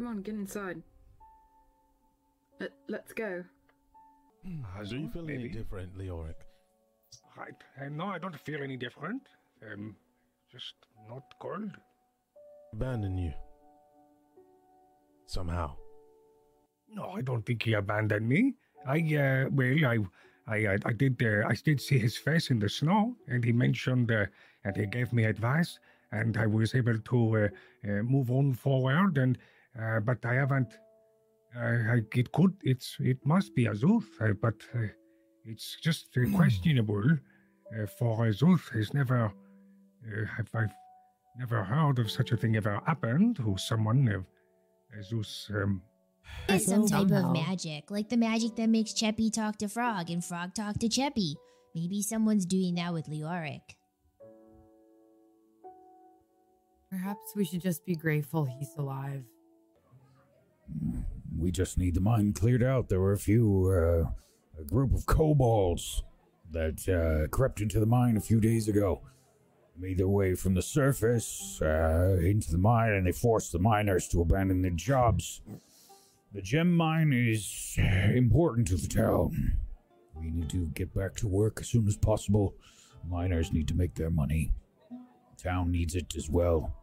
come on, get inside. Let, let's go. Do you feel any different, Leoric? Right. Uh, no, I don't feel any different. Um, just not cold. Abandon you. Somehow. No, I don't think he abandoned me. I, uh, well, I, I, I, I did, uh, I did see his face in the snow, and he mentioned, uh, and he gave me advice, and I was able to uh, uh, move on forward, and, uh, but I haven't. Uh, I, it could, it's, it must be Azuth, uh, but uh, it's just uh, questionable. Uh, for Azuth, he's never, uh, have I've never heard of such a thing ever happened to someone of Azuth's. Um, It's some type of magic, like the magic that makes Cheppy talk to Frog and Frog talk to Cheppy. Maybe someone's doing that with Leoric. Perhaps we should just be grateful he's alive. We just need the mine cleared out. There were a few, uh, a group of kobolds that uh, crept into the mine a few days ago. Made their way from the surface uh, into the mine, and they forced the miners to abandon their jobs. The gem mine is important to the town. We need to get back to work as soon as possible. Miners need to make their money. The town needs it as well.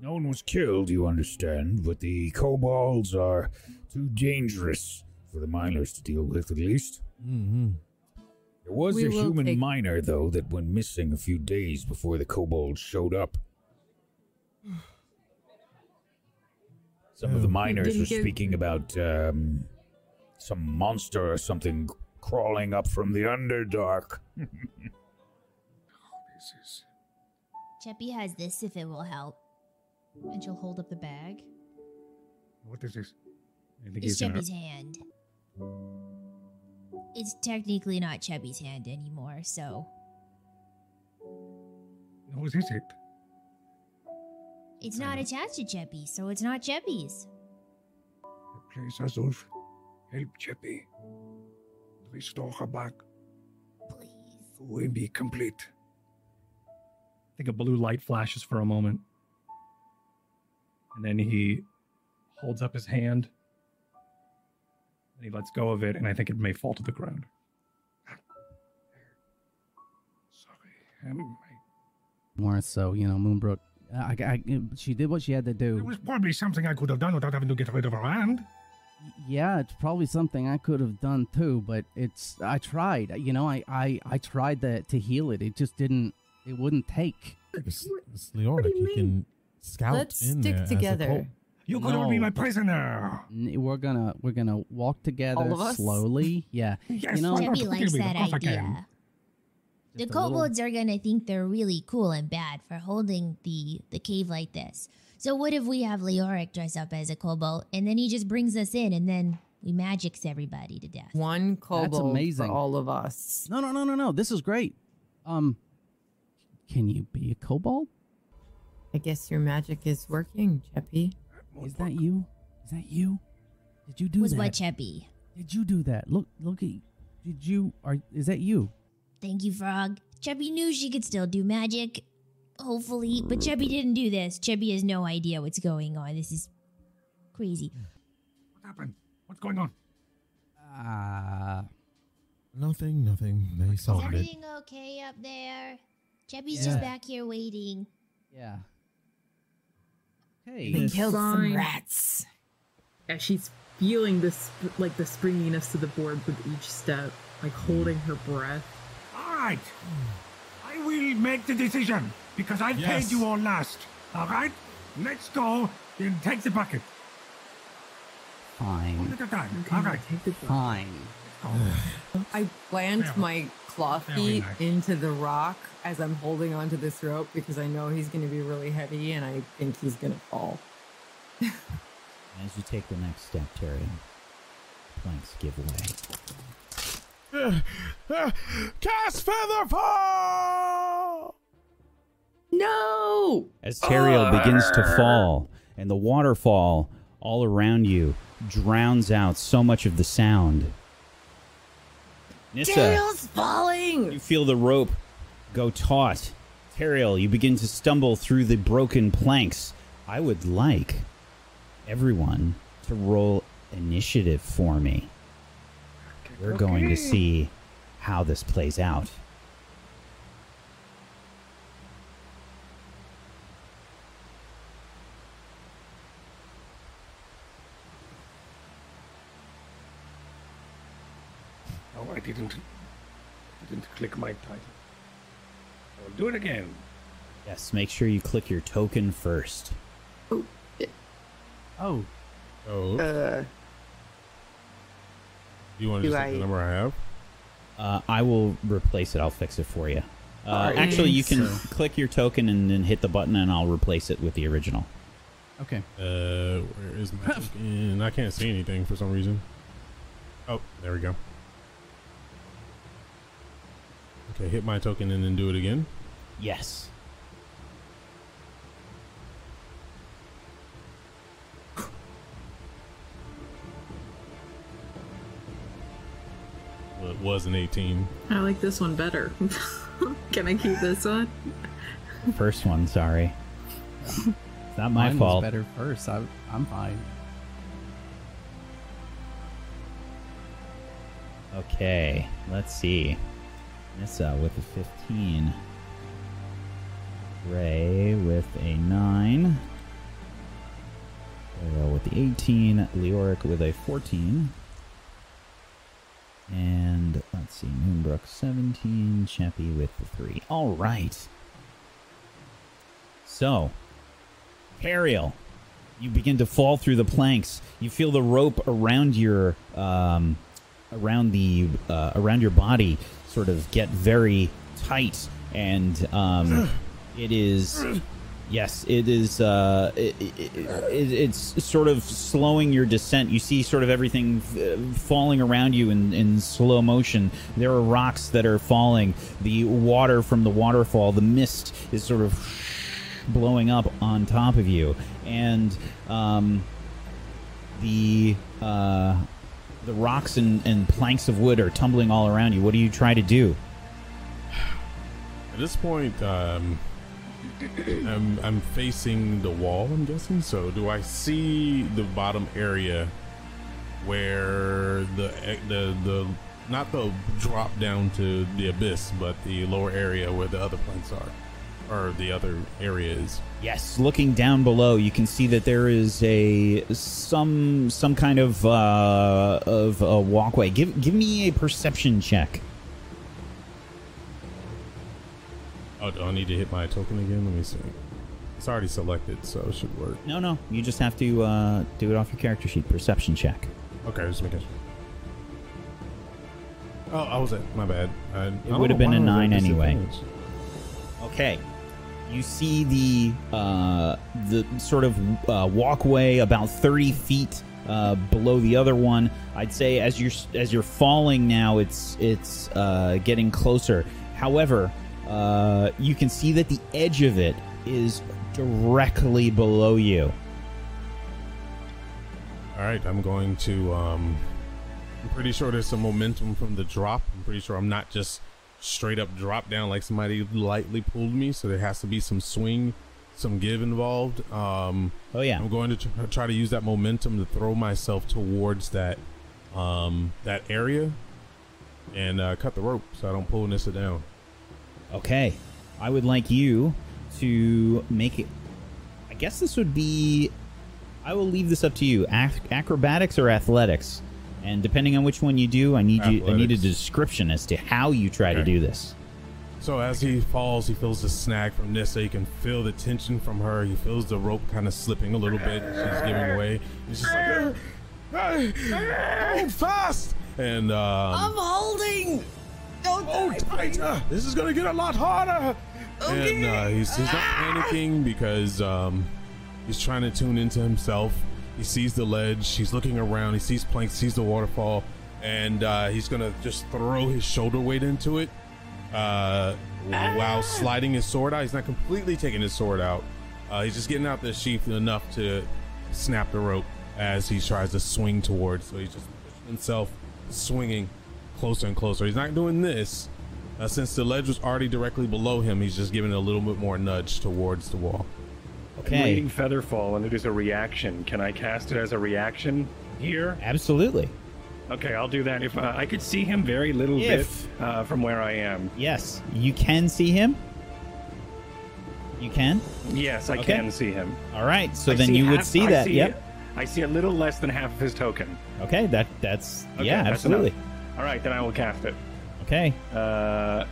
No one was killed, you understand, but the kobolds are too dangerous for the miners to deal with, at least. Mm-hmm. There was We a human take- miner, though, that went missing a few days before the kobolds showed up. Some of the miners Did he were give- speaking about um, some monster or something crawling up from the Underdark. this is. Cheppy has this if it will help. And she'll hold up the bag. What is this? I think It's gonna- hand. It's technically not Cheppy's hand anymore, so Whose is it? it's not uh, attached to Cheppy, so it's not Cheppy's. Please, Azul, help Cheppy. Restore her back Please. to be complete. I think a blue light flashes for a moment. And then he holds up his hand. And he lets go of it, and I think it may fall to the ground. Sorry. Um, I- More so, you know, Moonbrook. I, I, she did what she had to do. it was probably something I could have done without having to get rid of her hand. Yeah, it's probably something I could have done too, but it's I tried. You know, I I, I tried to to heal it. It just didn't. It wouldn't take. It's, it's Leoric. do you can scout Let's in stick there as a together. cult. You could all be No. my prisoner. N- We're gonna we're gonna walk together All of us? slowly. Yeah, Yes, You know- why not? Cheppy likes me, of that course I can. idea. The Just a little- kobolds are gonna think they're really cool and bad for holding the the cave like this. So what if we have Leoric dress up as a kobold and then he just brings us in and then we magics everybody to death? One kobold amazing. for all of us. No, no, no, no, no. This is great. Um, can you be a kobold? I guess your magic is working, Cheppy. Is that you? Is that you? Did you do Was that? Was what Cheppy? Did you do that? Look, look at. Did you? Are is that you? Thank you, Frog. Cheppy knew she could still do magic. Hopefully, but Cheppy didn't do this. Cheppy has no idea what's going on. This is crazy. What happened? What's going on? Ah. Nothing, nothing. They Is solved it. everything okay up there? Cheppy's just back here waiting. yeah. We Hey. killed some rats. Yeah, she's feeling this like the springiness to the board with each step, like holding her breath. All right. I will make the decision because I Yes. paid you all last. All right? Let's go. Then take the bucket. One Fine. at a time. Okay, All right. take the book. Fine. I plant Very- my claw very feet nice. into the rock as I'm holding onto this rope because I know he's going to be really heavy and I think he's going to fall. As you take the next step, Tyrion, planks give way. Cast Featherfall! No! As Teriel oh. begins to fall, and the waterfall all around you drowns out so much of the sound. Nissa, Daniel's falling! you feel the rope go taut. Teriel, you begin to stumble through the broken planks. I would like everyone to roll initiative for me. We're going to see how this plays out. Oh, I didn't. Didn't click my title. I'll do it again. Yes, make sure you click your token first. Oh, Oh, Oh. Uh, you want to do just take the number I have? Uh, I will replace it. I'll fix it for you. Uh, Alright. actually, you can Thanks. click your token and then hit the button, and I'll replace it with the original. okay. Uh, where is my token? I can't see anything for some reason. Oh, there we go. Okay, hit my token and then do it again. Yes. Well, it was an 18. I like this one better. Can I keep this one? First one, sorry. It's not my Mine fault. was better first. I, I'm fine. Okay, let's see. Nissa with a 15. Ray with a 9. Ariel with the 18. Leoric with a 14. And let's see, Moonbrook 17. Cheppy with the 3. All right. So, Ariel, you begin to fall through the planks. You feel the rope around your um, around the uh, around your body sort of get very tight, and um, it is yes, it is. Uh, it, it, it, it's sort of slowing your descent. You see sort of everything uh, falling around you in, in slow motion. There are rocks that are falling. The water from the waterfall, the mist is sort of blowing up on top of you, and um, the uh, the rocks and, and planks of wood are tumbling all around you. What do you try to do? At this point, um, I'm, I'm facing the wall, I'm guessing. So, do I see the bottom area where the the the not the drop down to the abyss, but the lower area where the other planks are, or the other area is? Yes, looking down below, you can see that there is a some some kind of uh, of a walkway. Give give me a perception check. Oh, do I need to hit my token again? Let me see. It's already selected, so it should work. No, no, you just have to uh, do it off your character sheet. Perception check. Okay, just making sure. Oh, I was at my bad. I, I would have been a why I was at nine anyway. Okay. You see the uh, the sort of uh, walkway about thirty feet uh, below the other one. I'd say as you're as you're falling now, it's it's uh, getting closer. However, uh, you can see that the edge of it is directly below you. All right, I'm going to. Um, I'm pretty sure there's some momentum from the drop. I'm pretty sure I'm not just straight up drop down like somebody lightly pulled me. So there has to be some swing, some give involved. Um, Oh yeah. I'm going to tr- try to use that momentum to throw myself towards that um, that area and uh, cut the rope so I don't pull Nissa down. Okay. I would like you to make it. I guess this would be. I will leave this up to you. Ac- acrobatics or athletics, and depending on which one you do, I need you. I need a description as to how you try to do this. So as he falls, he feels the snag from Nissa. He can feel the tension from her. He feels the rope kind of slipping a little bit. She's giving away. He's just like, "Hey, hold fast! And um, I'm holding. oh, tighter! This is gonna get a lot harder. And uh, he's, he's not panicking because um, he's trying to tune into himself. He sees the ledge. He's looking around. He sees planks. Sees the waterfall, and uh, he's gonna just throw his shoulder weight into it uh, while sliding his sword out. He's not completely taking his sword out. Uh, he's just getting out the sheath enough to snap the rope as he tries to swing towards. So he's just himself, swinging closer and closer. He's not doing this. Uh, since the ledge was already directly below him, he's just giving it a little bit more nudge towards the wall. Okay. reading Featherfall, and it is a reaction. Can I cast it as a reaction here? Absolutely. Okay, I'll do that. If uh, I could see him very little If- bit uh, from where I am. Yes, you can see him. You can. Yes, I Okay. can see him. All right. So I then you would see I that. see- yep. I see a little less than half of his token. Okay. That that's Okay, yeah, that's absolutely. enough. All right, then I will cast it. Okay. Uh,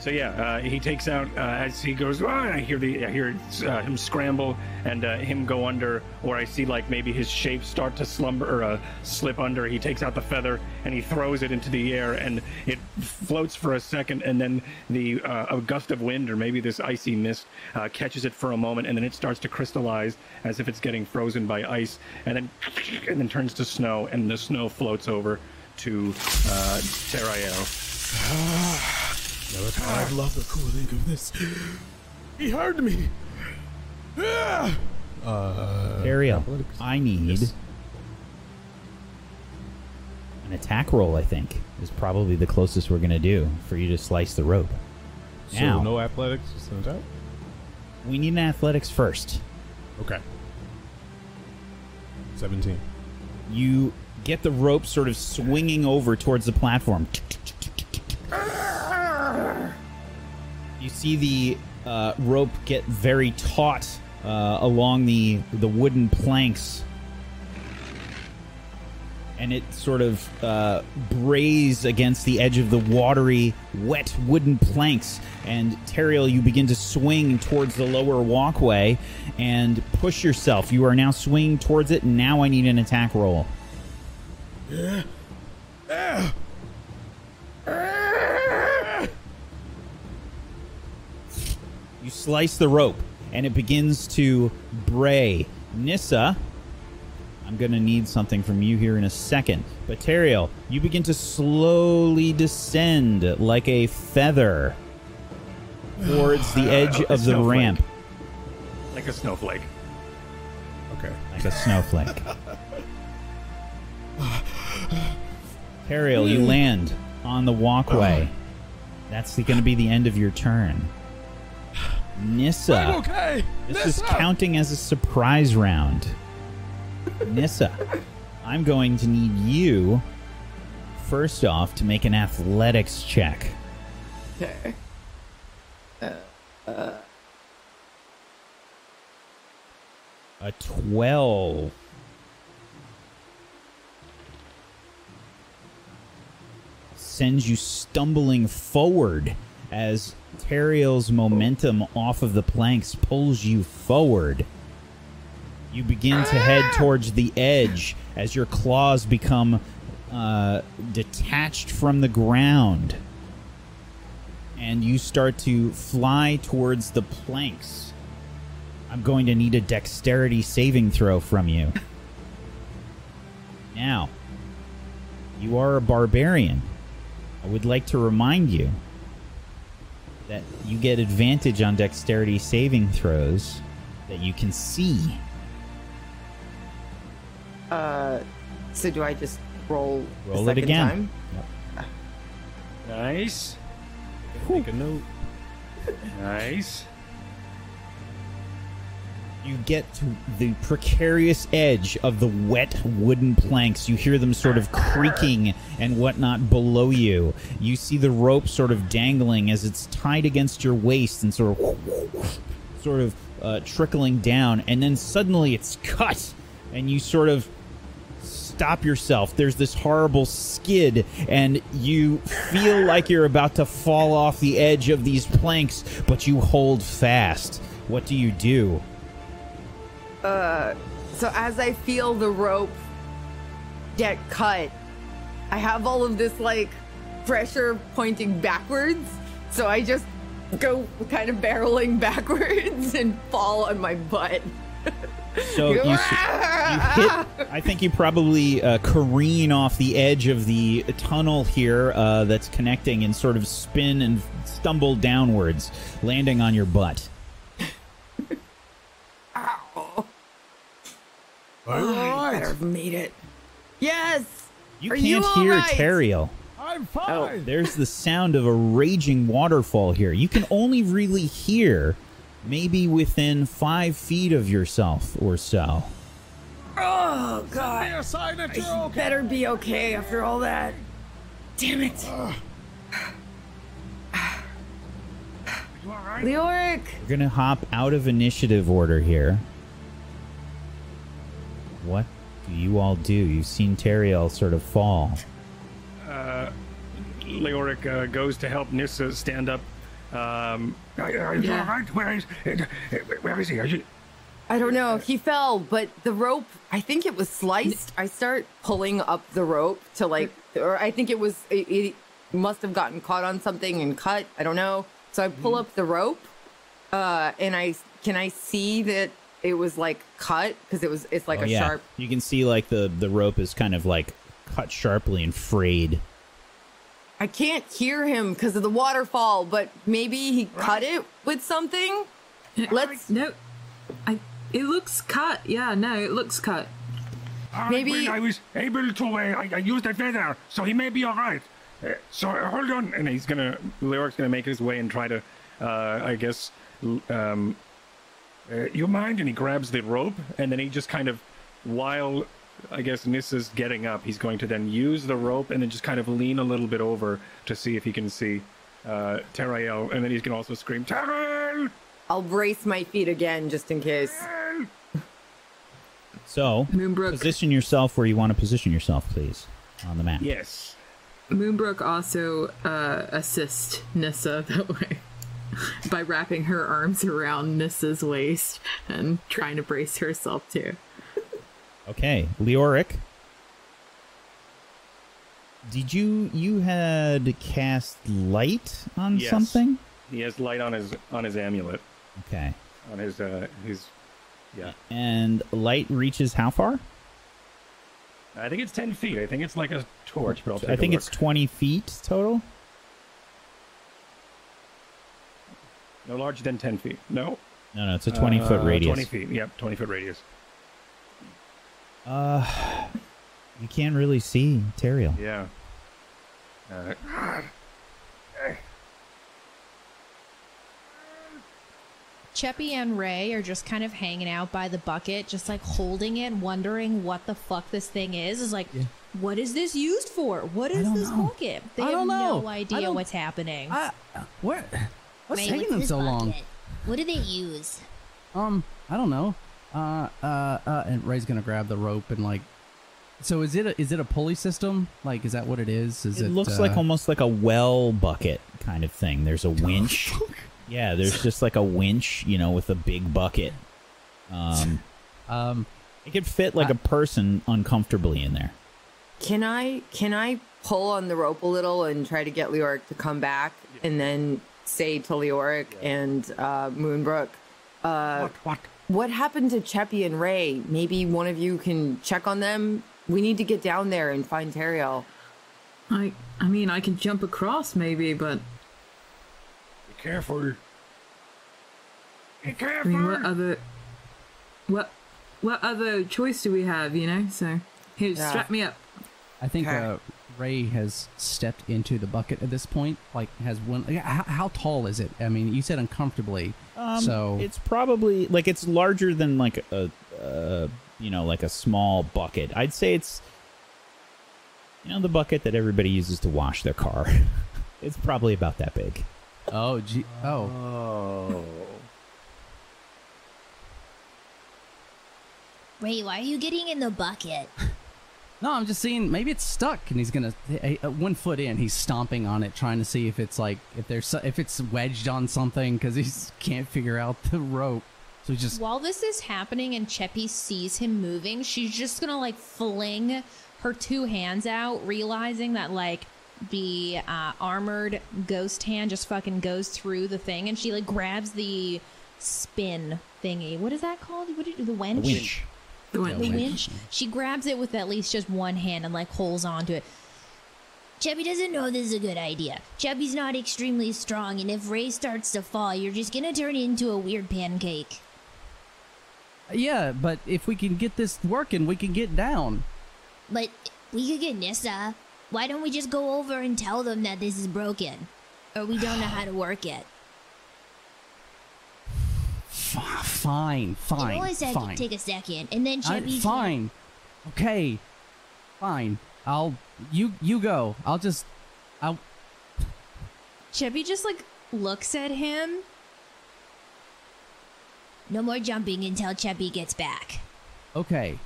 so yeah, uh, he takes out uh, as he goes. "Ah," I hear the I hear uh, him scramble and uh, him go under, or I see like maybe his shape start to slumber or uh, slip under. He takes out the feather and he throws it into the air, and it floats for a second, and then the uh, a gust of wind or maybe this icy mist uh, catches it for a moment, and then it starts to crystallize as if it's getting frozen by ice, and then and then turns to snow, and the snow floats over to uh, Teriel. I love the cooling of this. He heard me. Ah! Uh, Ariel, athletics. I need Yes. an attack roll. I think is probably the closest we're gonna do for you to slice the rope. So Now. no athletics, just an attack? We need an athletics first. Okay. 17. You get the rope sort of swinging over towards the platform. You see the uh, rope get very taut uh, along the the wooden planks, and it sort of uh, brays against the edge of the watery, wet wooden planks. And Teriel, you begin to swing towards the lower walkway and push yourself. You are now swinging towards it. Now I need an attack roll. You slice the rope, and it begins to bray. Nissa, I'm going to need something from you here in a second. But Teriel, you begin to slowly descend like a feather towards the uh, edge like of the snowflake. ramp, like a snowflake. Okay. like a snowflake. Teriel, you land on the walkway. That's going to be the end of your turn. Nissa. I'm okay. This is counting as a surprise round. Nissa, I'm going to need you, first off, to make an athletics check. Okay. Uh, uh. A 12. Sends you stumbling forward as Teriel's momentum off of the planks pulls you forward. You begin to head towards the edge as your claws become uh, detached from the ground. And you start to fly towards the planks. I'm going to need a dexterity saving throw from you. now, you are a barbarian. I would like to remind you that you get advantage on dexterity saving throws that you can see. Uh, so do I just roll? a Roll it again. Time? Nice, Make a note. nice. You get to the precarious edge of the wet wooden planks. You hear them sort of creaking and whatnot below you. You see the rope sort of dangling as it's tied against your waist and sort of, sort of uh, trickling down. And then suddenly it's cut, and you sort of stop yourself. There's this horrible skid, and you feel like you're about to fall off the edge of these planks, but you hold fast. What do you do? Uh, so as I feel the rope get cut, I have all of this like pressure pointing backwards. So I just go kind of barreling backwards and fall on my butt. So you, s- you hit. I think you probably uh, careen off the edge of the tunnel here uh, that's connecting and sort of spin and stumble downwards, landing on your butt. Are Oh, you I better have made it. Yes. You Are can't you hear alright? Teriel. I'm oh. fine. Oh. There's the sound of a raging waterfall here. You can only really hear maybe within five feet of yourself or so. Oh god. a sign that you're okay. Better be okay after all that. Damn it. Leoric. We're gonna hop out of initiative order here. What do you all do? You've seen Teriel sort of fall. Uh, Leoric uh, goes to help Nissa stand up. Um, Are, are you Yeah. all right? Where is, uh, where is he? Are you, I don't know. He fell, but the rope, I think it was sliced. I start pulling up the rope to like, or I think it was, it, it must have gotten caught on something and cut. I don't know. So I pull Mm-hmm. up the rope, uh, and I, can I see that it was like cut? Because it was, it's like Oh, a yeah. sharp. You can see like the the rope is kind of like cut sharply and frayed. I can't hear him because of the waterfall, but maybe he cut it with something. Let's, No, I. It looks cut. Yeah, no, it looks cut. all right, Maybe- well, I was able to, uh, I, I used a feather, so he may be all right. Uh, so uh, hold on. and he's gonna Leoric's gonna make his way and try to, uh, I guess, um, uh, you mind? And he grabs the rope, and then he just kind of, while I guess Nissa's getting up, he's going to then use the rope and then just kind of lean a little bit over to see if he can see uh, Teriel, and then he's gonna also scream, Teriel! I'll brace my feet again just in case. So Moonbrook. position yourself where you want to position yourself, please, on the map. Yes. Moonbrook also uh, assist Nissa that way by wrapping her arms around Nissa's waist and trying to brace herself too. Okay, Leoric. Did you you had cast light on Yes. something? He has light on his on his amulet, Okay. on his uh, his. Yeah, And light reaches how far? I think it's ten feet. I think it's like a torch, but I'll take I a think look. it's 20 feet total. No larger than ten feet. No, No, no, it's a 20 foot Uh, radius. Twenty feet. Yep, twenty foot radius. Uh, you can't really see Teriel. Yeah. Uh, Cheppy and Ray are just kind of hanging out by the bucket, just like holding it, wondering what the fuck this thing is. Is like, what is this used for? What is this know. bucket? They I have don't know. no I idea don't- what's happening. I, where? What's Ray, taking what's them this so long? What do they use? Um, I don't know. Uh, uh, uh, and Ray's gonna grab the rope and like. So is it a, is it a pulley system? Like, is that what it is? Is It, it, looks uh, like almost like a well bucket kind of thing. There's a winch. yeah, there's just like a winch, you know, with a big bucket. Um, um, it could fit like a person uncomfortably in there. Can I can I pull on the rope a little and try to get Leoric to come back and then say to Leoric and uh, Moonbrook, uh, what, what? what happened to Cheppy and Ray? Maybe one of you can check on them. We need to get down there and find Teriel. I, I mean, I can jump across maybe, but Be careful. Be careful. I mean, what other, what, what other choice do we have? You know, so here, Yeah. strap me up. I think Okay. uh, Ray has stepped into the bucket at this point. Like, has one. How, how tall is it? I mean, you said uncomfortably. Um, so it's probably like it's larger than like a, uh, you know, like a small bucket. I'd say it's, you know, the bucket that everybody uses to wash their car. it's probably about that big. oh, gee, oh, oh. Ray, why are you getting in the bucket? no, I'm just seeing maybe it's stuck, and he's gonna one foot in. He's stomping on it, trying to see if it's like if there's if it's wedged on something because he can't figure out the rope. So just While this is happening and Cheppy sees him moving, she's just gonna like fling her two hands out, realizing that like the uh, armored ghost hand just fucking goes through the thing, and she like grabs the spin thingy. What is that called? What did the wench? Winch. The winch. She grabs it with at least just one hand and like holds onto it. Cheppy doesn't know this is a good idea. Cheppy's not extremely strong, and if Ray starts to fall, you're just gonna turn into a weird pancake. yeah. But if we can get this working, we can get down. But we could get Nissa. Why don't we just go over and tell them that this is broken? Or we don't know how to work it. Fine, fine, it always had fine. to take a second, and then I- Cheppy's fine. Okay. Fine. I'll you you go. I'll just I'll Cheppy just like looks at him. No more jumping until Cheppy gets back. okay.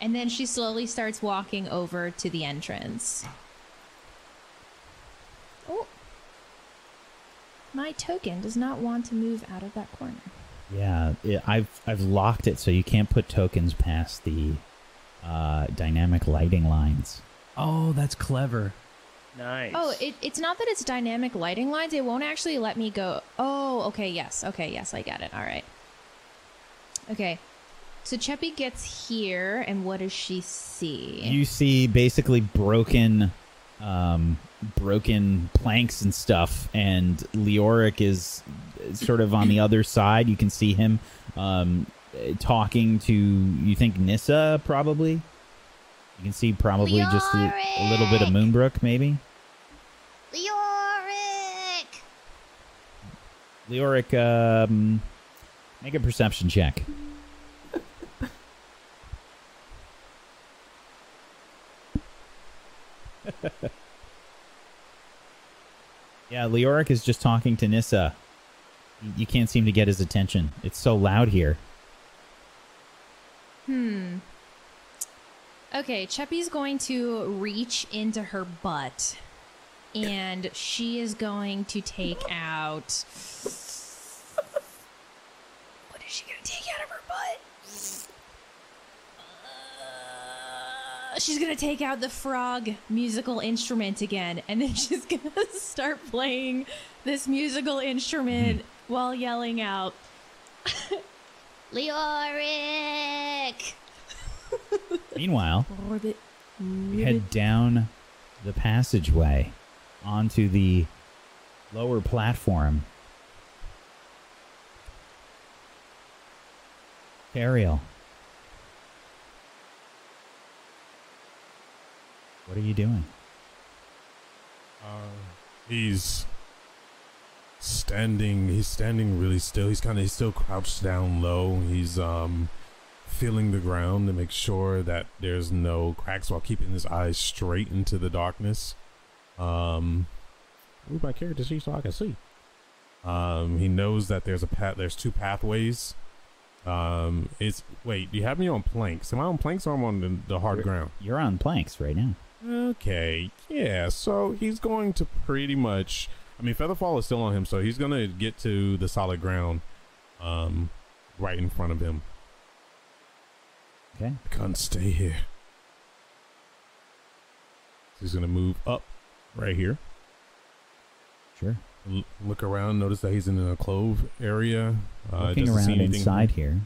And then she slowly starts walking over to the entrance. Oh. My token does not want to move out of that corner. Yeah, it, I've I've locked it so you can't put tokens past the uh, dynamic lighting lines. Oh, that's clever. Nice. Oh, it, it's not that it's dynamic lighting lines. It won't actually let me go. Oh, okay. Yes. Okay. Yes, I get it. All right. Okay. So Cheppy gets here, and what does she see? You see basically broken, um, broken planks and stuff, and Leoric is sort of on the other side. You can see him um, talking to you think Nissa probably. You can see probably just a, a little bit of Moonbrook maybe. Leoric! Leoric, um, make a perception check. yeah, Leoric is just talking to Nissa. You- can't seem to get his attention. It's so loud here. Hmm. Okay, Cheppy's going to reach into her butt, and she is going to take out. What is she going to take out of her butt? Uh, she's going to take out the frog musical instrument again, and then she's to start playing this musical instrument while yelling out. Leoric! Meanwhile, Ribbit, we head down the passageway onto the lower platform. Ariel. What are you doing? He's standing. He's standing really still. He's kind of he's still crouched down low. He's um feeling the ground to make sure that there's no cracks while keeping his eyes straight into the darkness. Um, move my character sheet so I can see. Um, he knows that there's a path. There's two pathways. Um, it's wait. Do you have me on planks? Am I on planks or am I on the, the hard ground? You're on planks right now. Okay, yeah. So he's going to pretty much. I mean, Featherfall is still on him, so he's gonna get to the solid ground, um, right in front of him. Okay. I can't stay here. He's gonna move up, right here. Sure. L- look around. Notice that he's in a clove area. Uh, Looking around inside here,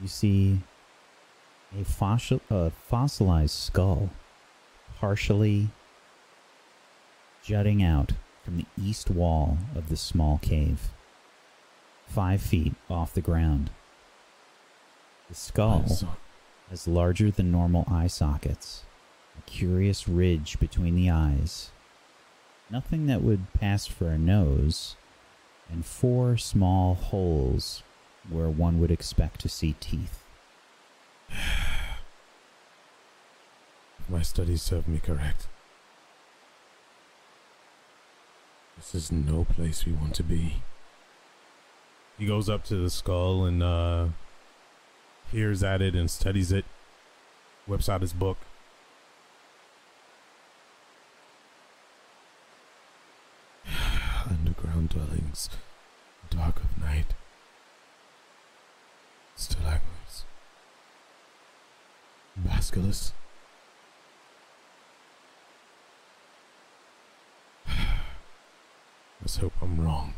you see a fossil, uh, fossilized skull, partially jutting out from the east wall of the small cave, five feet off the ground. The skull has larger than normal eye sockets, a curious ridge between the eyes, nothing that would pass for a nose, and four small holes where one would expect to see teeth. My studies serve me correct. This is no place we want to be. He goes up to the skull and uh peers at it and studies it. Whips out his book. Underground dwellings, dark of night. Stalagmites. Basilisk. Let's hope I'm wrong.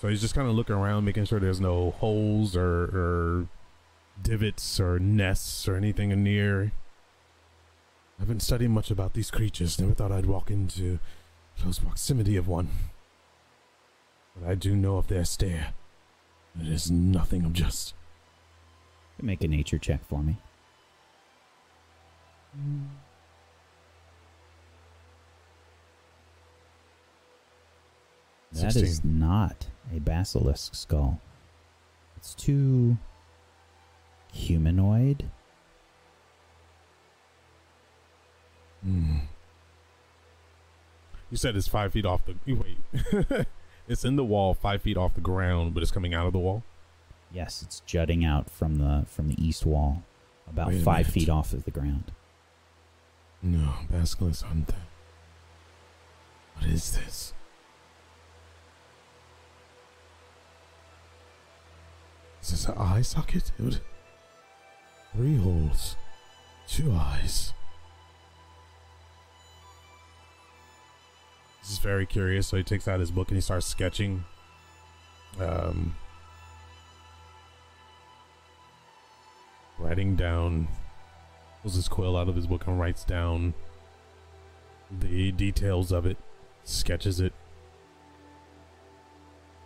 So he's just kind of looking around, making sure there's no holes or, or divots or nests or anything in near. I haven't studied much about these creatures. Never thought I'd walk into close proximity of one. But I do know of their stare. It is nothing of just. Make a nature check for me. That is not a basilisk skull. It's too humanoid. Hmm. You said it's five feet off the. Wait. it's in the wall, five feet off the ground, but it's coming out of the wall. Yes, it's jutting out from the from the east wall, about Wait a five minute. feet off of the ground. No, basilisk hunter. What is this? Is this an eye socket? It would- Three holes, two eyes. This is very curious, so he takes out his book and he starts sketching. Um, writing down pulls his quill out of his book and writes down the details of it, sketches it.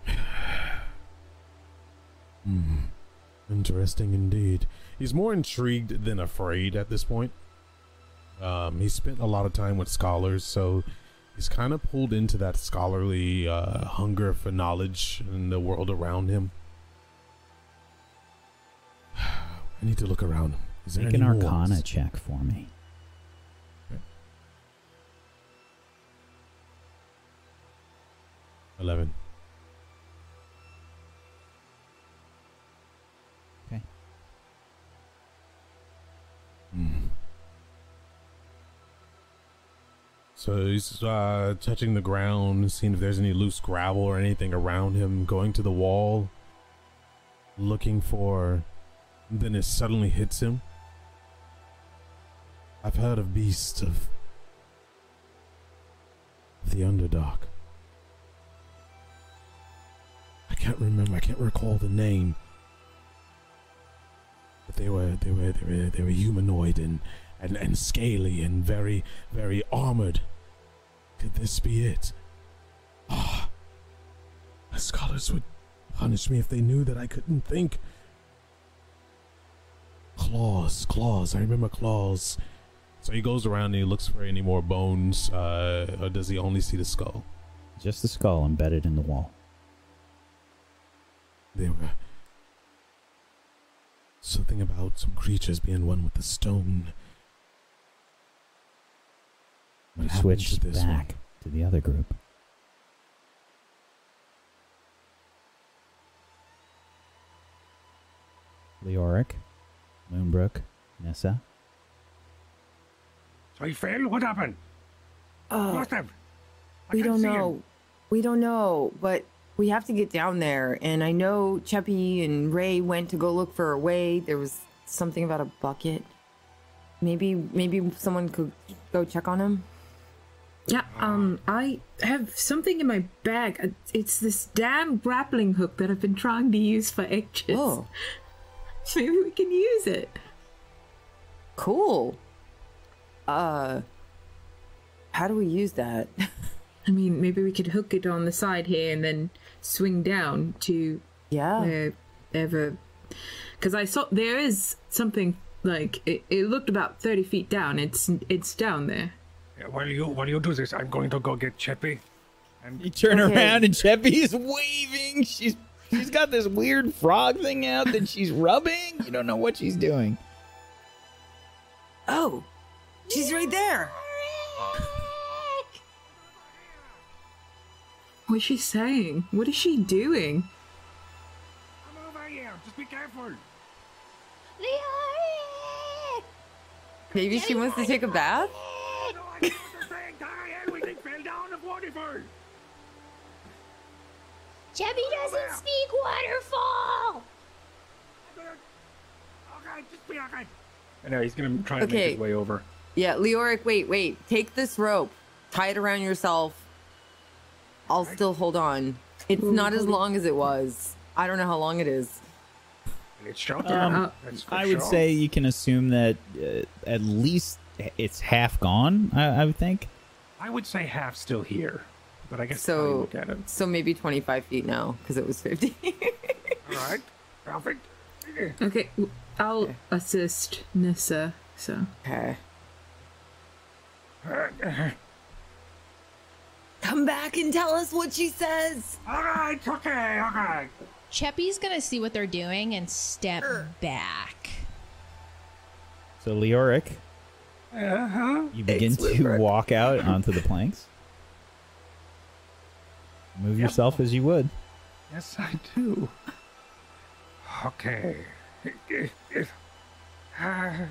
hmm. Interesting indeed. He's more intrigued than afraid at this point. Um, he spent a lot of time with scholars, so he's kind of pulled into that scholarly uh, hunger for knowledge in the world around him. I need to look around. Is there Make an Arcana ones? check for me. Eleven. Okay. Hmm. So he's uh, touching the ground, seeing if there's any loose gravel or anything around him, going to the wall, looking for. Then it suddenly hits him. I've heard of beasts of the Underdark. I can't remember. I can't recall the name. But they were they were they were they were humanoid and and, and scaly and very very armored. Could this be it? Ah, the scholars would punish me if they knew that I couldn't think. Claws, claws. I remember claws. So he goes around and he looks for any more bones, uh, or does he only see the skull? Just the skull embedded in the wall. They were something about some creatures being one with the stone. What We switched to back one? to the other group. Leoric, Moonbrook, Nissa. So he fell? What happened? Uh, Lost him. I we don't see him. know. We don't know, but we have to get down there. And I know Cheppy and Ray went to go look for a way. There was something about a bucket. Maybe, maybe someone could go check on him. Yeah, um, I have something in my bag. It's this damn grappling hook that I've been trying to use for ages. Oh, Maybe we can use it. cool. Uh, how do we use that? I mean, maybe we could hook it on the side here and then swing down to yeah. wherever. Because I saw there is something like it, it looked about thirty feet down. It's it's down there. Yeah, while you while you do this, I'm going to go get Cheppy. And You turn Okay. around and Cheppy is waving. She's she's got this weird frog thing out that she's rubbing. You don't know what she's doing. Oh, she's right there. What's she saying? What is she doing? come over here. Just be careful. Maybe she wants to take a bath. No, I know what they're saying. Tara, everything fell down the waterfall. Cheppy doesn't speak waterfall. Okay, just be okay. I know he's gonna try to make his way over. Yeah, Leoric, wait, wait. Take this rope, tie it around yourself. I'll still hold on. It's not as long as it was. I don't know how long it is. It's shelter. Um, That's for I would sure. say you can assume that uh, at least it's half gone. I, I would think. I would say half still here, but I guess So, look at it. so maybe 25 feet now because it was 50. All right, perfect. Okay, I'll assist Nissa. So okay. come back and tell us what she says. All right, okay, all right. Cheppy's gonna see what they're doing and step back. So Leoric, Uh-huh. you begin Thanks, to Leoric. walk out onto the planks. Move yourself as you would. Yes, I do. Okay. Uh,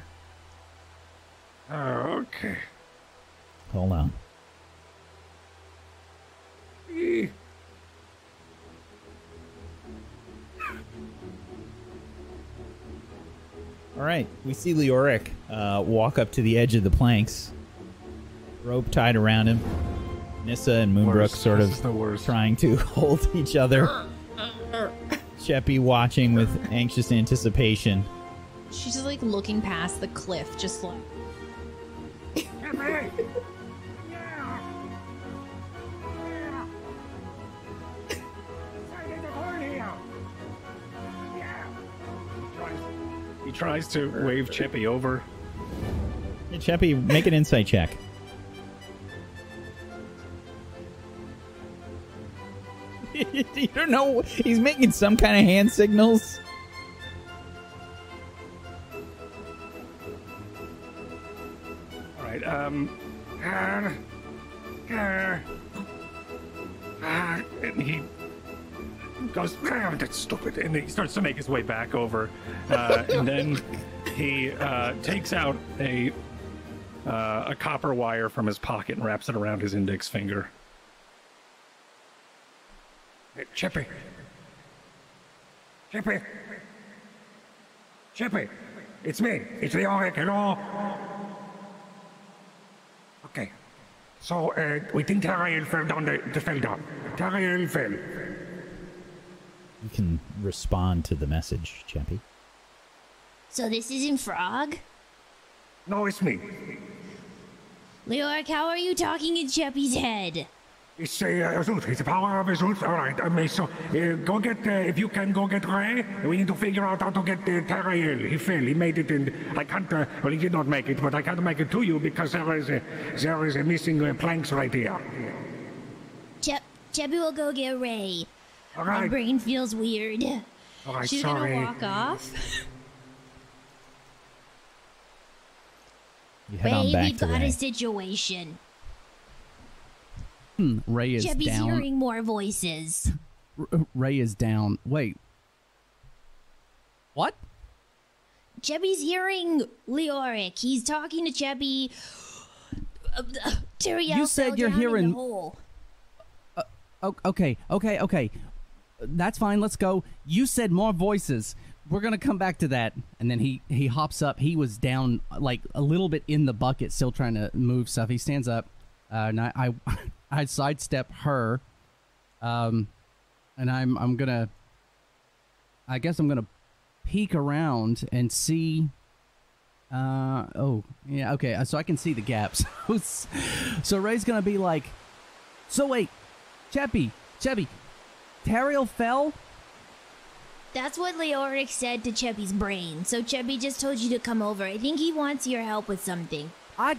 okay. Hold on. All right, we see Leoric uh, walk up to the edge of the planks, rope tied around him. Nissa and Moonbrook Worst. sort of the worst. trying to hold each other. Cheppy watching with anxious anticipation. She's just like looking past the cliff, just like Cheppy! Yeah. Yeah. Side of the horn here. Yeah. He tries, to wave Cheppy over. Hey, Cheppy, make an insight check. you don't know. He's making some kind of hand signals. All right. Um. And he goes, "Ah, that's stupid. And he starts to make his way back over. Uh, and then he uh, takes out a uh, a copper wire from his pocket and wraps it around his index finger. Hey, Cheppy. Cheppy. Cheppy. It's me. It's Leoric. Hello. Okay. So, uh, we think Teriel fell down the, the fell down. Teriel fell. You can respond to the message, Cheppy. So this isn't Frog? No, it's me. Leoric, how are you talking in Cheppy's head? It's uh, Azut. It's the power of Azut. All right. Um, so, uh, go get, uh, if you can, go get Ray. We need to figure out how to get uh, Teriel. He fell. He made it, and I can't, uh, well, he did not make it, but I can't make it to you because there is a, there is a missing uh, planks right here. Chep, Cheppy will go get Ray. All My brain feels weird. All right, she's sorry. gonna walk off. You head Ray, on back we've to got Ray. a situation. Hmm, Ray is Cheppy's down. hearing more voices. R- Ray is down. Wait. What? Cheppy's hearing Leoric. He's talking to. Uh, uh, You said you're hearing-. O- okay, okay, okay. That's fine. Let's go. You said more voices. We're gonna come back to that. And then he he hops up. He was down like a little bit in the bucket, still trying to move stuff. He stands up, uh, and I I, I sidestep her, um, and I'm I'm gonna. I guess I'm gonna peek around and see. Uh oh yeah okay so I can see the gaps. so Ray's gonna be like, so wait, Cheppy, Cheppy, Teriel fell? That's what Leoric said to Cheppy's brain. So Cheppy just told you to come over. I think he wants your help with something. I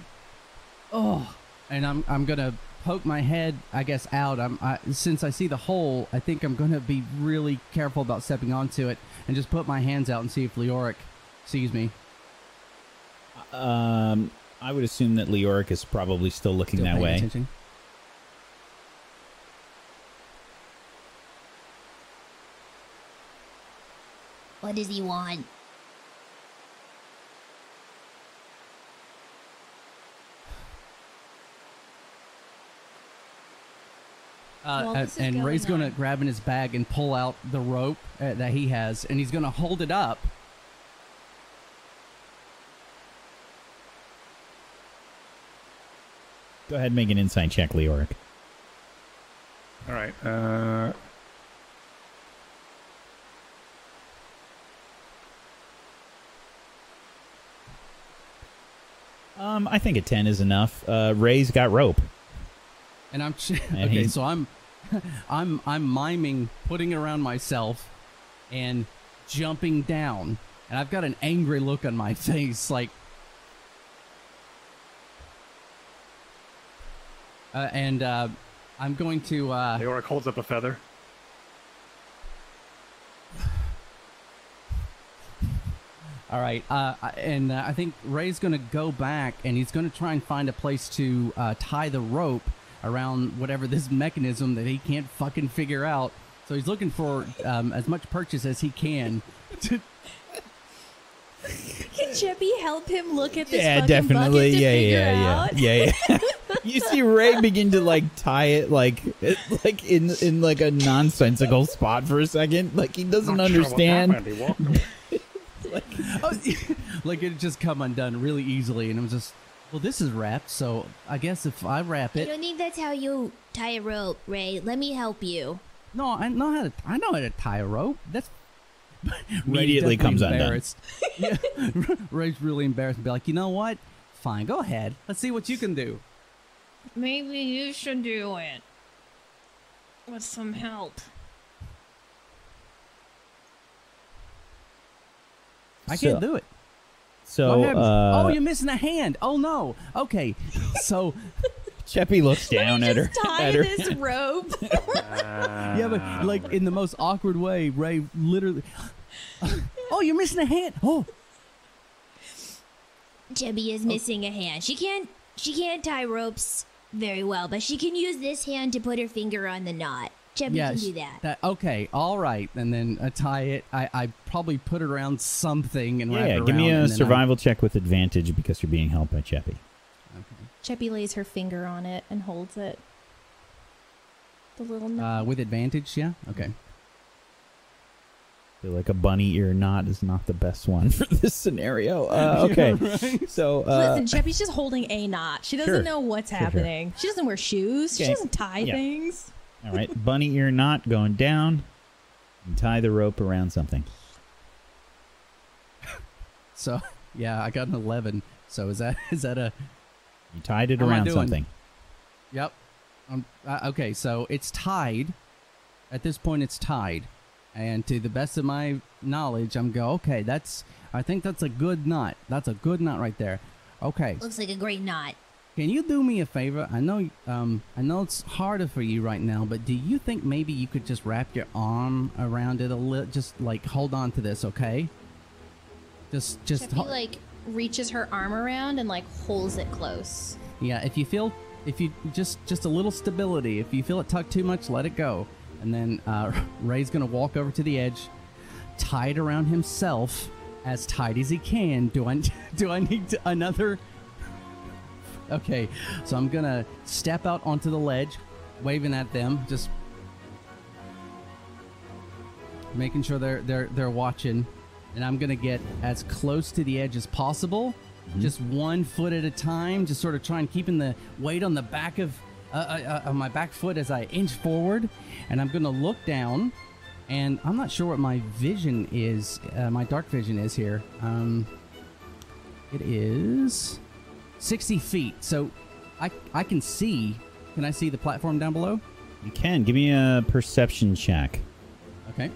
Oh and I'm I'm gonna poke my head, I guess, out. I'm I, since I see the hole, I think I'm gonna be really careful about stepping onto it and just put my hands out and see if Leoric sees me. Um, I would assume that Leoric is probably still looking Still that way. attention. What does he want? Uh, Well, and- this is and going Ray's gonna grab in his bag and pull out the rope uh, that he has, and he's gonna hold it up. Go ahead and make an insight check, Leoric. All right. Uh, Um, I think a ten is enough. Uh, Ray's got rope. And I'm And okay. So I'm, I'm I'm miming putting around myself, and jumping down, and I've got an angry look on my face, like. Uh, and uh, I'm going to. uh Leoric holds up a feather. All right, uh, and uh, I think Ray's going to go back and he's going to try and find a place to uh, tie the rope around whatever this mechanism that he can't fucking figure out. So he's looking for um, as much purchase as he can. To, Can Cheppy help him look at this yeah, fucking definitely. to Yeah, figure yeah, out? yeah, yeah, yeah. you see Ray begin to like tie it like like in in like a nonsensical spot for a second. Like he doesn't Not understand. happened. He walked away. oh, like it just come undone really easily, and it was just, well, this is wrapped, so I guess if I wrap I it, don't think that's how you tie a rope, Ray. Let me help you. no, I know how to, I know how to tie a rope. That's Immediately definitely comes undone. embarrassed. yeah, Ray's really embarrassed and be like, you know what? Fine, go ahead. Let's see what you can do. Maybe you should do it. With some help. I can't do it. So uh, oh, you're missing a hand. Oh no. Okay, so Cheppy looks down at her. Just tie At her. this rope. yeah, but like in the most awkward way, Ray literally. oh, you're missing a hand. Oh, Cheppy is missing a hand. She can't she can't tie ropes very well, but she can use this hand to put her finger on the knot. Cheppy yeah. can do that. That okay, all right, and then uh, tie it. I I probably put it around something and wrap Yeah, it give me a and I- survival check with advantage because you're being helped by Cheppy. Chippy lays her finger on it and holds it. The little knot. Uh, with advantage, yeah. Okay. feel like a bunny ear knot is not the best one for this scenario. Uh, okay, right. so uh, Listen, Cheppy's just holding a knot. She doesn't Sure. know what's Sure, sure. happening. She doesn't wear shoes. She doesn't tie Yeah. things. All right, bunny ear knot going down. And tie the rope around something. So yeah, I got an eleven. So is that is that a You tied it How am I around doing? something. Yep. Um, uh, okay, so it's tied. At this point, it's tied, and to the best of my knowledge, I'm go. Okay, that's. I think that's a good knot. That's a good knot right there. Okay, Looks like a great knot. Can you do me a favor? I know. Um, I know it's harder for you right now, but do you think maybe you could just wrap your arm around it a little? Just like hold on to this, okay? Just, just. Like reaches her arm around and like holds it close. Yeah, if you feel if you just just a little stability, if you feel it tucked too much, let it go. And then uh, Ray's gonna walk over to the edge, tie it around himself as tight as he can. Do I do I need to, another? Okay, so I'm gonna step out onto the ledge, waving at them, just making sure they're they're they're watching, and I'm gonna get as close to the edge as possible, just one foot at a time, just sort of trying keeping the weight on the back of uh, uh, uh, my back foot as I inch forward, and I'm gonna look down, and I'm not sure what my vision is, uh, my dark vision is here. Um, it is 60 feet, so I I can see. Can I see the platform down below? You can give me a perception check. Okay.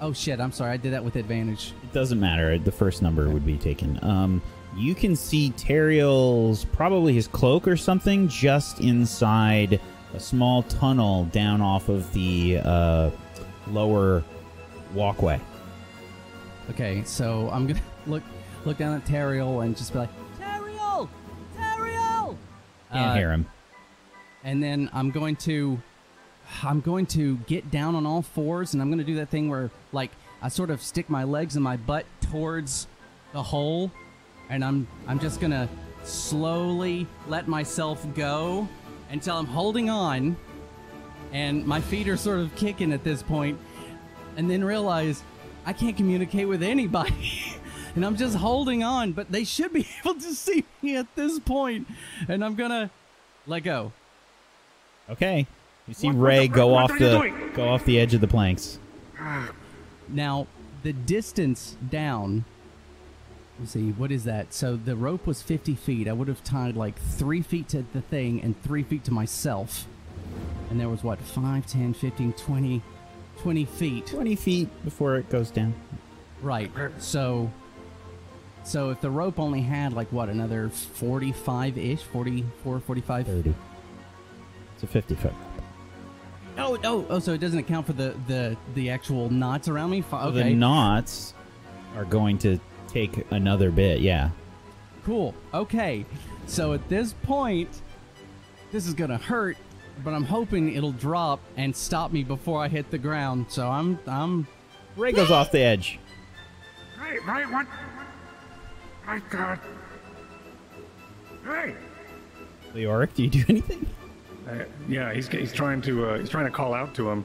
Oh shit! I'm sorry. I did that with advantage. It doesn't matter. The first number would be taken. Um, you can see Teriel's probably his cloak or something just inside a small tunnel down off of the uh, lower walkway. Okay, so I'm gonna look look down at Teriel and just be like, Teriel, Teriel. Can't Uh, hear him. and then I'm going to I'm going to get down on all fours and I'm going to do that thing where like I sort of stick my legs and my butt towards the hole and I'm I'm just going to slowly let myself go until I'm holding on and my feet are sort of kicking at this point and then realize I can't communicate with anybody. and I'm just holding on, but they should be able to see me at this point. And I'm going to let go. Okay. You see What- what Ray the- go what off are the doing? go off the edge of the planks. Now, the distance down. Let's see, what is that? So the rope was 50 feet. I would have tied like three feet to the thing and three feet to myself. And there was what, 5, 10, 15, 20, 20 feet. Twenty feet before it goes down. Right. So So if the rope only had like what another 45 ish, 44, 45. 30. It's a 50 foot. Oh, no. Oh, so it doesn't account for the the the actual knots around me. Fi- So Okay. The knots are going to take another bit. Yeah. Cool. Okay. So at this point, this is gonna hurt, but I'm hoping it'll drop and stop me before I hit the ground. So I'm I'm Ray goes off the edge. Hey, hey, what? I got. Hey! Leoric, do you do anything? Uh, yeah, he's he's trying to uh, he's trying to call out to him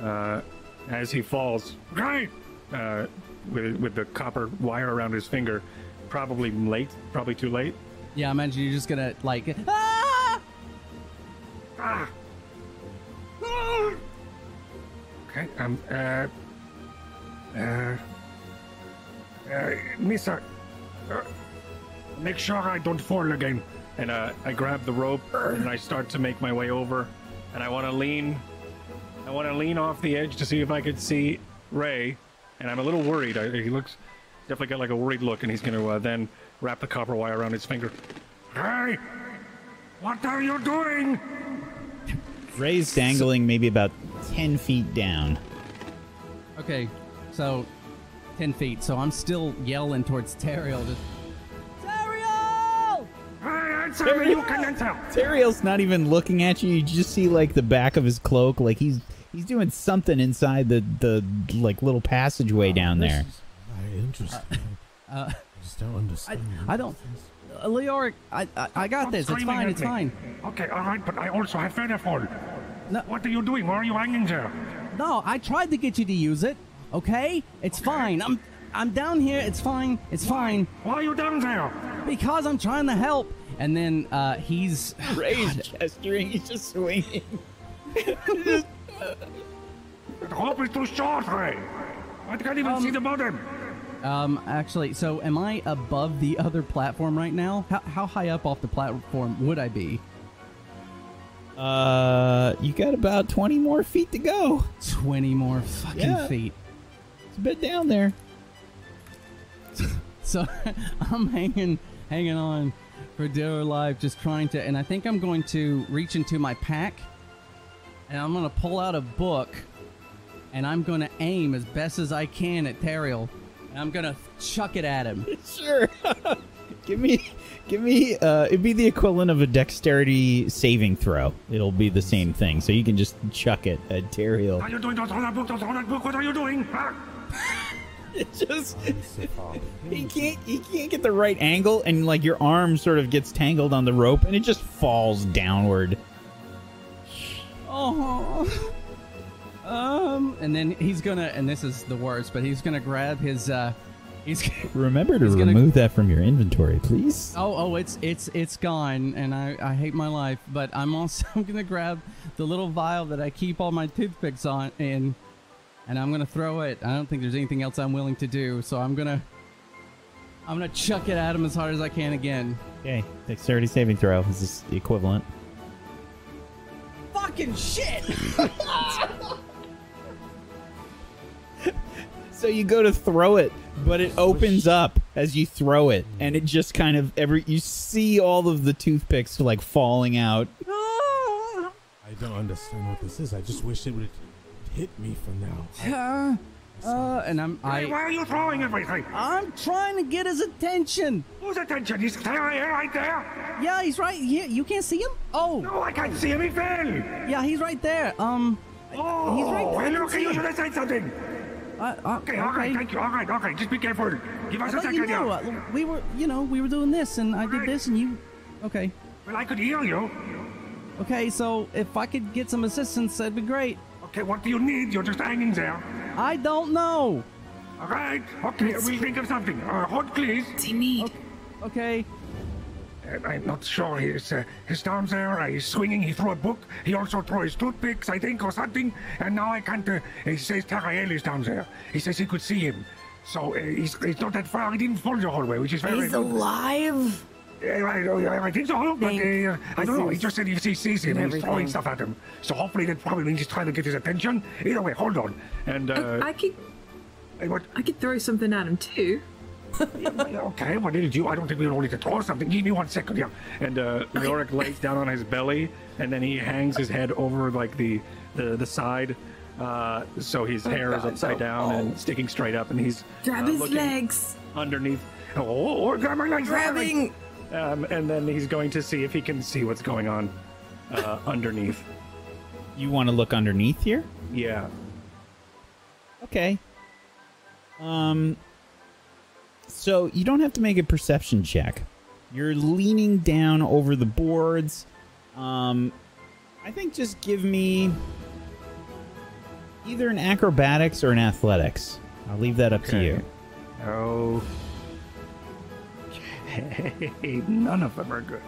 uh, as he falls. Hey! Uh, with with the copper wire around his finger. Probably late. Probably too late. yeah. I imagine you're just gonna like ah! Ah! Ah! Okay, um, uh. Uh. Uh, Misa. Uh, make sure I don't fall again. And uh, I grab the rope and I start to make my way over. And I want to lean. I want to lean off the edge to see if I could see Ray. And I'm a little worried. I, he looks definitely got like a worried look, and he's going to uh, then wrap the copper wire around his finger. Hey! What are you doing? Ray's dangling maybe about 10 feet down. Okay. So ten feet. So I'm still yelling towards Teriel. Just Teriel! Hey, answer you can answer! Teriel's not even looking at you. You just see like the back of his cloak, like he's he's doing something inside the the like little passageway down This there. is Very interesting. Uh, I just don't understand. I don't. Uh, Leoric, I, I I got Stop this. It's screaming fine. It's me. fine. Okay, alright, but I also have Featherfall. No. What are you doing? Why are you hanging there? No, I tried to get you to use it. Okay, it's fine. I'm I'm down here. It's fine. It's fine Why are you down there? because I'm trying to help. And then uh, he's Ray's gesturing. He's just swinging. The rope is too short, Ray. I can't even see the bottom. um actually. So am I above the other platform right now? How how high up off the platform would I be? Uh, you got about 20 more feet to go. Twenty more fucking Yeah. feet. It's a bit down there. So I'm hanging hanging on for dear life, just trying to and I think I'm going to reach into my pack and I'm gonna pull out a book and I'm gonna aim as best as I can at Teriel. And I'm gonna chuck it at him. Sure. give me, give me. Uh, it'd be the equivalent of a dexterity saving throw. It'll be the same thing. So you can just chuck it at Teriel. Are you doing? Don't throw that book. Don't throw that book. What are you doing? Ah! It just he can't he can't get the right angle, and like your arm sort of gets tangled on the rope, and it just falls downward. Oh. Um, and then he's gonna, and this is the worst, but he's gonna grab his, uh, he's. Remember to He's gonna- remove that from your inventory, please. Oh, oh, it's it's it's gone, and I I hate my life. But I'm also gonna grab the little vial that I keep all my toothpicks on in, and I'm gonna throw it. I don't think there's anything else I'm willing to do, so I'm gonna I'm gonna chuck it at him as hard as I can again. Okay, dexterity saving throw is this the equivalent. Fucking shit! So you go to throw it, but it opens up as you throw it, and it just kind of every you see all of the toothpicks like falling out. I don't understand what this is. I just wish it would hit me for now. Uh, uh, and I'm Hey, why are you throwing everything? I'm trying to get his attention. Whose attention? He's there, right there. Yeah, he's right here. You can't see him? Oh, No, I can't see him. He fell. yeah, he's right there. Um, Oh, he's right there. I Hey, can look, see you him. should have said something. Uh, uh, Okay, all right, thank you. All right, okay. Just be careful. Give us I a let you second know. here. uh, We were, you know, we were doing this, and I did Right. this, and you. Okay. Well, I could hear you. Okay, so if I could get some assistance, that'd be great. Okay, what do you need? You're just hanging there. I don't know. All right. Okay, we'll think of something. Uh, hold, please. They need. Okay. Uh, I'm not sure. He's, uh, he's down there. Uh, he's swinging. He threw a book. He also threw his toothpicks, I think, or something. And now I can't. Uh, he says Teriel is down there. He says he could see him. So uh, he's, he's not that far. He didn't fall the hallway, which is very He's good. alive. I, think so, but uh, I don't know. He just said he sees him, And he's throwing stuff at him. So hopefully that probably means he's trying to get his attention. Either way, hold on. And uh, I, I could what? I could throw something at him too. okay, what did you? I don't think we need to throw something. Give me one second here. And uh, Leoric lays down on his belly, and then he hangs his head over like the the, the side, uh, so his Oh, hair is upside down Oh. and sticking straight up, and he's Grab uh, his legs. underneath. Oh, oh, oh, legs! grab my legs. Grabbing. Um, and then he's going to see if he can see what's going on uh, underneath. You want to look underneath here? Yeah. Okay. Um. So you don't have to make a perception check. You're leaning down over the boards. Um, I think just give me either an acrobatics or an athletics. I'll leave that up to you. Oh. Okay. None of them are good.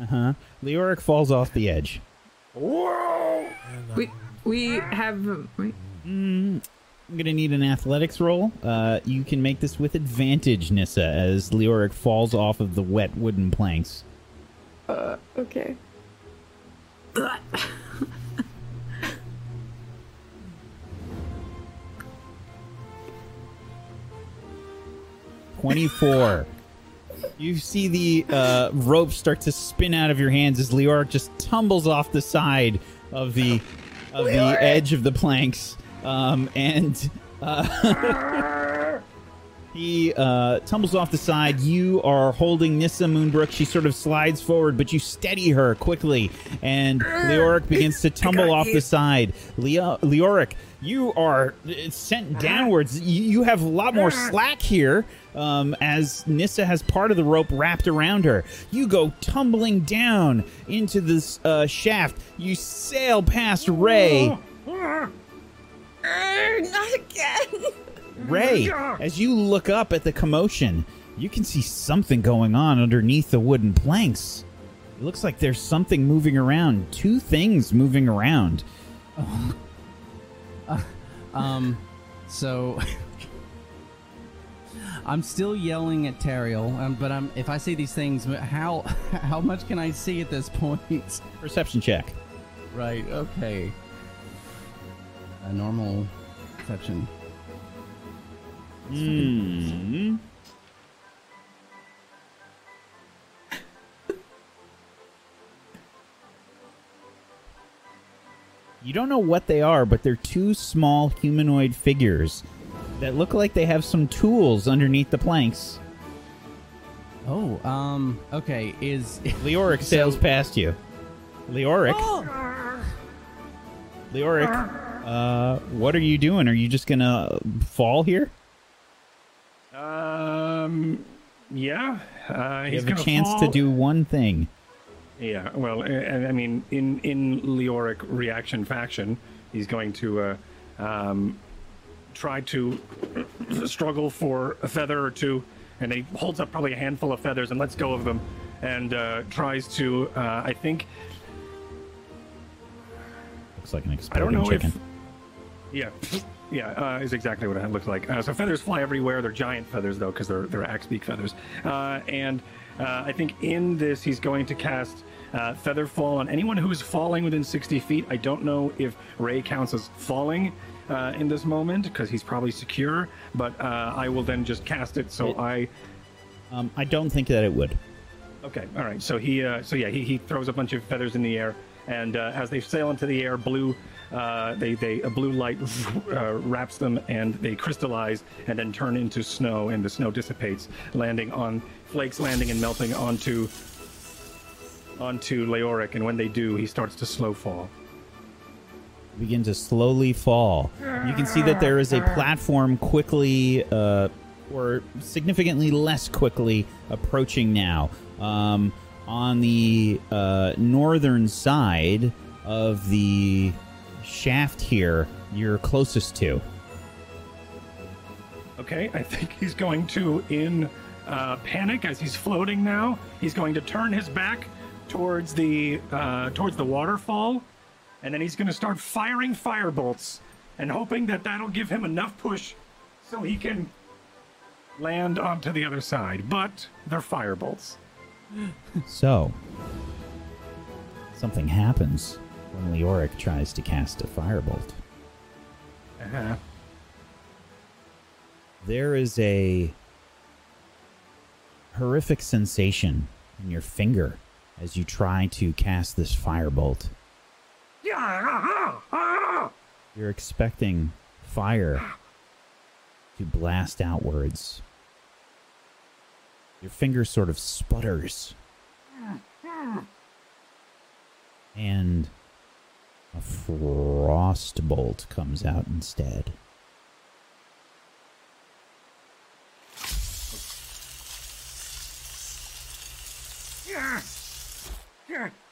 Uh huh. Leoric falls off the edge. Whoa! We we have wait. Mm, I'm gonna need an athletics roll. Uh, you can make this with advantage, Nissa, as Leoric falls off of the wet wooden planks. Uh, okay. Twenty-four. you see the uh, rope start to spin out of your hands as Leoric just tumbles off the side of the of the edge of the planks, um, and uh, he uh, tumbles off the side. You are holding Nissa Moonbrook. She sort of slides forward, but you steady her quickly, and Leoric begins to tumble off the side. Leo- Leoric, you are uh, sent downwards. You, you have a lot more slack here. Um, as Nissa has part of the rope wrapped around her, you go tumbling down into this uh, shaft. You sail past Ray. Uh, not again. Ray, as you look up at the commotion, you can see something going on underneath the wooden planks. It looks like there's something moving around. Two things moving around. Um, so I'm still yelling at Teriel, um, but I'm if I see these things, how how much can I see at this point? Perception check. Right. Okay. A normal perception. Hmm. You don't know what they are, but they're two small humanoid figures that look like they have some tools underneath the planks. Oh, um, okay. Is Leoric sails past you. Leoric. Leoric, uh, what are you doing? Are you just gonna fall here? Um, yeah. Uh, You he's have a gonna chance to do one thing. Yeah, well, I I mean, in in Leoric reaction faction, he's going to uh, um, try to struggle for a feather or two, and he holds up probably a handful of feathers and lets go of them, and uh, tries to. Uh, I think Looks like an I don't know chicken. if. Yeah, yeah, uh, is exactly what it looks like. Uh, so feathers fly everywhere. They're giant feathers though, because they're they're axe beak feathers. Uh, and uh, I think in this he's going to cast uh, feather fall on anyone who is falling within 60 feet. I don't know if Ray counts as falling. Uh, in this moment, because he's probably secure, but uh, I will then just cast it. So I Um, I don't think that it would. Okay, all right. So he, uh, so yeah, he, he throws a bunch of feathers in the air, and uh, as they sail into the air, blue, uh, they they a blue light uh, wraps them, and they crystallize, and then turn into snow, and the snow dissipates, landing on flakes, landing and melting onto onto Leoric, and when they do, he starts to slow fall. Begin to slowly fall. You can see that there is a platform quickly, uh, or significantly less quickly, approaching now. Um, on the uh, northern side of the shaft here, you're closest to. Okay, I think he's going to, in uh, panic as he's floating now, he's going to turn his back towards the uh, towards the waterfall, and then he's going to start firing fire bolts, and hoping that that'll give him enough push so he can land onto the other side. But they're fire bolts. So, something happens when Leoric tries to cast a firebolt. Uh-huh. there is a horrific sensation in your finger as you try to cast this firebolt. You're expecting fire to blast outwards. Your finger sort of sputters. And a frost bolt comes out instead.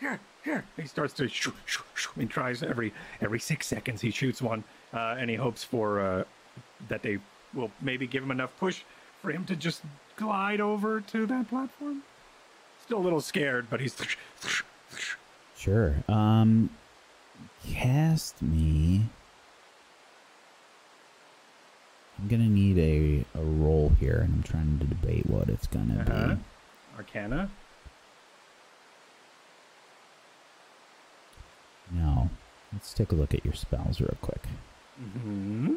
He starts to shoo, shoo, shoo. He tries every every six seconds. He shoots one, uh, and he hopes for uh, that they will maybe give him enough push for him to just glide over to that platform. Still a little scared, but he's Sure. Um cast me. I'm gonna need a, a roll here, and I'm trying to debate what it's gonna uh-huh. be. Arcana. No. Let's take a look at your spells real quick. Mm-hmm.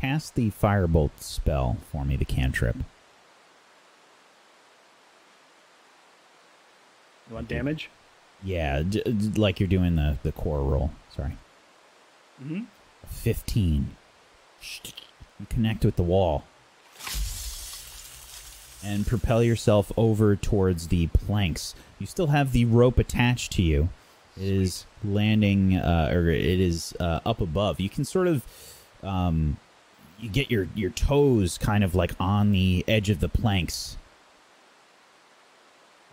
Cast the firebolt spell for me, the cantrip. You want damage? Yeah, d- d- like you're doing the, the core roll. Sorry. Mm-hmm. 15. You connect with the wall and propel yourself over towards the planks. You still have the rope attached to you. It is landing, uh, or it is uh, up above. You can sort of, um, you get your your toes kind of like on the edge of the planks.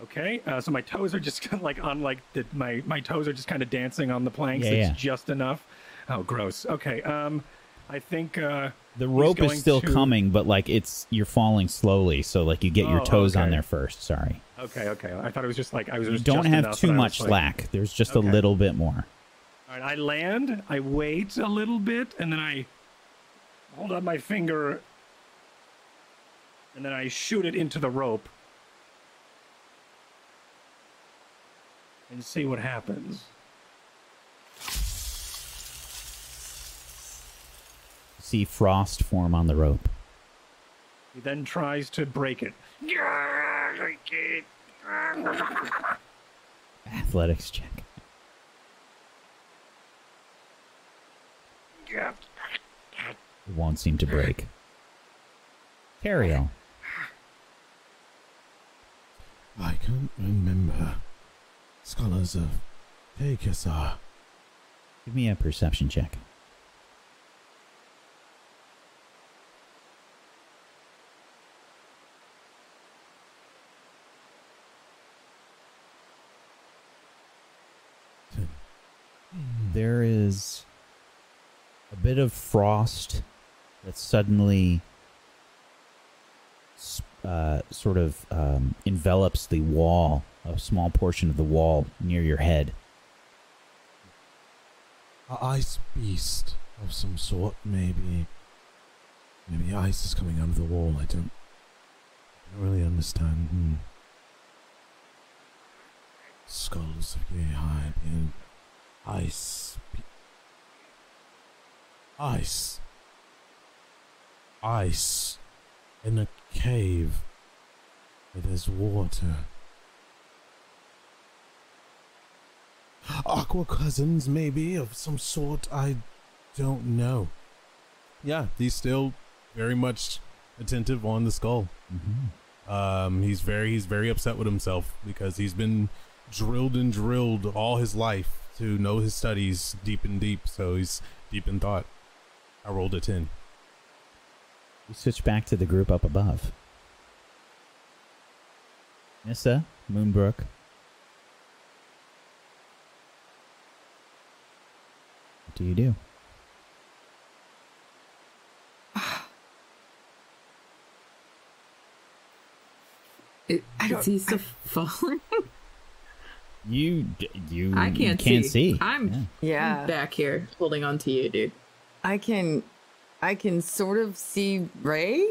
Okay, uh, so my toes are just kind of like on like the, my my toes are just kind of dancing on the planks. Yeah, it's yeah. just enough. Oh, gross. Okay, um, I think uh, The rope is still to- coming, but like it's you're falling slowly, so like you get your Oh, toes on there first. Sorry. Okay, okay. I thought it was just like I was. You just don't have too but I was much like- slack. There's just Okay. a little bit more. All right, I land. I wait a little bit, and then I hold up my finger, and then I shoot it into the rope, and see what happens. See frost form on the rope. He then tries to break it. Athletics check. It won't seem to break. Cariel. I can't remember. Scholars of Pegasa. Give me a perception check. There is a bit of frost that suddenly uh, sort of um, envelops the wall, a small portion of the wall near your head. A ice beast of some sort, maybe. Maybe ice is coming out of the wall. I don't, I don't really understand. Hmm. Skulls of Yehai being ice. Ice. Ice. In a cave. Where there's water. Aqua cousins, maybe, of some sort. I don't know. Yeah, he's still very much attentive on the skull. Um, he's very he's very upset with himself because he's been drilled and drilled all his life to know his studies deep and deep. So he's deep in thought. I rolled a ten. We switch back to the group up above. Nissa, Moonbrook. What do you do? It. It, is he still falling? You you I can't, can't see. see. I'm Yeah. back here holding on to you, dude. I can, I can sort of see Ray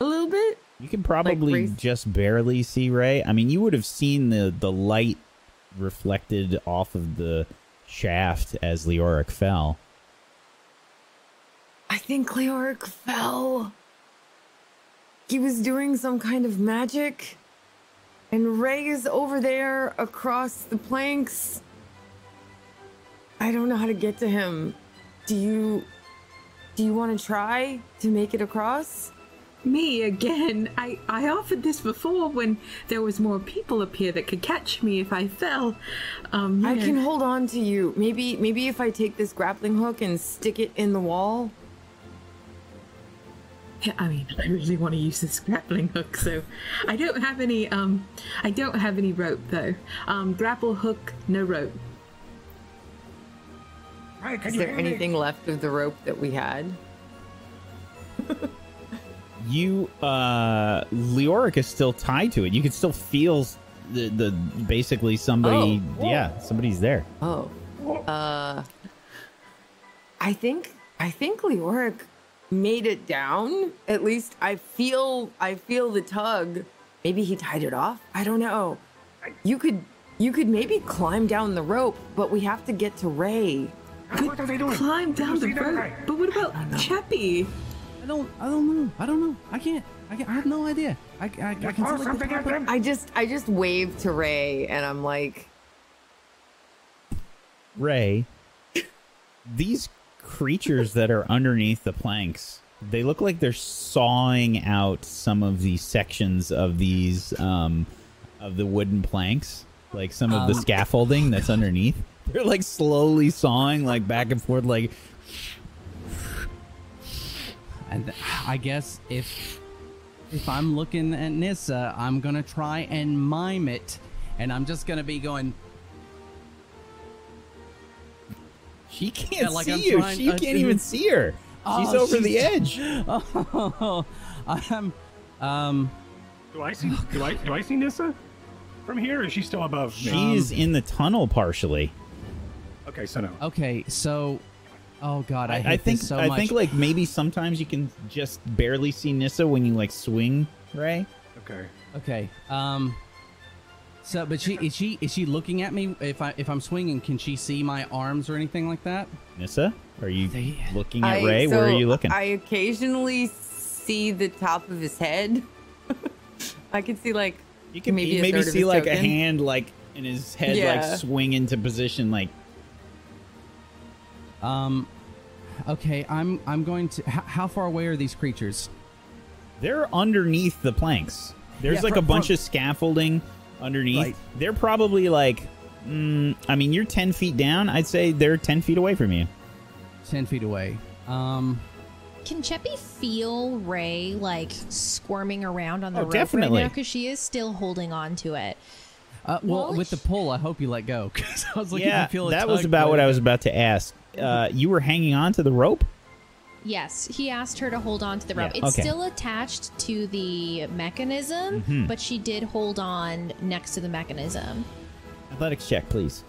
a little bit. You can probably Race- just barely see Ray. I mean, you would have seen the the light reflected off of the shaft as Leoric fell. I think Leoric fell. He was doing some kind of magic. And Ray is over there across the planks. I don't know how to get to him. Do you do you want to try to make it across? Me again. I, I offered this before when there was more people up here that could catch me if I fell. Um, I can hold on to you. Maybe maybe if I take this grappling hook and stick it in the wall. Yeah, I mean, I really want to use this grappling hook, so I don't have any. Um, I don't have any rope though. Um, grapple hook, no rope. Hey, can Is you there hear me? anything left of the rope that we had? You, uh, Leoric is still tied to it. You can still feel the, the basically somebody, Oh. yeah, somebody's there. Oh. Uh I think I think Leoric made it down. At least I feel I feel the tug. Maybe he tied it off. I don't know. You could you could maybe climb down the rope, but we have to get to Ray. What are they doing? Climb down the see rope. But what about Cheppy? I don't. I don't know. I don't know. I can't. I, can't, I have no idea. I, I, I can see throw the something top at them? I just I just waved to Ray and I'm like, Ray, these creatures that are underneath the planks, they look like they're sawing out some of the sections of these um of the wooden planks, like some of the Um. scaffolding that's underneath. They're like slowly sawing like back and forth like And I guess if if I'm looking at Nissa, I'm gonna try and mime it, and I'm just gonna be going. she can't Yeah, like see I'm you. trying- she uh, can't even see her. She's Oh, over the edge. Oh, I'm. Um. Do I see? Do I? Do I see Nissa from here? Or is she still above me? She's in the tunnel partially. Okay. So no. Okay. So. Oh God, I, I, hate I think this so I much. think like maybe sometimes you can just barely see Nissa when you like swing, Ray. Okay. Okay. Um. So, but she is she is she looking at me if I if I'm swinging? Can she see my arms or anything like that? Nissa, are you They- looking at I- Ray? Where are you looking? I occasionally see the top of his head. I can see like you can maybe maybe, a maybe of see his like a hand like in his head Yeah. like swing into position like Um. Okay. I'm I'm going to. H- how far away are these creatures? they're underneath the planks. There's Yeah, like fro- a bunch from- of scaffolding underneath. Right. They're probably like mm, I mean you're 10 feet down. I'd say they're 10 feet away from you. Ten feet away. Um. Can Cheppy feel Ray like squirming around on the Oh, rope definitely. right now? Because she is still holding on to it. Uh, well, Well, with the pull, I hope you let go because I was like, yeah, you feel a that was about what I was about to ask. Uh, you were hanging on to the rope? Yes, he asked her to hold on to the rope. Yeah, It's okay. still attached to the mechanism, Mhm. but she did hold on next to the mechanism. Athletics check, please.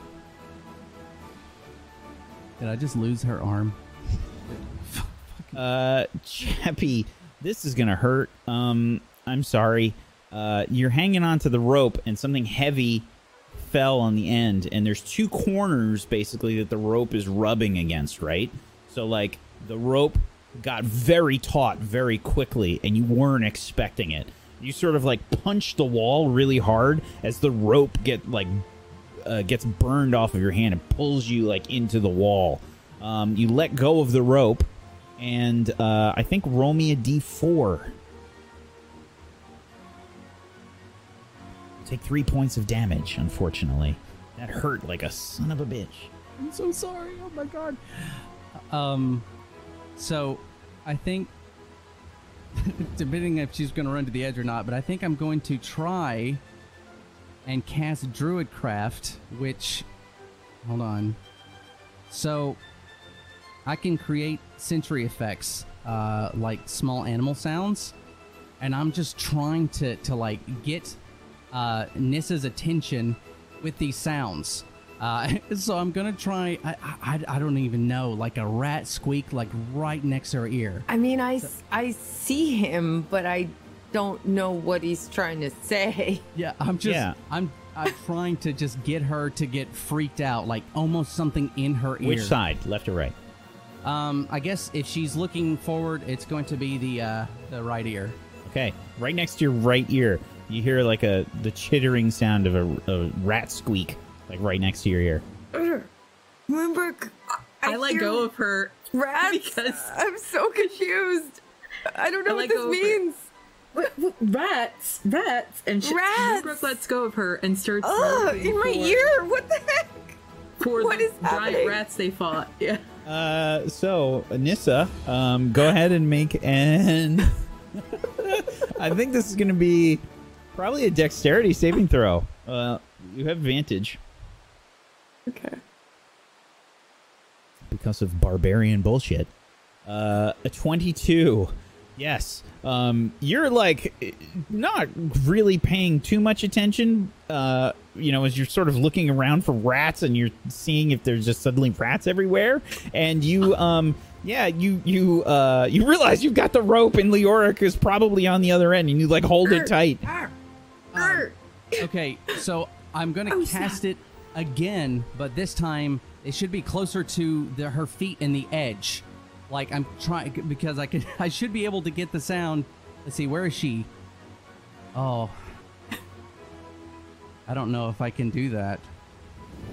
Did I just lose her arm? Uh, Cheppy, this is gonna hurt. Um, I'm sorry. Uh, you're hanging on to the rope, and something heavy fell on the end, and there's two corners basically that the rope is rubbing against, right? So like the rope got very taut very quickly, and you weren't expecting it. You sort of like punch the wall really hard as the rope get like uh, gets burned off of your hand and pulls you like into the wall. Um, you let go of the rope, and uh, I think roll me a d4. Take three points of damage. Unfortunately, that hurt like a son of a bitch. I'm so sorry. Oh my god. Um, so I think, depending if she's going to run to the edge or not, but I think I'm going to try and cast Druidcraft, which, hold on. So I can create sensory effects, uh, like small animal sounds, and I'm just trying to to like get uh, Nissa's attention with these sounds. Uh, so I'm gonna try. I, I I don't even know, like a rat squeak, like right next to her ear. I mean, I I see him, but I don't know what he's trying to say. Yeah, I'm just. Yeah. I'm I'm trying to just get her to get freaked out, like almost something in her ear. Which side, left or right? Um, I guess if she's looking forward, it's going to be the uh, the right ear. Okay, right next to your right ear, you hear like a the chittering sound of a, a rat squeak, like right next to your ear. Moonbrook, I, I let go of her rats. because I'm so confused. I don't know I what this go of her. means. What, what, rats, rats, and she, Rats! Brooke lets go of her and starts Ugh, looking in my for, ear. What the heck? for What the is giant happening? rats they fought. Yeah. Uh, so Nissa, um, go ahead and make an. I think this is going to be probably a dexterity saving throw. Uh, you have advantage Okay. because of barbarian bullshit. Uh, a twenty-two. Yes. Um, you're like not really paying too much attention. Uh, you know, as you're sort of looking around for rats and you're seeing if there's just suddenly rats everywhere, and you, um, yeah, you you uh you realize you've got the rope and Leoric is probably on the other end, and you like hold it tight. Um, okay, so I'm gonna Oh, cast it again, but this time it should be closer to the, her feet and the edge. Like I'm trying because I could I should be able to get the sound. Let's see, where is she? Oh, I don't know if I can do that.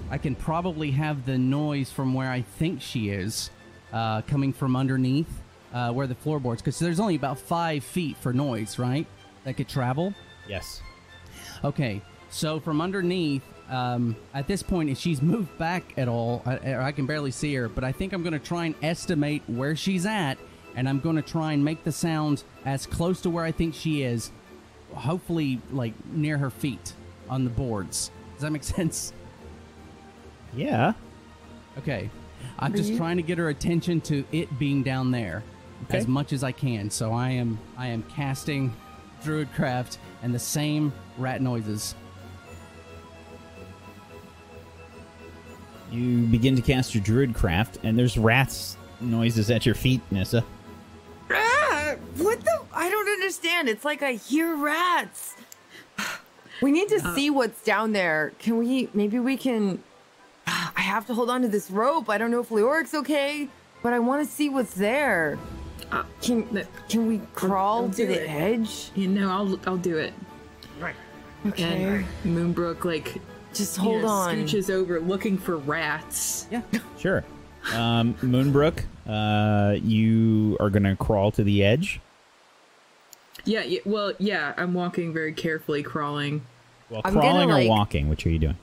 I can probably have the noise from where I think she is, uh, coming from underneath uh, where the floorboards. Because there's only about five feet for noise, right? That could travel. Yes. Okay, so from underneath, um, at this point, if she's moved back at all, I, I can barely see her, but I think I'm going to try and estimate where she's at, and I'm going to try and make the sound as close to where I think she is, hopefully, like near her feet on the boards. Does that make sense? Yeah. Okay. I'm just trying to get her attention to it being down there Okay. as much as I can. So I am I am casting Druidcraft and the same rat noises. You begin to cast your druidcraft, and there's rats noises at your feet, Nissa. Ah, what the? I don't understand. It's like I hear rats. We need to Uh, see what's down there. Can we? Maybe we can. I have to hold on to this rope. I don't know if Leoric's okay, but I want to see what's there. Uh, Can Can we crawl I'll to the it. edge? You know, I'll I'll do it. Right. Okay. And Moonbrook like Just you hold know, on. scooches over looking for rats. Yeah. Sure. Um, Moonbrook, uh, you are gonna crawl to the edge. Yeah, yeah. Well, yeah. I'm walking very carefully, crawling. Well, I'm gonna, crawling or like- walking? Which are you doing?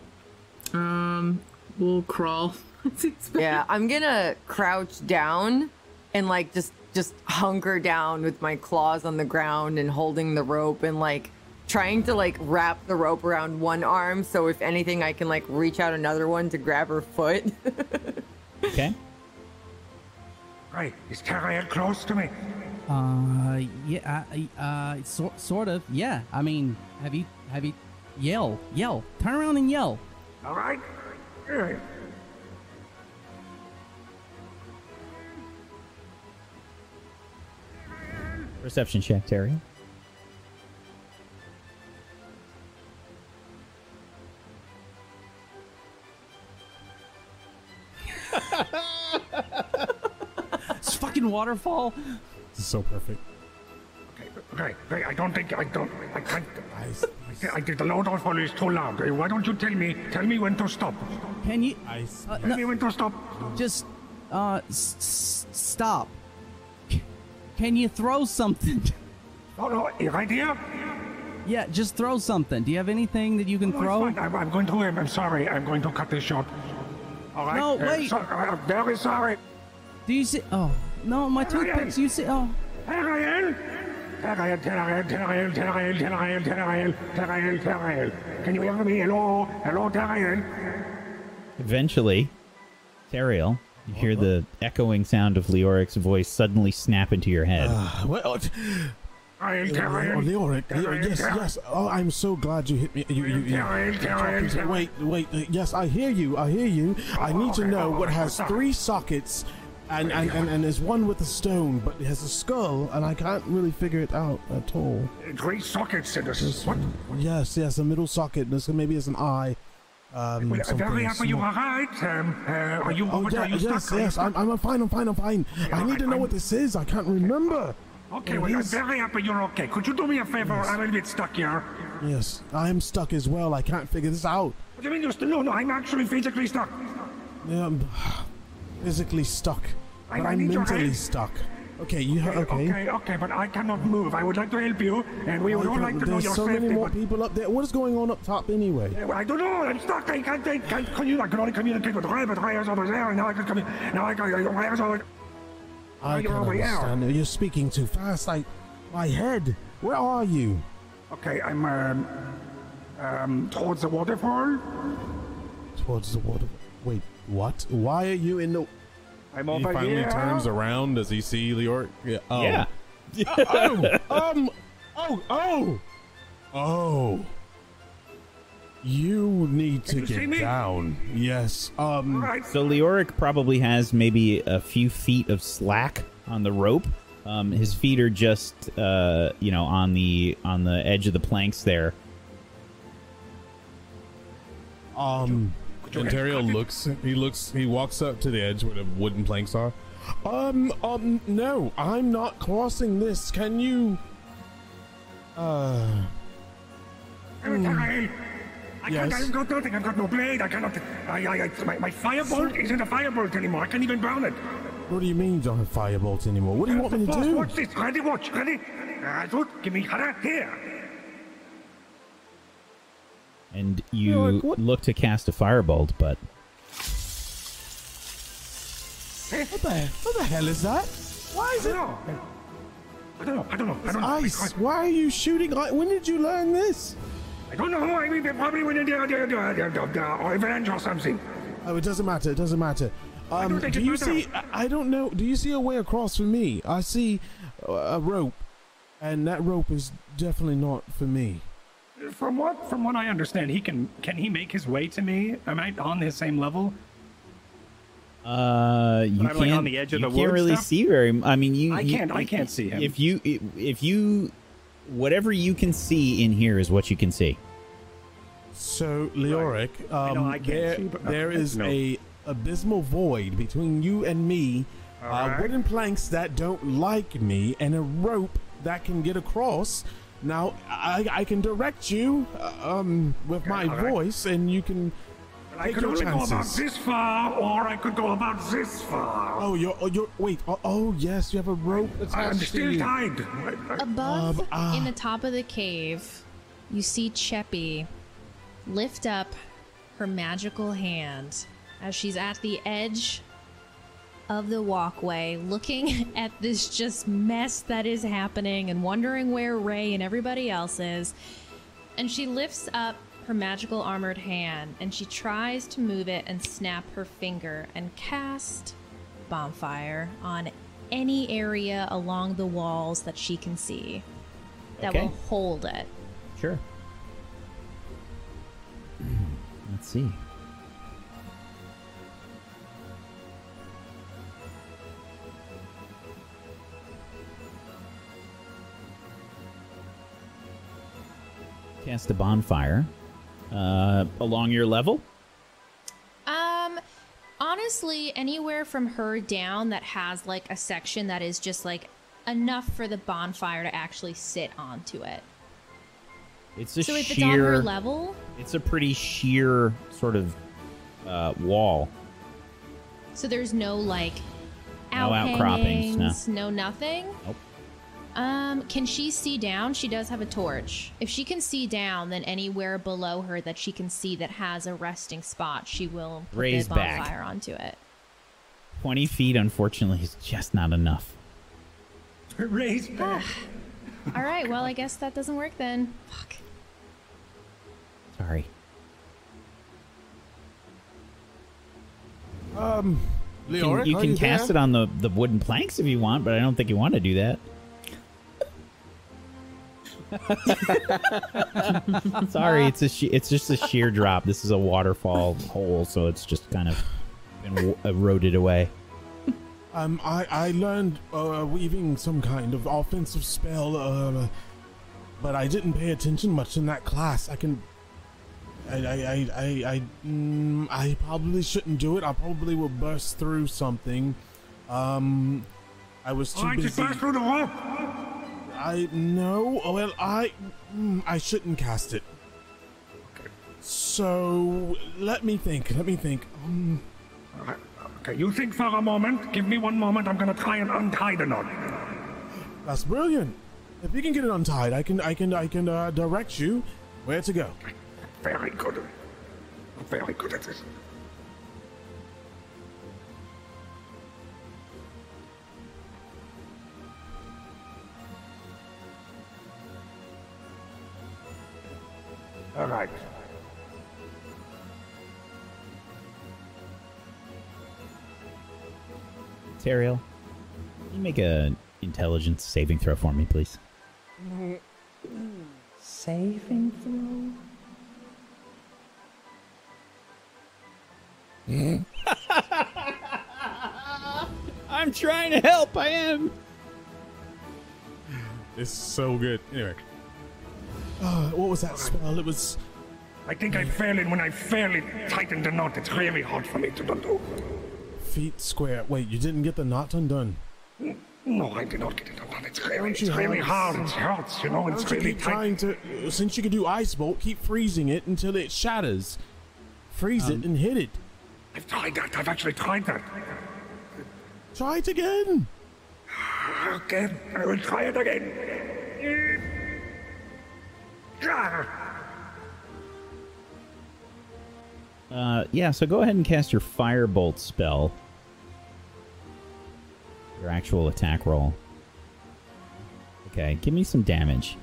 Um, we'll crawl. Yeah, I'm gonna crouch down and like just just hunker down with my claws on the ground and holding the rope and like trying to like wrap the rope around one arm so if anything I can like reach out another one to grab her foot. Okay. Right. Is Teriel close to me? Uh, yeah. Uh, uh, so, sort of. Yeah. I mean, have you have you yell yell turn around and yell. All right. All Perception check, Terry. It's fucking waterfall. This is so perfect. Okay. Okay. okay. I don't think I don't. I can't. I, I, I think the loud waterfall is too loud. Why don't you tell me? Tell me when to stop. Can you I, uh, Tell no, me when to stop. just uh s- s- stop? Can you throw something? Oh no, your idea? Yeah, just throw something. Do you have anything that you can no, throw? I'm, I'm, going to leave. I'm sorry. I'm going to cut this short. All right. No, wait. I'm, I'm very sorry. Do you see? Oh no, my toothpicks. You see? Oh. Ariel. Ariel, Ariel, Ariel, Ariel, Ariel, Ariel, Ariel, Ariel. Can you hear me? Hello, hello, Ariel. Eventually, Ariel you hear the echoing sound of Leoric's voice suddenly snap into your head. what? Oh, Teriel. Oh, Teriel. Leoric, Leoric, yes, yes. Oh, I'm so glad you hit me. You, you, you, you're Teriel, talking to- Teriel. Wait, wait. uh, Yes, I hear you. I hear you. I need to know what has three sockets And, and, and, and there's one with a stone, but it has a skull, and I can't really figure it out at all. Three sockets in this. What? Yes, yes, a middle socket. There's maybe there's an eye. Um, Well, very happy you are right. Um, uh, are you? Oh, yeah, are you yes, stuck? Yes. I'm, stuck? I'm fine. I'm fine. I'm fine. I need to know what this is. I can't remember. Okay, well, I'm very happy you're okay. Could you do me a favor? Yes. I'm a bit stuck here. Yes, I am stuck as well. I can't figure this out. What do you mean you're still? No, no, I'm actually physically stuck. Yeah, I'm physically stuck, I- but I I'm mentally stuck. Okay, you ha- okay? Okay, okay, but I cannot move. I would like to help you, and we would all like to know There's your so safety. many more people up there. What is going on up top anyway? I don't know. I'm stuck. I can't. I can't. Can you? I can only communicate with Ray, but Ray is over there, and now I can communicate. Now I can. Ray is over. I can understand. You're speaking too fast. Like my head. Where are you? Okay, I'm um, um towards the waterfall. Towards the water. Wait, what? Why are you in the? I'm He over finally here. turns around. Does he see Leoric? Yeah. Oh. Yeah. oh, um, oh, oh, oh. You need to you get down. Yes. Um. All right. So Leoric probably has maybe a few feet of slack on the rope. Um, his feet are just, uh, you know, on the on the edge of the planks there. Um. You Ontario looks. He looks. He walks up to the edge where the wooden planks are. Um. Um. No, I'm not crossing this. Can you? Uh. I'm tired. I Yes. can't. I've got nothing. I've got no blade. I cannot. I. I. I my, my firebolt isn't a firebolt anymore. I can't even burn it. What do you mean you don't have firebolt anymore? What do you want me to Boss, do? Watch this. Ready? Watch. Ready? Uh, good. Give me Hannah here. And you Leoric, what- look to cast a firebolt, but What the? What the hell is that? Why is I it know. I don't know. I don't know. I don't know. ice? Why are you shooting? i- When did you learn this? I don't know. I mean, they probably there, there, or revenge or something. Oh, it doesn't matter. It doesn't matter. Um, don't think do it you matters. see? I I don't know. Do you see a way across for me? I see uh, a rope, and that rope is definitely not for me. From what from what I understand, he can can he make his way to me? Am I on the same level? uh, you I'm, can't. like, on the edge of you the can't really stuff? see very. m- I mean, you. I you- can't- I can't see him. If you if you whatever you can see in here is what you can see. So, Leoric, um, know I can't there, see, but- there is No. a abysmal void between you and me. Uh, Alright. wooden planks that don't like me, and a rope that can get across. Now, I, I can direct you uh, um, with my alright. voice, and you can I take could your only go about this far, or I could go about this far. Oh, you're, oh, you're, wait. Oh, oh, yes, you have a rope attached I'm still tied. Above, Um, ah. in the top of the cave, you see Cheppy lift up her magical hand as she's at the edge of the walkway, looking at this just mess that is happening and wondering where Ray and everybody else is. And she lifts up her magical armored hand and she tries to move it and snap her finger and cast bonfire on any area along the walls that she can see that Okay. will hold it. Sure. Let's see. Cast a bonfire uh, along your level. Um, honestly, anywhere from her down that has like a section that is just like enough for the bonfire to actually sit onto it. It's a so if sheer. it's on her level, It's a pretty sheer sort of uh, wall. so there's no like No outcroppings, no. no nothing. Nope. Um, can she see down? She does have a torch. If she can see down, then anywhere below her that she can see that has a resting spot, she will put Raise the back. bonfire onto it. 20 feet, unfortunately, is just not enough. Raise back. All right, well, I guess that doesn't work then. Fuck. Sorry. Um, You can, you can cast there? it on the, the wooden planks if you want, but I don't think you want to do that. Sorry, it's a it's just a sheer drop. This is a waterfall hole, so it's just kind of been eroded away. Um, I I learned uh, weaving some kind of offensive spell, uh, but I didn't pay attention much in that class. I can. I I I I I, mm, I probably shouldn't do it. I probably will burst through something. Um, I was too I just busy. I no. Well, I mm, I shouldn't cast it. So let me think. Let me think. Um, Okay, you think for a moment. Give me one moment. I'm gonna try and untie the knot. That's brilliant. If you can get it untied, I can I can I can uh, direct you where to go. Very good. Very good at this. All right. Teriel, can you make an intelligence saving throw for me, please? Saving throw? I'm trying to help. I am. It's so good. Anyway, uh, what was that spell? It was I think I failed when I fairly tightened the knot. It's really hard for me to undo. feet square. Wait, you didn't get the knot undone. No, I did not get it undone. It's really, it's really hard. It hurts, you know. It's you really trying to? Since you can do ice bolt, keep freezing it until it shatters. Freeze Um, it and hit it. I've tried that. I've actually tried that. Try it again. Again, I will try it again. Uh, yeah, so go ahead and cast your Firebolt spell. Your actual attack roll. Okay, give me some damage.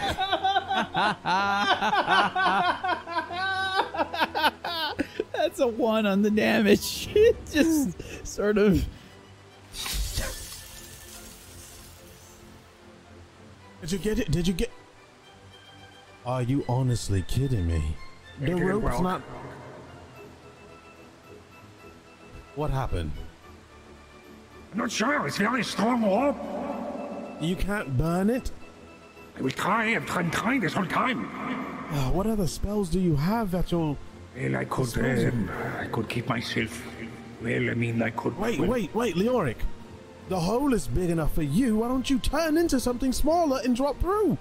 That's a one on the damage. It just sort of. Did you get it? Did you get? Are you honestly kidding me? The rope's well. not. What happened? I'm not sure. It's very strong rope. You can't burn it. I will try. I've tried trying this whole time. Uh, what other spells do you have that you'll? Well, I could, um, I could keep myself. Well, I mean, I could. Wait, well, wait, wait, Leoric. The hole is big enough for you. Why don't you turn into something smaller and drop through?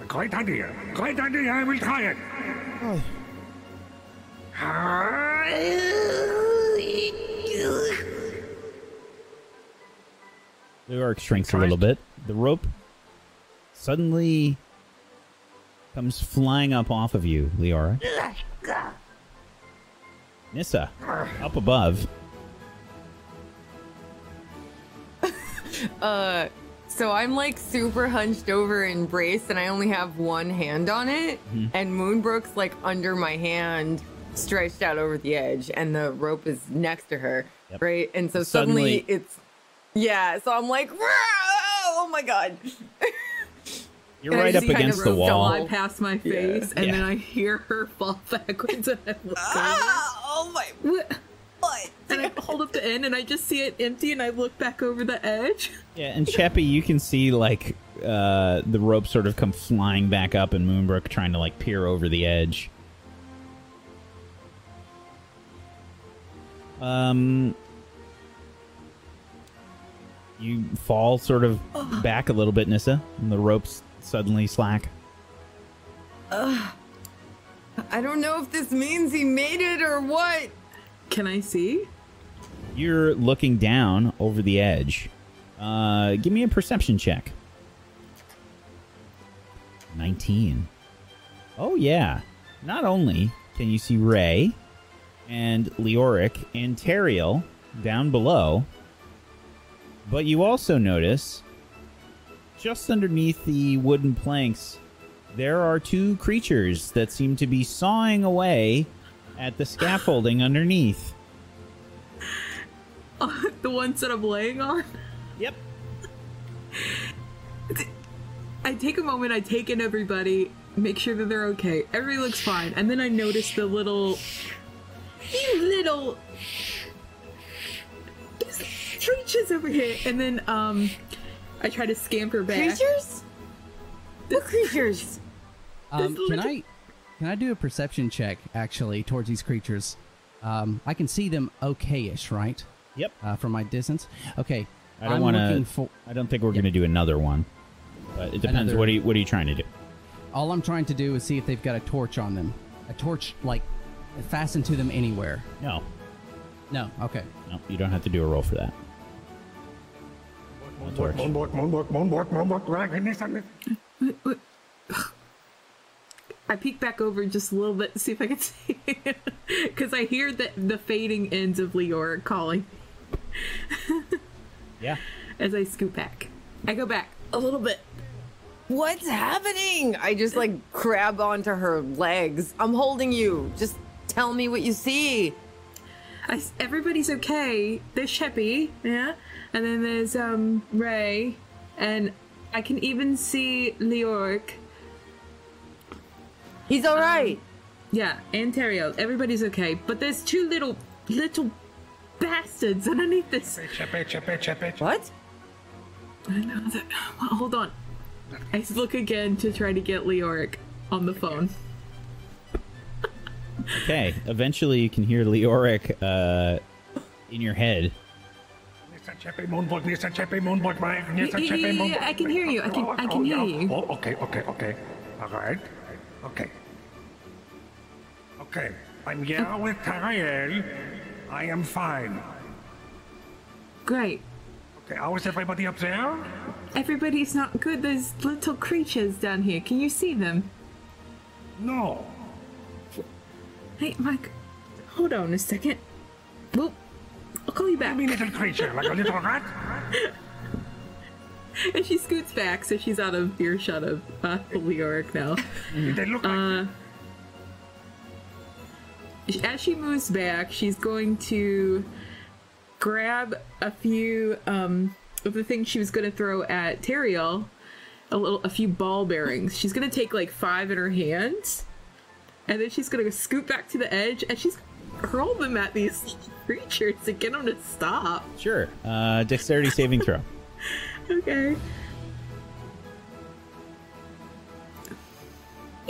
A great idea. Great idea. I will try it. Oh, The arc shrinks a little bit. The rope suddenly comes flying up off of you, Leora. Nissa, up above. Uh, so I'm like super hunched over and braced, and I only have one hand on it. Mhm. And Moonbrook's like under my hand, stretched out over the edge, and the rope is next to her, Yep. right? And so suddenly, Suddenly- it's yeah. So I'm like, "Rah!" oh my god. You're And I right just up kind against of the fell wall. Fly past my face, and Yeah. then I hear her fall backwards, and I look Ah, oh my over. what? And I hold up the end, and I just see it empty, and I look back over the edge. Yeah, and Cheppy, you can see like uh, the rope sort of come flying back up, and Moonbrook trying to like peer over the edge. Um, you fall sort of back a little bit, Nissa, and the rope's suddenly slack. Ugh. I don't know if this means he made it or what. Can I see? You're looking down over the edge. Uh, give me a perception check. 19. Oh, yeah. Not only can you see Ray and Leoric and Teriel down below, but you also notice just underneath the wooden planks, there are two creatures that seem to be sawing away at the scaffolding underneath. the ones that I'm laying on. Yep. I take a moment, I take in everybody, make sure that they're okay. Everybody looks fine. And then I notice the little these little these creatures over here. And then um I try to scamper back. Creatures? What creatures? Um, can I can I do a perception check actually towards these creatures? Um, I can see them okayish, right? Yep. Uh, from my distance. Okay. I don't want to. for- I don't think we're going to do another one. But it depends. Another- What are you What are you trying to do? All I'm trying to do is see if they've got a torch on them. A torch like fastened to them anywhere. No. No. Okay. No, you don't have to do a roll for that. I peek back over just a little bit to see if I can see because I hear the the fading ends of Leora calling. Yeah. As I scoot back, I go back a little bit. What's happening? I just like grab onto her legs. I'm holding you. Just tell me what you see. I, everybody's okay. There's Cheppy, yeah, and then there's um Ray, and I can even see Leoric. He's all right. yeah, and Teriel. Everybody's okay, but there's two little little bastards underneath this. What? I know that. Well, hold on. I look again to try to get Leoric on the phone. Okay. Eventually, you can hear Leoric uh, in your head. Cheppy, Moonbrook, Nissa Cheppy, Moonbrook, right? Nissa Yeah, Cheppy, yeah, yeah. I can hear you. I can- I can oh, hear oh, you. Oh, okay, okay, okay. All right. Okay. Okay. I'm here with Teriel. I am fine. Great. Okay, how is everybody up there? Everybody's not good. There's little creatures down here. Can you see them? No. Hey, Mike. Hold on a second. Well, I'll call you back. Mean, little creature, like a little rat? and she scoots back, so she's out of earshot of uh, Leoric now. They look like. Uh, as she moves back, she's going to grab a few um, of the things she was going to throw at Teriel, a little, a few ball bearings. She's going to take like five in her hands, and then she's going to scoot back to the edge, and she's hurl them at these creatures to get them to stop. Sure. Uh, dexterity saving throw. Okay.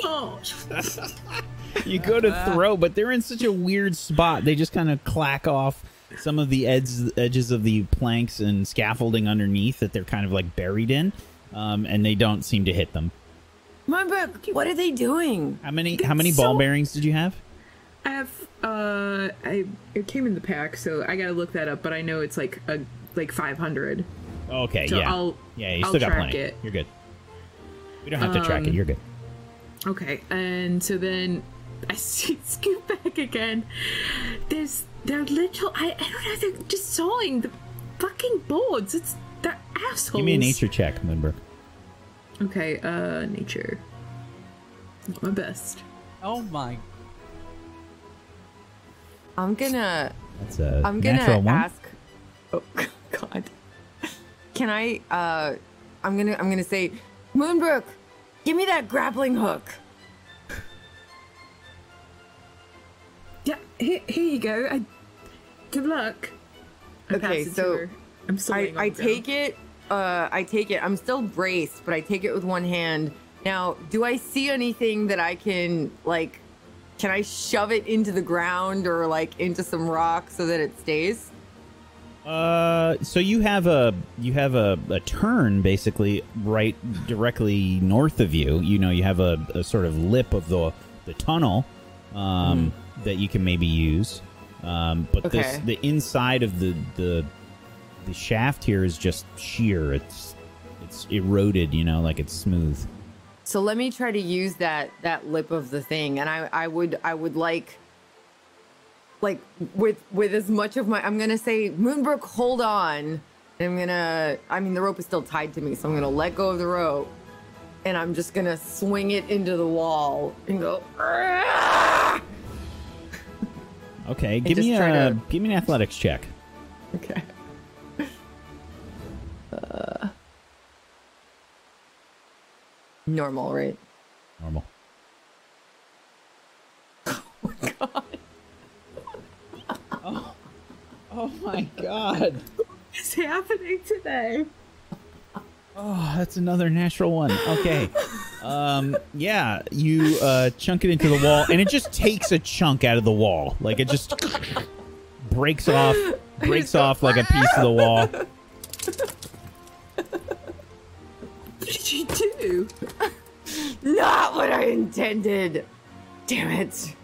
Oh. You go to throw, but they're in such a weird spot. They just kind of clack off some of the edges edges of the planks and scaffolding underneath that they're kind of like buried in, um, and they don't seem to hit them. Moonbrook, what are they doing? How many how many ball so- bearings did you have? I have uh I it came in the pack, so I gotta look that up, but I know it's like a like five hundred. Okay, So yeah, I'll- yeah, you I'll still got track plenty. it. You're good. We don't have to track it. Um, You're good. Okay, and so then I see- scoot back again. There's they're little I, I don't know, they're just sawing the fucking boards. It's they're assholes. Give me a nature check, Moonbrook. Okay, uh nature. Not my best. Oh my. I'm gonna. That's a I'm gonna natural one. ask. Oh God. Can I? uh I'm gonna. I'm gonna say, Moonbrook, give me that grappling hook. Yeah, here, here you go. I, good luck. I Okay, so. I'm still I, I take it. Uh, I take it. I'm still braced, but I take it with one hand. Now, do I see anything that I can like? Can I shove it into the ground or like into some rock so that it stays? Uh, so you have a you have a, a turn basically right directly north of you. You know, you have a, a sort of lip of the the tunnel um, that you can maybe use. Um, but this the inside of the the the shaft here is just sheer. It's it's eroded. You know, like it's smooth. So let me try to use that that lip of the thing, and I I would I would like like with with as much of my I'm gonna say Moonbrook, hold on. I'm gonna I mean the rope is still tied to me, so I'm gonna let go of the rope, and I'm just gonna swing it into the wall and go. Okay, give me a to- give me an athletics check. Okay. Normal, right? Normal. Oh my god. Oh. oh my god. What's happening today? Oh, that's another natural one. Okay. Um, yeah, you uh, chunk it into the wall, and it just takes a chunk out of the wall. Like it just breaks off, breaks off like a piece of the wall. Did you do? Not what I intended. Damn it.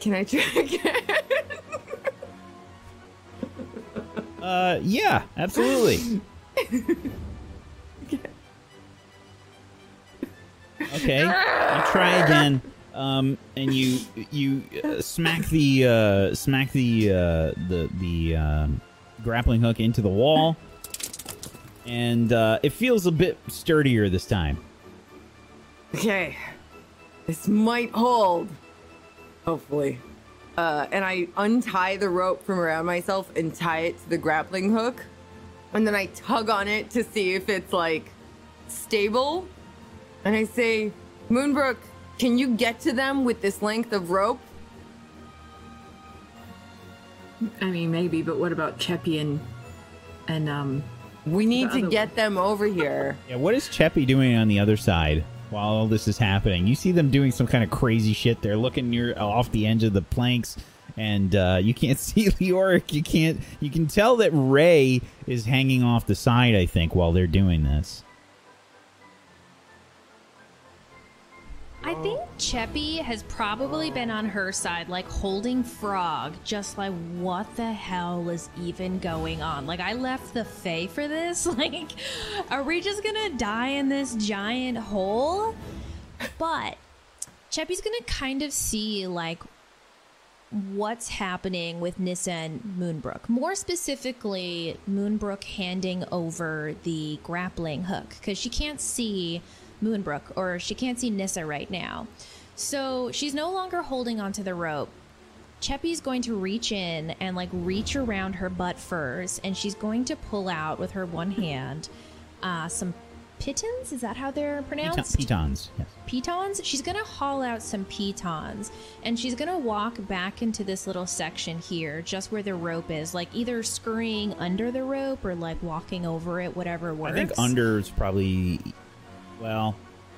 Can I try again? Uh, yeah, absolutely. Okay, you try again, um, and you you uh, smack the uh, smack the uh, the the um, grappling hook into the wall, and uh, it feels a bit sturdier this time. Okay. This might hold. Hopefully. Uh, and I untie the rope from around myself and tie it to the grappling hook. And then I tug on it to see if it's like stable. And I say, Moonbrook, can you get to them with this length of rope? I mean, maybe, but what about Cheppy and and um? We need to other get them over here. Yeah, what is Cheppy doing on the other side while all this is happening? You see them doing some kind of crazy shit. They're looking near off the edge of the planks, and uh, you can't see Leoric. You can't. You can tell that Ray is hanging off the side. I think while they're doing this. I think Cheppy has probably been on her side, like holding Frog, just like, what the hell is even going on? Like, I left the Fae for this? Like, are we just gonna die in this giant hole? But Cheppy's gonna kind of see, like, what's happening with Nissa and Moonbrook. More specifically, Moonbrook handing over the grappling hook because she can't see Moonbrook or she can't see Nissa right now. So she's no longer holding onto the rope. Cheppy's going to reach in and like reach around her butt furs and she's going to pull out with her one hand uh, some pitons. Is that how they're pronounced? Pitons. Yes. pitons. She's gonna haul out some pitons and she's gonna walk back into this little section here, just where the rope is, like either scurrying under the rope or like walking over it, whatever works. I think under is probably well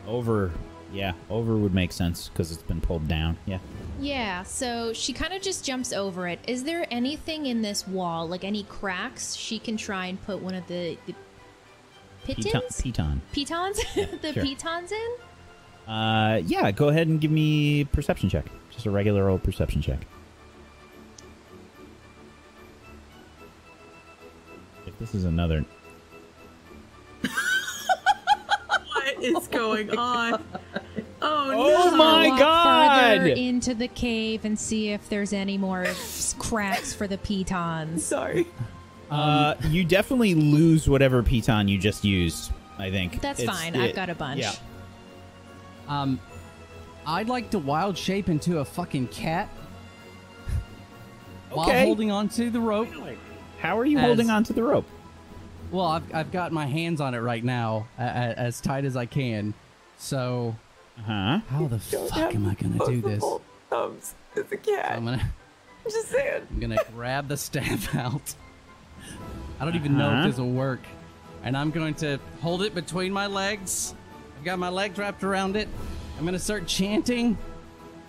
over. Yeah, over would make sense because it's been pulled down. Yeah. Yeah, so she kind of just jumps over it. Is there anything in this wall, like any cracks, she can try and put one of the, the pitons? Piton. Pitons? the sure. pitons in? Uh, yeah. Go ahead and give me perception check. Just a regular old perception check. If this is another, is going on? Oh, Oh no! my Walk God! Further into the cave and see if there's any more cracks for the pitons. Sorry. uh, you definitely lose whatever piton you just used. I think That's It's- fine. it- I've got a bunch. Yeah. Um, I'd like to wild shape into a fucking cat while Okay. holding onto the rope. How are you As- holding onto the rope? Well, I've, I've got my hands on it right now, a, a, as tight as I can. So, Huh? how the fuck am I gonna do this? Thumbs as a cat. I'm gonna, I'm just saying. I'm gonna grab the staff out. I don't even know Uh-huh. if this will work, and I'm going to hold it between my legs. I've got my legs wrapped around it. I'm gonna start chanting,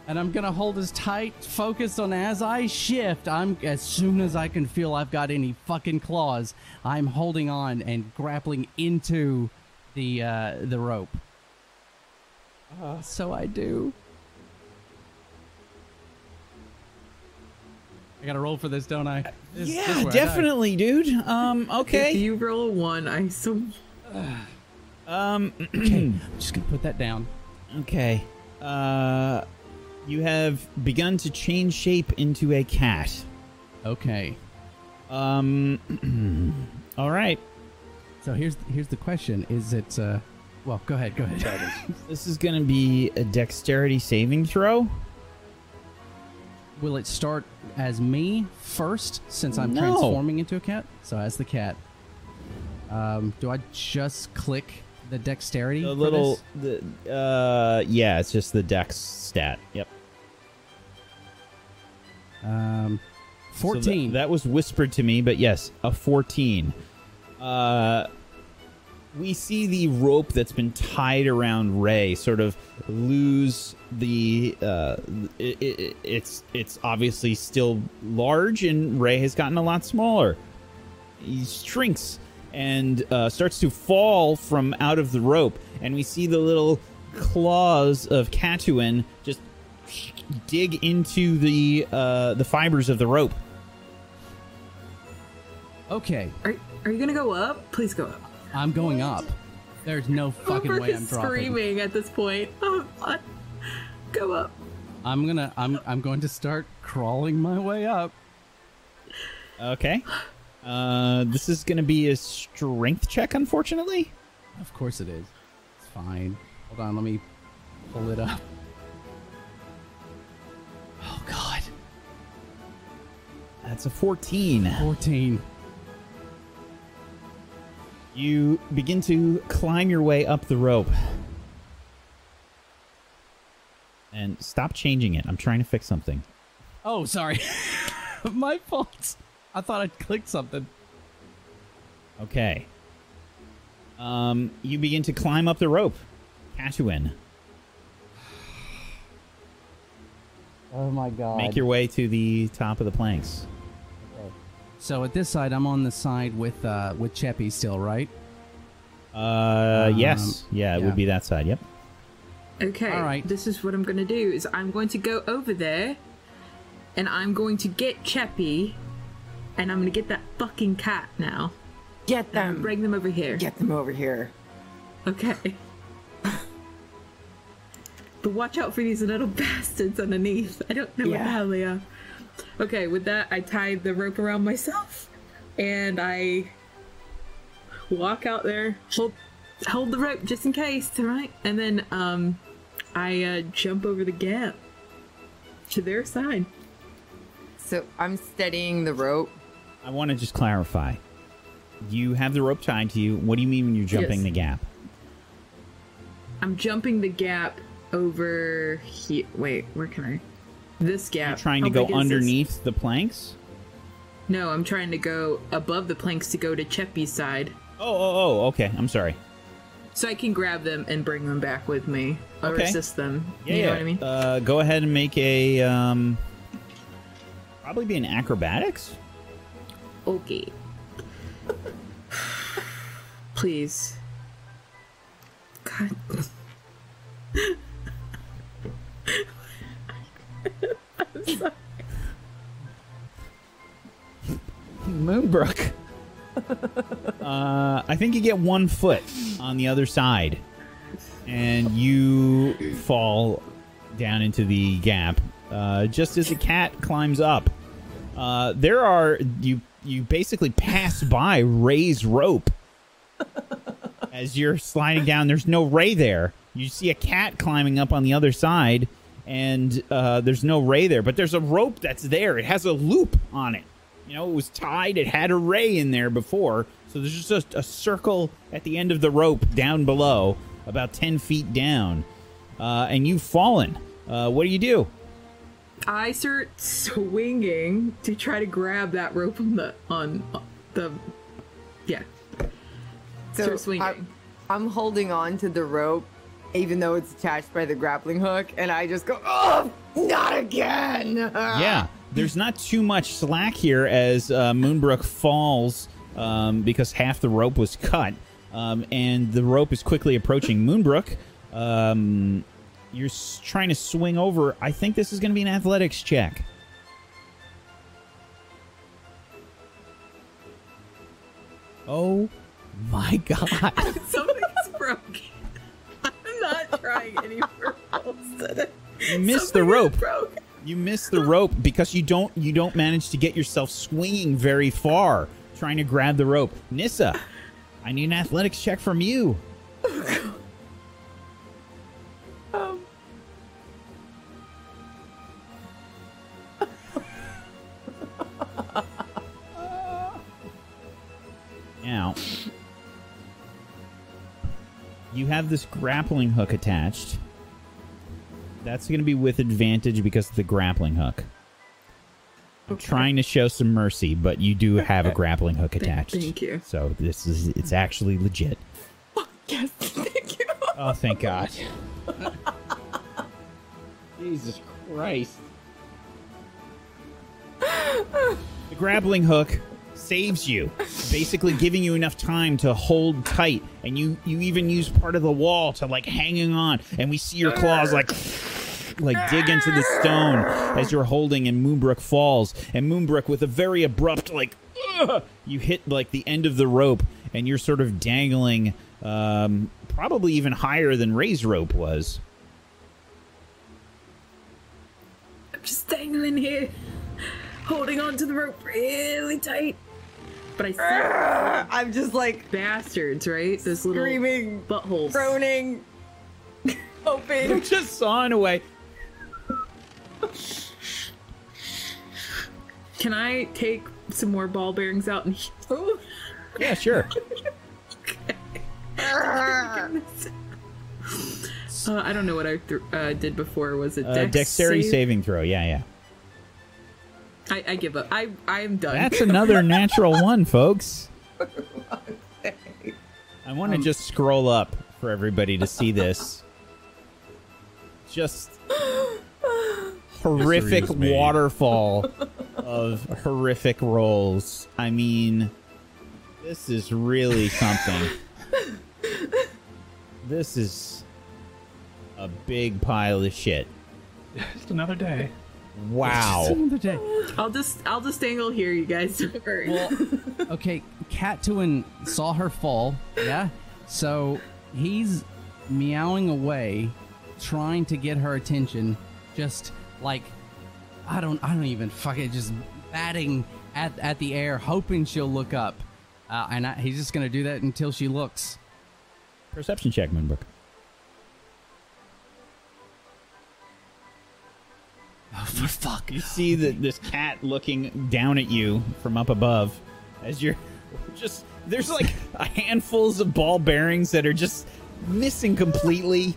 and I'm gonna hold as tight, focused on as I shift. I'm as soon as I can feel I've got any fucking claws, I'm holding on and grappling into the uh, the rope. so I do. I gotta roll for this, don't I? This- this Yeah, where I definitely, dude. Um, If okay. you roll a one, I so Um, okay. I'm just gonna put that down. okay. Uh, you have begun to change shape into a cat. Okay. Um, all right. So here's here's the question: Is it? Uh, well, go ahead. Go ahead. This is going to be a dexterity saving throw. Will it start as me first, since I'm No. transforming into a cat? So as the cat. Um, do I just click the dexterity? The for little, this? the uh, yeah, it's just the dex stat. Yep. Um, So tha- 14. that was whispered to me, but yes, a 14. Uh, we see the rope that's been tied around Ray sort of lose the. Uh, it, it, it's it's obviously still large, and Ray has gotten a lot smaller. He shrinks and uh, starts to fall from out of the rope, and we see the little claws of Catuan just dig into the uh, the fibers of the rope. Okay, Are, are you gonna go up? Please go up. I'm going up. There's no fucking Ulrich way I'm dropping. screaming at this point. Oh, God. Go up. I'm gonna. I'm. I'm going to start crawling my way up. Okay. Uh, this is going to be a strength check, unfortunately. Of course it is. It's fine. Hold on. Let me pull it up. Oh God. That's a 14. 14. You begin to climb your way up the rope. And stop changing it. I'm trying to fix something. Oh, sorry. my fault. I thought I'd clicked something. Okay. Um, you begin to climb up the rope. Catuan, Oh my God. make your way to the top of the planks. So at this side, I'm on the side with uh with Cheppy still, right? Uh, Um, yes. Yeah, it yeah. would be that side. Yep. Okay. All right. This is what I'm gonna do. Is I'm going to go over there, and I'm going to get Cheppy, and I'm gonna get that fucking cat now. Get them. Bring them over here. Get them over here. Okay. but watch out for these little bastards underneath. I don't know what the hell they are. Okay, with that, I tie the rope around myself, and I walk out there, hold hold the rope just in case, all right? And then um, I uh, jump over the gap to their side. So I'm steadying the rope. I want to just clarify. You have the rope tied to you. What do you mean when you're jumping Yes. the gap? I'm jumping the gap over here. Wait, where can I? This gap. You're trying to go is this? underneath the planks? No, I'm trying to go above the planks to go to Cheppy's side. Oh, oh, oh, okay. I'm sorry. So I can grab them and bring them back with me. Or Okay. assist them. Yeah, you know yeah. what I mean? Uh, go ahead and make a um, probably be an acrobatics. Okay. Please. God. I'm sorry. Moonbrook. uh, I think you get one foot on the other side, and you fall down into the gap. Uh, just as the cat climbs up, uh, there are you you basically pass by Ray's rope as you're sliding down. There's no Ray there. You see a cat climbing up on the other side, and uh, there's no Ray there, but there's a rope that's there. It has a loop on it. You know, it was tied. It had a ray in there before. So there's just a circle at the end of the rope down below, about 10 feet down. Uh, and you've fallen. Uh, what do you do? I start swinging to try to grab that rope on the on the yeah. So Start swinging. I'm, I'm holding on to the rope, even though it's attached by the grappling hook, and I just go, oh, not again. Yeah, there's not too much slack here as uh, Moonbrook falls um, because half the rope was cut, um, and the rope is quickly approaching Moonbrook. Um, you're trying to swing over. I think this is going to be an athletics check. Oh my god! Something's broken. Trying any today. You missed the rope. You missed the rope because you don't you don't manage to get yourself swinging very far trying to grab the rope. Nissa, I need an athletics check from you. Have this grappling hook attached. That's going to be with advantage because of the grappling hook. I'm trying to show some mercy, but you do have a grappling hook attached. thank you. So this is it's actually legit. Yes, thank you. Oh, thank God. Jesus Christ. The grappling hook saves you, basically giving you enough time to hold tight, and you you even use part of the wall to like hanging on, and we see your claws like like dig into the stone as you're holding, and Moonbrook falls, and Moonbrook with a very abrupt like you hit like the end of the rope, and you're sort of dangling, um, probably even higher than Ray's rope was. I'm just dangling here, holding on to the rope really tight. But I see I'm just like bastards, right? Those little screaming, buttholes, groaning, hoping. just sawing away. Can I take some more ball bearings out and? Ooh. Yeah, sure. Uh, I don't know what I th- uh, did before. Was it Uh, dex dexterity save? saving throw. Yeah, yeah. I, I give up. I I'm done. That's another natural one, folks. I want to um, just scroll up for everybody to see this. Just horrific waterfall of horrific rolls. I mean, this is really something. This is a big pile of shit. Just another day. Wow. Day. I'll just I'll just dangle here, you guys. Don't worry. Well, okay, Cattuin saw her fall, yeah? So he's meowing away, trying to get her attention, just like I don't I don't even fucking just batting at at the air, hoping she'll look up. Uh, and I, he's just gonna do that until she looks. Perception check, Moonbrook. Oh, for fuck. You see that this cat looking down at you from up above as you're just there's like a handfuls of ball bearings that are just missing completely.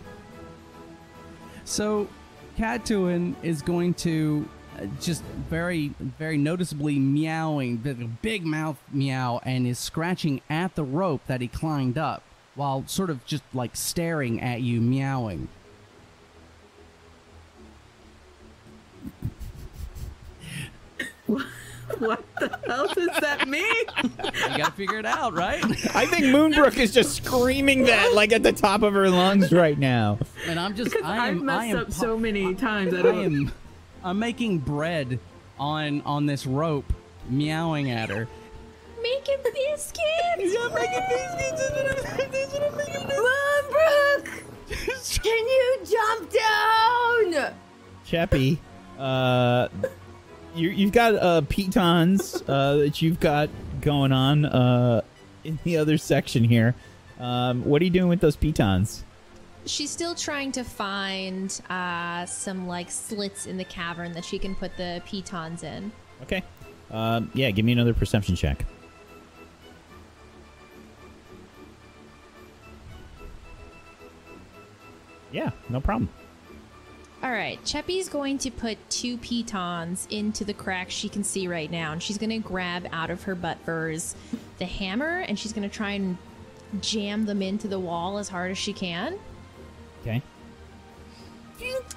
So, Cattuin is going to uh, just very, very noticeably meowing, with big mouth meow, and is scratching at the rope that he climbed up while sort of just like staring at you, meowing. what the hell does that mean? You gotta figure it out, right? I think Moonbrook is just screaming that like at the top of her lungs right now. And I'm just, Because I I've am, messed I am up so many times. I I don't. am, I'm making bread on on this rope, meowing at her. Making biscuits. Yeah, making biscuits. Moonbrook! Can you jump down? Cheppy, uh, you, you've got uh, pitons uh, that you've got going on uh, in the other section here. Um, what are you doing with those pitons? She's still trying to find uh, some like slits in the cavern that she can put the pitons in. Okay. Um, yeah, give me another perception check. Yeah, no problem. All right, Cheppy's going to put two pitons into the crack she can see right now, and she's going to grab out of her butt furs the hammer, and she's going to try and jam them into the wall as hard as she can. Okay.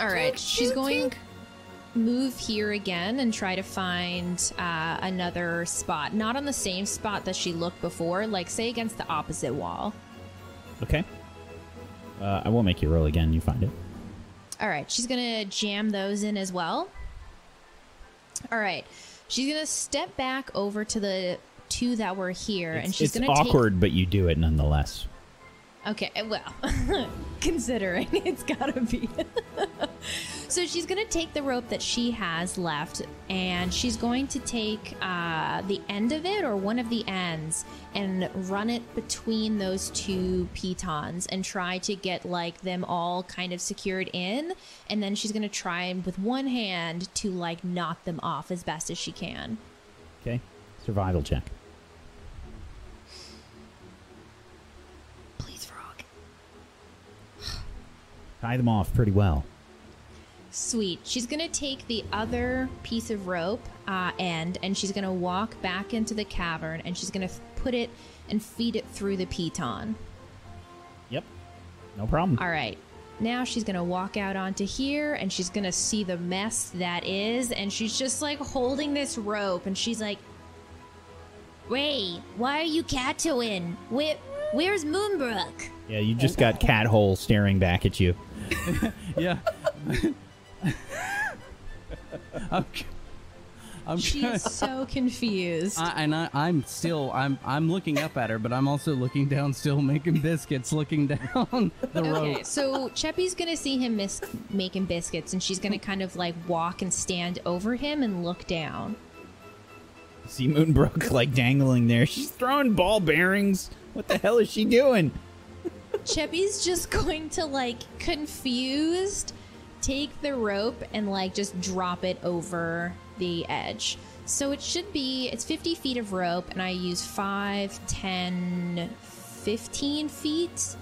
All right, she's going move here again and try to find uh, another spot, not on the same spot that she looked before, like say against the opposite wall. Okay. Uh, I won't make you roll again. You find it. All right, she's gonna jam those in as well. All right, she's gonna step back over to the two that were here, and she's it's gonna awkward, but you do it nonetheless. Okay, well, considering it's gotta be. so she's gonna take the rope that she has left, and she's going to take uh, the end of it or one of the ends and run it between those two pitons and try to get like them all kind of secured in, and then she's gonna try with one hand to like knock them off as best as she can. Okay. Survival check. Please, frog. tie them off pretty well. Sweet. She's gonna take the other piece of rope uh, end and she's gonna walk back into the cavern and she's gonna put it and feed it through the piton. Yep. No problem. All right. Now she's gonna walk out onto here and she's gonna see the mess that is, and she's just like holding this rope and she's like, Ray, why are you catooing? Where, where's Moonbrook? Yeah, you just got cat hole staring back at you. yeah. I'm, I'm she kinda- is so confused. I, and I, I'm still I'm I'm looking up at her, but I'm also looking down, still making biscuits, looking down the road. Okay, so Cheppy's gonna see him mis- making biscuits, and she's gonna kind of like walk and stand over him and look down. See Moonbrook like dangling there. She's throwing ball bearings. What the hell is she doing? Cheppy's just going to like confused take the rope and like just drop it over the edge. So it should be it's 50 feet of rope and I use 5, 10, 15 feet.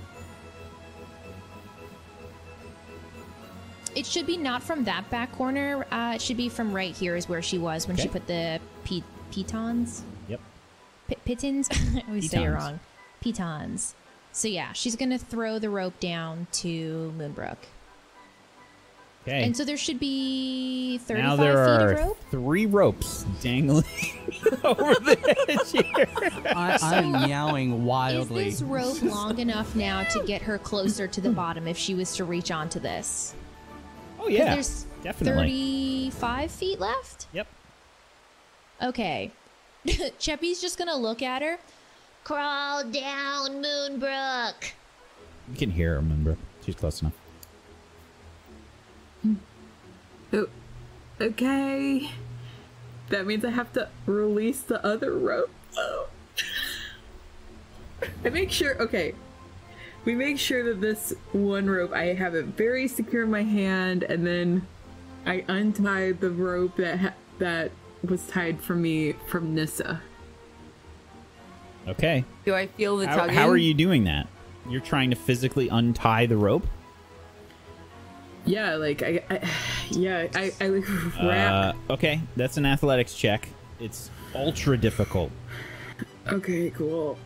It should be not from that back corner. Uh, it should be from right here is where she was when she put the pe- pitons. Yep. P- pitons? I always say it wrong. Pitons. So yeah, she's gonna throw the rope down to Moonbrook. Okay. And so there should be 35 now there feet are of rope. three ropes dangling over the edge here. I, I'm meowing Is wildly. this rope long enough now to get her closer to the bottom if she was to reach onto this? Oh, yeah, There's definitely. 35 feet left? Yep. Okay. Cheppy's just gonna look at her. Crawl down, Moonbrook. You can hear her, Moonbrook. She's close enough. Oh, okay. That means I have to release the other rope. Oh. I make sure. Okay, we make sure that this one rope I have it very secure in my hand, and then I untie the rope that ha- that was tied for me from Nissa. Okay. Do I feel the How, tugging? how are you doing that? You're trying to physically untie the rope? Yeah, like I, I yeah, I, I like wrap. Uh, okay, that's an athletics check. It's ultra difficult. okay, cool.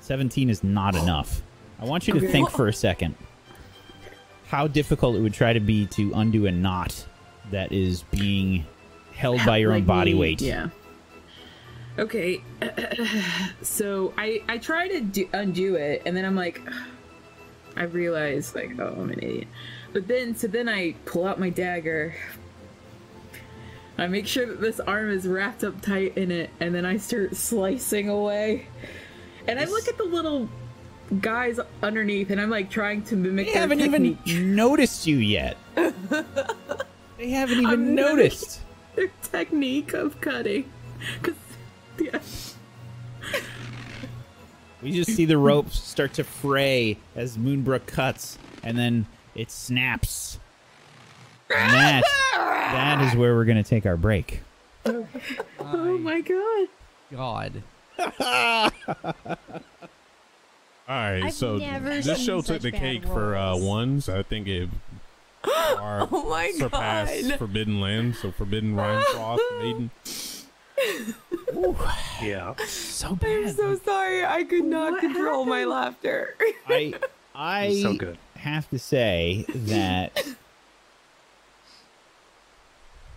17 is not enough. I want you to Okay. think for a second how difficult it would try to be to undo a knot that is being held by your own body me, weight. Yeah. Okay. so I I try to do, undo it, and then I'm like, I realize like, oh, I'm an idiot. But then so then I pull out my dagger. I make sure that this arm is wrapped up tight in it, and then I start slicing away. And I look at the little guys underneath, and I'm like trying to mimic. They haven't technique. even noticed you yet. they haven't even I'm noticed. their technique of cutting. Cause yeah. We just see the rope start to fray as Moonbrook cuts, and then it snaps. And that, that is where we're going to take our break. Oh my god. God. All right, I've so this show took the bad cake for uh, rolls. ones. I think it far Oh my surpassed God. Forbidden Land. So Forbidden Rime Frost Maiden. Yeah. So I'm so sorry. I could not What control my laughter. I I So good. have to say that.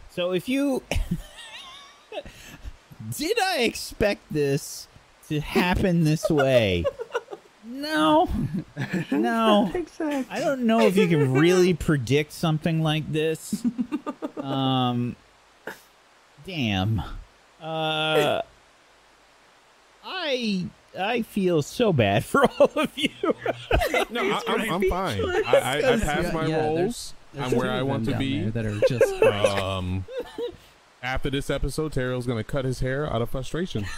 so if you did I expect this to happen this way? No, no. Exactly. I don't know if you can really predict something like this. Um, damn. Uh, I I feel so bad for all of you. No, I, I'm, I'm fine. I, I, I passed my Yeah, roles. There's I'm where I want to be. that are just Um, after this episode, Teriel's gonna cut his hair out of frustration.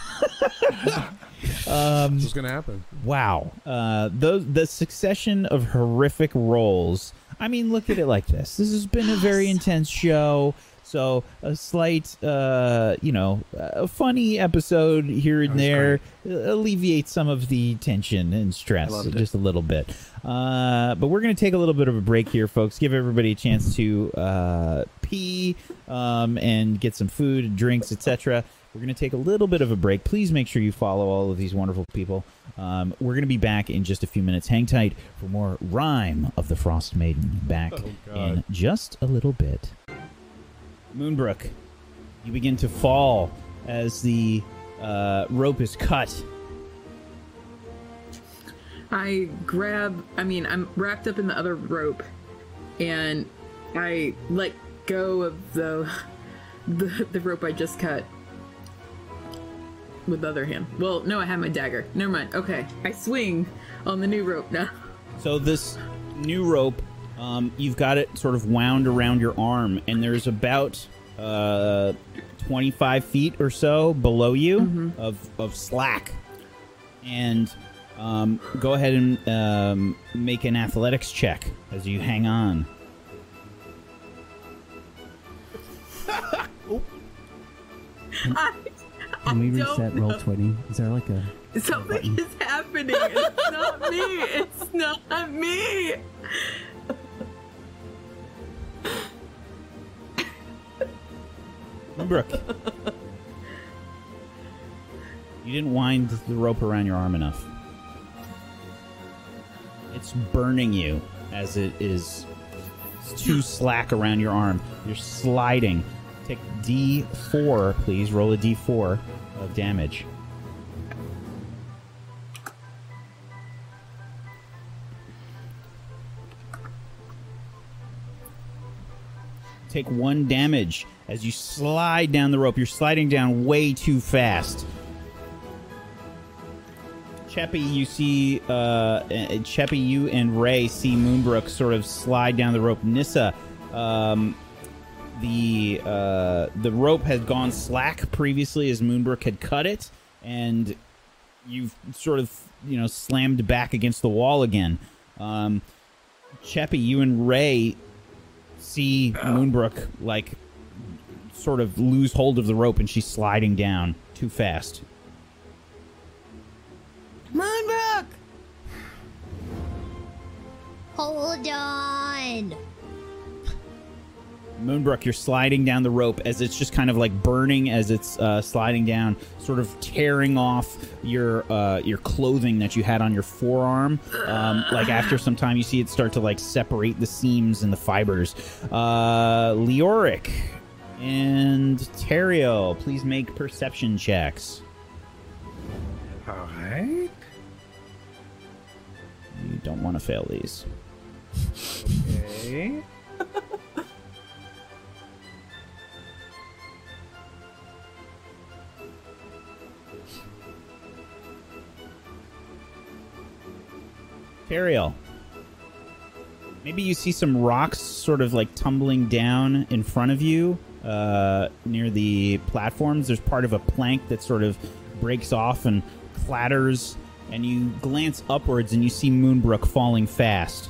Um, That's what's gonna happen. Wow. Uh, those the succession of horrific roles. I mean, look at it like this. This has been a very intense show. So a slight, uh, you know, a funny episode here and there uh, alleviates some of the tension and stress loved it. just a little bit. Uh, but we're going to take a little bit of a break here, folks. Give everybody a chance to uh, pee um, and get some food, drinks, etc. We're going to take a little bit of a break. Please make sure you follow all of these wonderful people. Um, we're going to be back in just a few minutes. Hang tight for more Rime of the Frostmaiden back Oh, in just a little bit. Moonbrook, you begin to fall as the uh, rope is cut. I grab, I mean, I'm wrapped up in the other rope and I let go of the the, the rope I just cut with the other hand. Well, no, I have my dagger. Never mind. Okay. I swing on the new rope now. So this new rope, um, you've got it sort of wound around your arm, and there's about uh, 25 feet or so below you of, of slack. And um, go ahead and um, make an athletics check as you hang on. I, Can we don't reset roll twenty? Is there like a Something is happening. It's not me. It's not me. Brooke. you didn't wind the rope around your arm enough. It's burning you as it is too slack around your arm. You're sliding. Take D4, please. Roll a D4 of damage. Take one damage as you slide down the rope. You're sliding down way too fast. Cheppy, you see, uh, uh, Cheppy, you and Ray see Moonbrook sort of slide down the rope. Nissa, um, the uh, the rope had gone slack previously as Moonbrook had cut it, and you've sort of you know slammed back against the wall again. Um, Cheppy, you and Ray see Moonbrook like sort of lose hold of the rope, and she's sliding down too fast. Moonbrook! Hold on. Moonbrook, you're sliding down the rope as it's just kind of like burning as it's uh, sliding down, sort of tearing off your uh, your clothing that you had on your forearm. Um, like after some time, you see it start to like separate the seams and the fibers. Uh, Leoric and Teriel, please make perception checks. All right. You don't want to fail these. Okay. Teriel. Maybe you see some rocks sort of like tumbling down in front of you uh, near the platforms. There's part of a plank that sort of breaks off and clatters, and you glance upwards and you see Moonbrook falling fast.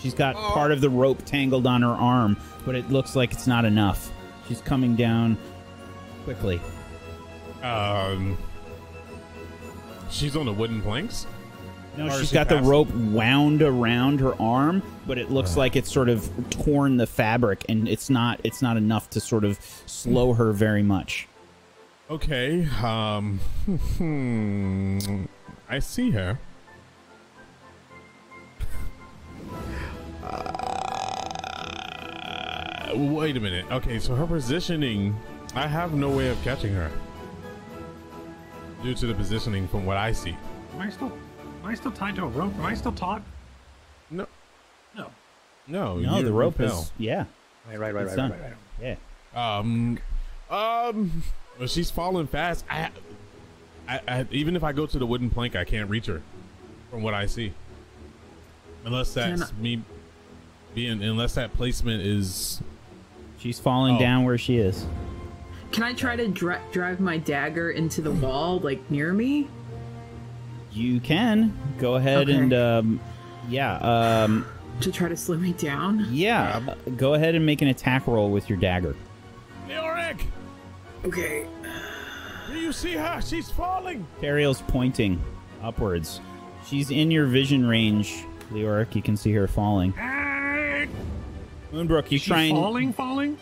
She's got part of the rope tangled on her arm, but it looks like it's not enough. She's coming down quickly. Um, she's on the wooden planks. No, Or is she's she got the rope wound around her arm, but it looks like it's sort of torn the fabric, and it's not it's not enough to sort of slow her very much. Okay. Um. hmm, I see her. Uh, wait a minute. Okay, so her positioning, I have no way of catching her due to the positioning from what I see. Am I still, am I still tied to a rope? Am I still taut? No. No. No, No, you- the rope fell. is yeah. Right, right, right, It's right, right, right. Yeah. Um, um, well, she's falling fast. I, I, I, even if I go to the wooden plank, I can't reach her, from what I see. Unless that's Can me being, unless that placement is. She's falling Oh. down where she is. Can I try to dri- drive my dagger into the wall, like near me? You can go ahead Okay. and um, yeah, um, To try to slow me down? yeah. Go ahead and make an attack roll with your dagger. Greg! Okay. Do you see her? She's falling! Teriel's pointing upwards. She's in your vision range, Leoric. You can see her falling. Moonbrook, you Is she try and falling, falling?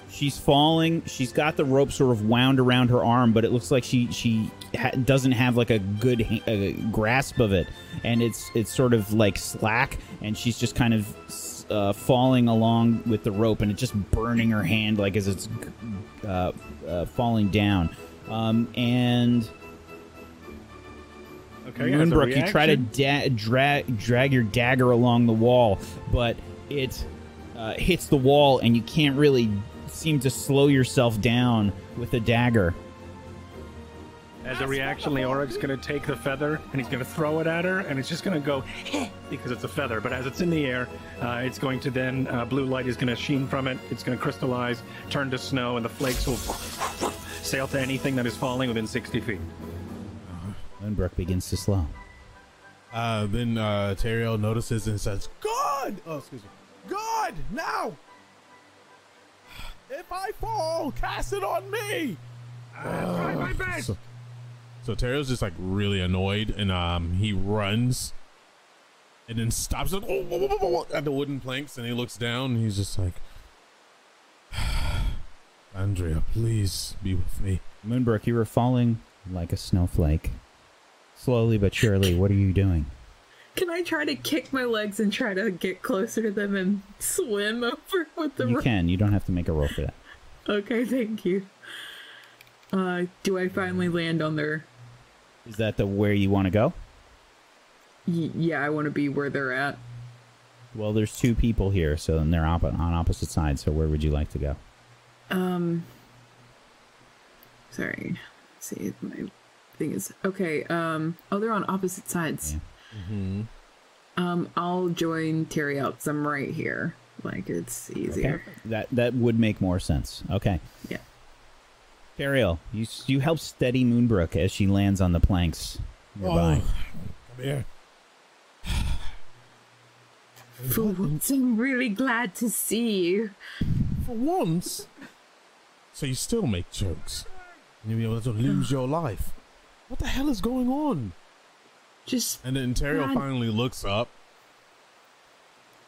She's falling. She's got the rope sort of wound around her arm, but it looks like she she ha- doesn't have like a good ha- uh, grasp of it, and it's it's sort of like slack, and she's just kind of uh, falling along with the rope, and it's just burning her hand like as it's uh, uh, falling down. Um, and Okay, Moonbrook, you try to da- drag drag your dagger along the wall, but it uh, hits the wall, and you can't really seem to slow yourself down with a dagger. As a reaction, Leoric's going to take the feather and he's going to throw it at her, and it's just going to go because it's a feather. But as it's in the air, uh, it's going to then uh, blue light is going to sheen from it. It's going to crystallize, turn to snow, and the flakes will sail to anything that is falling within 60 feet. Moonbrook begins to slow. Uh, then uh, Teriel notices and says, God! Oh, excuse me. God! Now! If I fall, cast it on me! try my best. So, so Teriel's just like really annoyed and um he runs and then stops at, at the wooden planks and he looks down and he's just like Andrea, please be with me. Moonbrook, you were falling like a snowflake. Slowly but surely, what are you doing? Can I try to kick my legs and try to get closer to them and swim over with the You rope? can. You don't have to make a roll for that. Okay, thank you. Uh, do I finally land on their? Is that the where you want to go? Y- yeah, I want to be where they're at. Well, there's two people here, so then they're op- on opposite sides. So where would you like to go? Um, sorry. Let's see, my thing is okay. Um, oh, they're on opposite sides. Mm-hmm. Um, I'll join Teriel 'cause I'm right here. Like it's easier. That that would make more sense. Okay. Yeah. Teriel, you you help steady Moonbrook as she lands on the planks nearby. Oh, come here. For once, I'm really glad to see you. For once? So you still make jokes? And you'll be able to lose your life? What the hell is going on? Just And then Teriel God. finally looks up.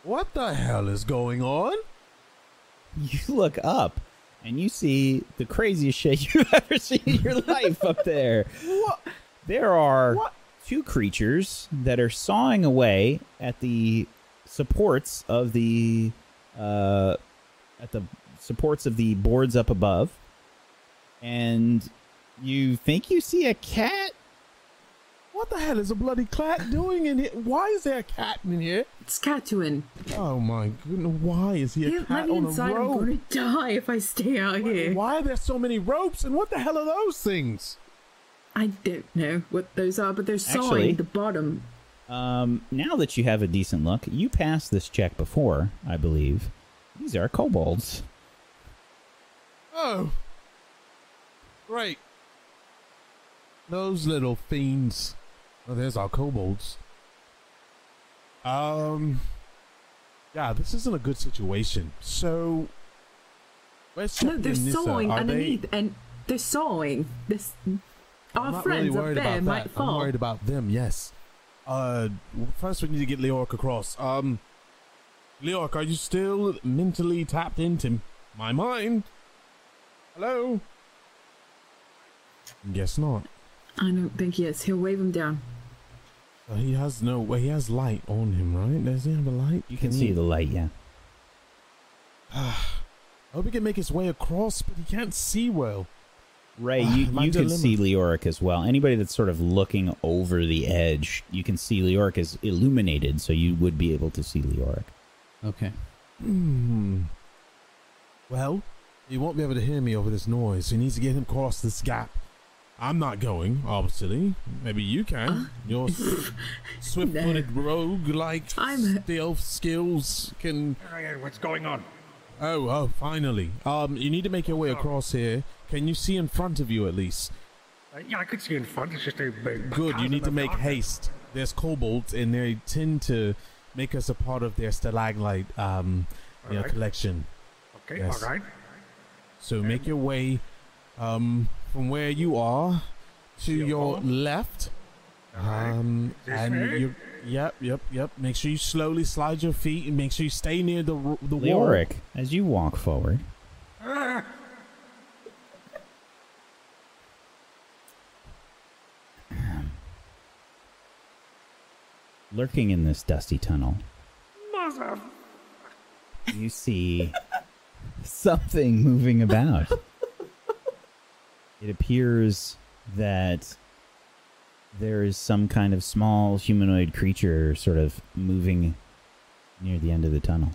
What the hell is going on? You look up and you see the craziest shit you've ever seen in your life up there. What? There are two creatures that are sawing away at the supports of the uh, at the supports of the boards up above, and you think you see a cat. What the hell is a bloody cat doing in here? Why is there a cat in here? It's Catwin. Oh my goodness, why is he a Yeah, cat let me on inside. a I'm rope? going to die if I stay out here. Why are there so many ropes and what the hell are those things? I don't know what those are, but they're sawing Actually- the bottom. Um, now that you have a decent look, you passed this check before, I believe. These are kobolds. Oh. Great. Those little fiends. Oh, there's our kobolds. Um. Yeah, this isn't a good situation. So. Where's No, they're sawing Are they- underneath, and they're sawing. This our I'm friends really worried up there about might fall. I'm worried about them. Yes. Uh, first we need to get Leoric across. Um, Leoric, are you still mentally tapped into my mind? Hello. Guess not. I don't think he is. He'll wave him down. Uh, he has no. Well, he has light on him, right? Does he have a light? You can see the light, yeah. I hope he can make his way across, but he can't see well. Ray, Ah, you, you can see Leoric as well. Anybody that's sort of looking over the edge, you can see Leoric is illuminated, so you would be able to see Leoric. Okay. Hmm. Well, he won't be able to hear me over this noise. He needs to get him across this gap. I'm not going, obviously. Maybe you can. Your swift-footed rogue like I'm- stealth skills can. What's going on? Oh, oh, finally. Um, you need to make your way across here. Can you see in front of you at least? Uh, yeah, I could see in front. It's just a big. Good. You need to make haste. haste. There's kobolds, and they tend to make us a part of their stalagmite um, you know, Alright. collection. Okay, Yes. all right. So make your way um, from where you are to Your your home? left. Um, This and you, yep, yep, yep. Make sure you slowly slide your feet and make sure you stay near the ro- the wall. Leoric, as you walk forward, Ah, lurking in this dusty tunnel, mother. you see something moving about. It appears that there is some kind of small humanoid creature sort of moving near the end of the tunnel.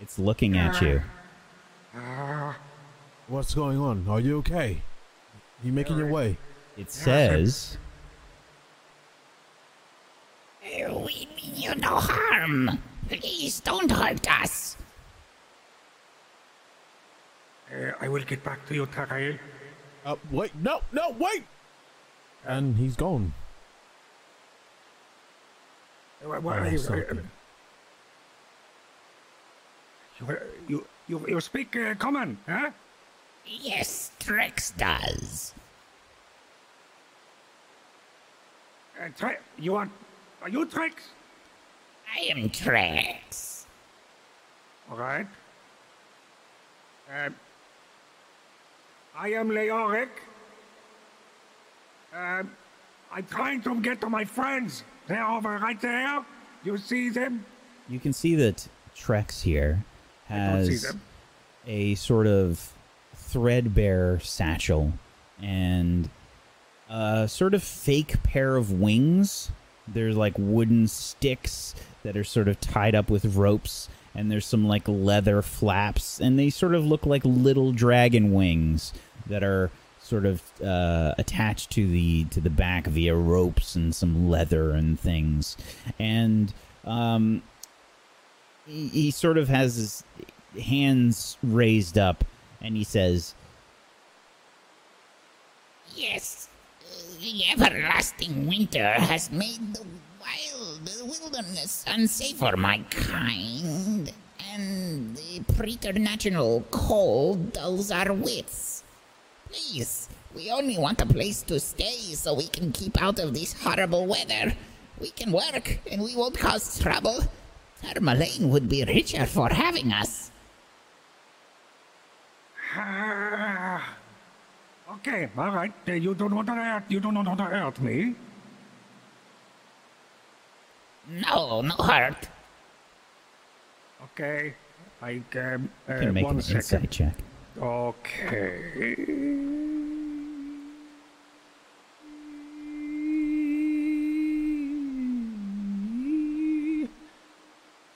It's looking at you. Ah, What's going on? Are you okay? You making your way? It says, We mean you no harm. Please don't hurt us. Uh, I will get back to you, Teriel. Uh, wait, no, no, wait! And he's gone. Uh, wha- wha- Oh, you, uh, you, you, you, you speak uh, common, huh? Yes, Trex does. Uh, Tre- you are, are you Trex? I am Trex. All right. Uh, I am Leoric. Uh, I'm trying to get to my friends. They're over right there. You see them? you can see that Trex here has a sort of threadbare satchel and a sort of fake pair of wings. There's like wooden sticks that are sort of tied up with ropes, and there's some like leather flaps, and they sort of look like little dragon wings that are sort of uh, attached to the to the back via ropes and some leather and things, and um, he, he sort of has his hands raised up, and he says, Yes, the everlasting winter has made the wild wilderness unsafe for my kind, and the preternatural cold dulls our wits. Please, we only want a place to stay so we can keep out of this horrible weather. We can work, and we won't cause trouble. Termalaine would be richer for having us. Ah, okay, all right. You don't want to hurt. You don't want to hurt me. No, no hurt. Okay. I um, uh, "You can make one an second. insight check." Okay.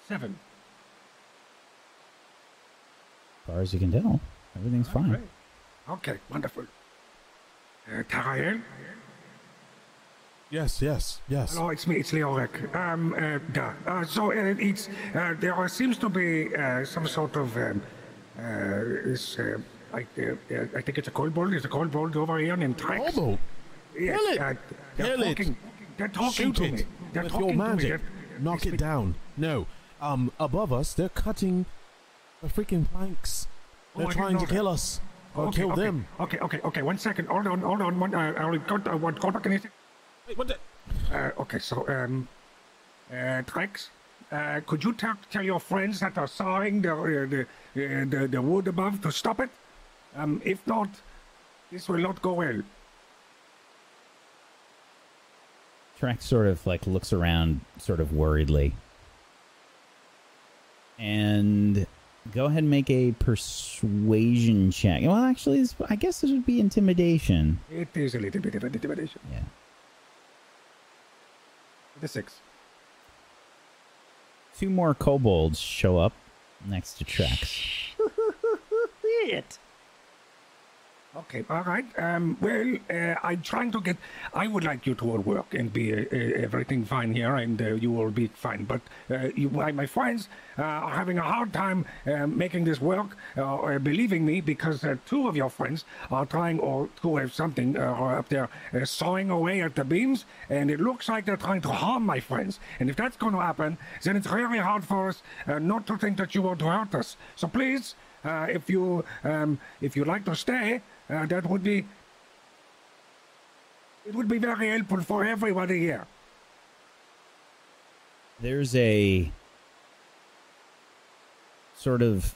Seven. As far as you can tell, everything's fine. Great. Okay, wonderful. Uh, Teriel? Yes, yes, yes. Hello, it's me, it's Leoric. Um, uh, da. Uh, so, uh, it's, uh, there seems to be, uh, some sort of, um, uh, is, uh, I, uh, uh, I think it's a kobold. There's a kobold over here named Trex. Kobold? Yes, Kill it! uh, they're Kill it! talking, they're talking Shoot to it me. They're with talking your to me. magic. Knock it down. No, um, above us, they're cutting the freaking planks. Oh, They're didn't trying to that. kill us. Or Okay, kill okay, them. Okay, okay, okay. One second. Hold on, hold on. One, uh, I'll go. Want go back in a sec. Wait, what the? Uh, okay, so um, uh, Trex, uh, could you tell tell your friends that are sawing the uh, the, uh, the the wood above to stop it? Um, if not, this will not go well. Trex sort of like looks around, sort of worriedly, and go ahead and make a persuasion check. Well, actually, I guess this would be intimidation. It is a little bit of an intimidation. Yeah. The six. Two more kobolds show up next to Trex. it. Okay, all right. Um, well, uh, I'm trying to get. I would like you to work and be uh, uh, everything fine here, and uh, you will be fine. But uh, you, my, friends uh, are having a hard time uh, making this work, uh, or believing me, because uh, two of your friends are trying or to have something uh, up there uh, sawing away at the beams, and it looks like they're trying to harm my friends. And if that's going to happen, then it's really hard for us uh, not to think that you want to hurt us. So please. uh, if you um, if you'd like to stay, uh, that would be it would be very helpful for everybody here. There's a sort of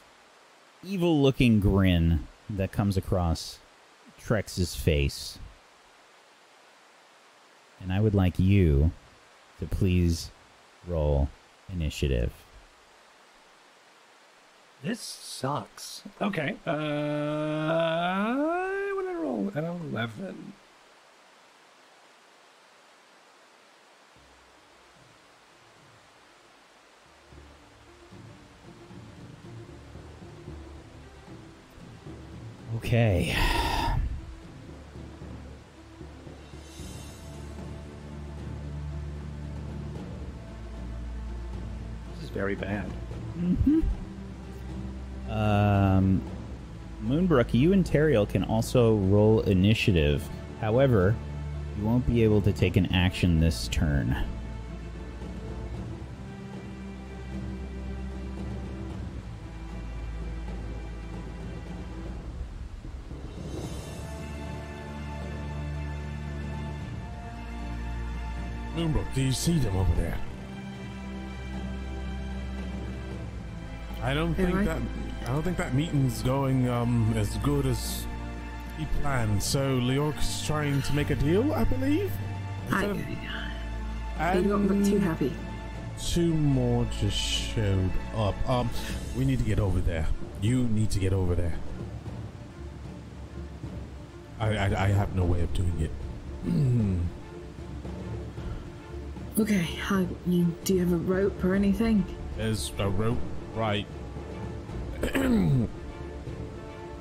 evil looking grin that comes across Trex's face. And I would like you to please roll initiative. This sucks. Okay. Uh, I want to roll an 11. Okay. This is very bad. Mm-hmm. Um, Moonbrook, you and Teriel can also roll initiative. However, you won't be able to take an action this turn. Moonbrook, do you see them over there? I don't Am think I- that I don't think that meeting's going um as good as he planned. So Leoric's trying to make a deal, I believe. I, I you don't look too happy. Two more just showed up. Um, we need to get over there. You need to get over there. I I, I have no way of doing it. Okay, uh, you, do you have a rope or anything? There's a rope right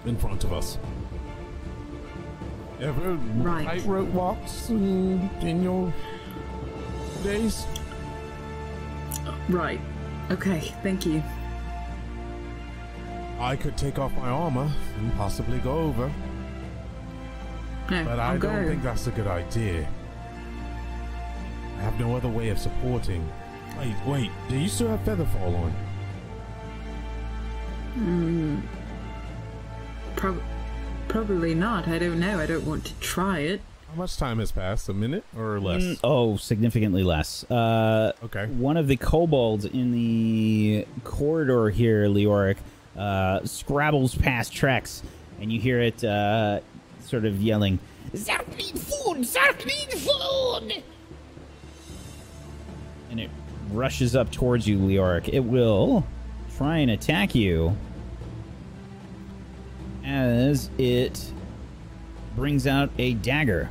in front of us. Ever Right. tightrope walks in, in your days? Right. Okay, thank you. I could take off my armor and possibly go over, No, but I I'll don't go. think that's a good idea. I have no other way of supporting. Wait, wait, do you still have Featherfall on? Hmm. Prob- probably not. I don't know. I don't want to try it. How much time has passed? A minute or less? Mm, oh, significantly less. Uh, okay. One of the kobolds in the corridor here, Leoric, uh, scrabbles past Trex, and you hear it uh, sort of yelling, Zark need food! Zark need food! and it rushes up towards you, Leoric. It will try and attack you as it brings out a dagger.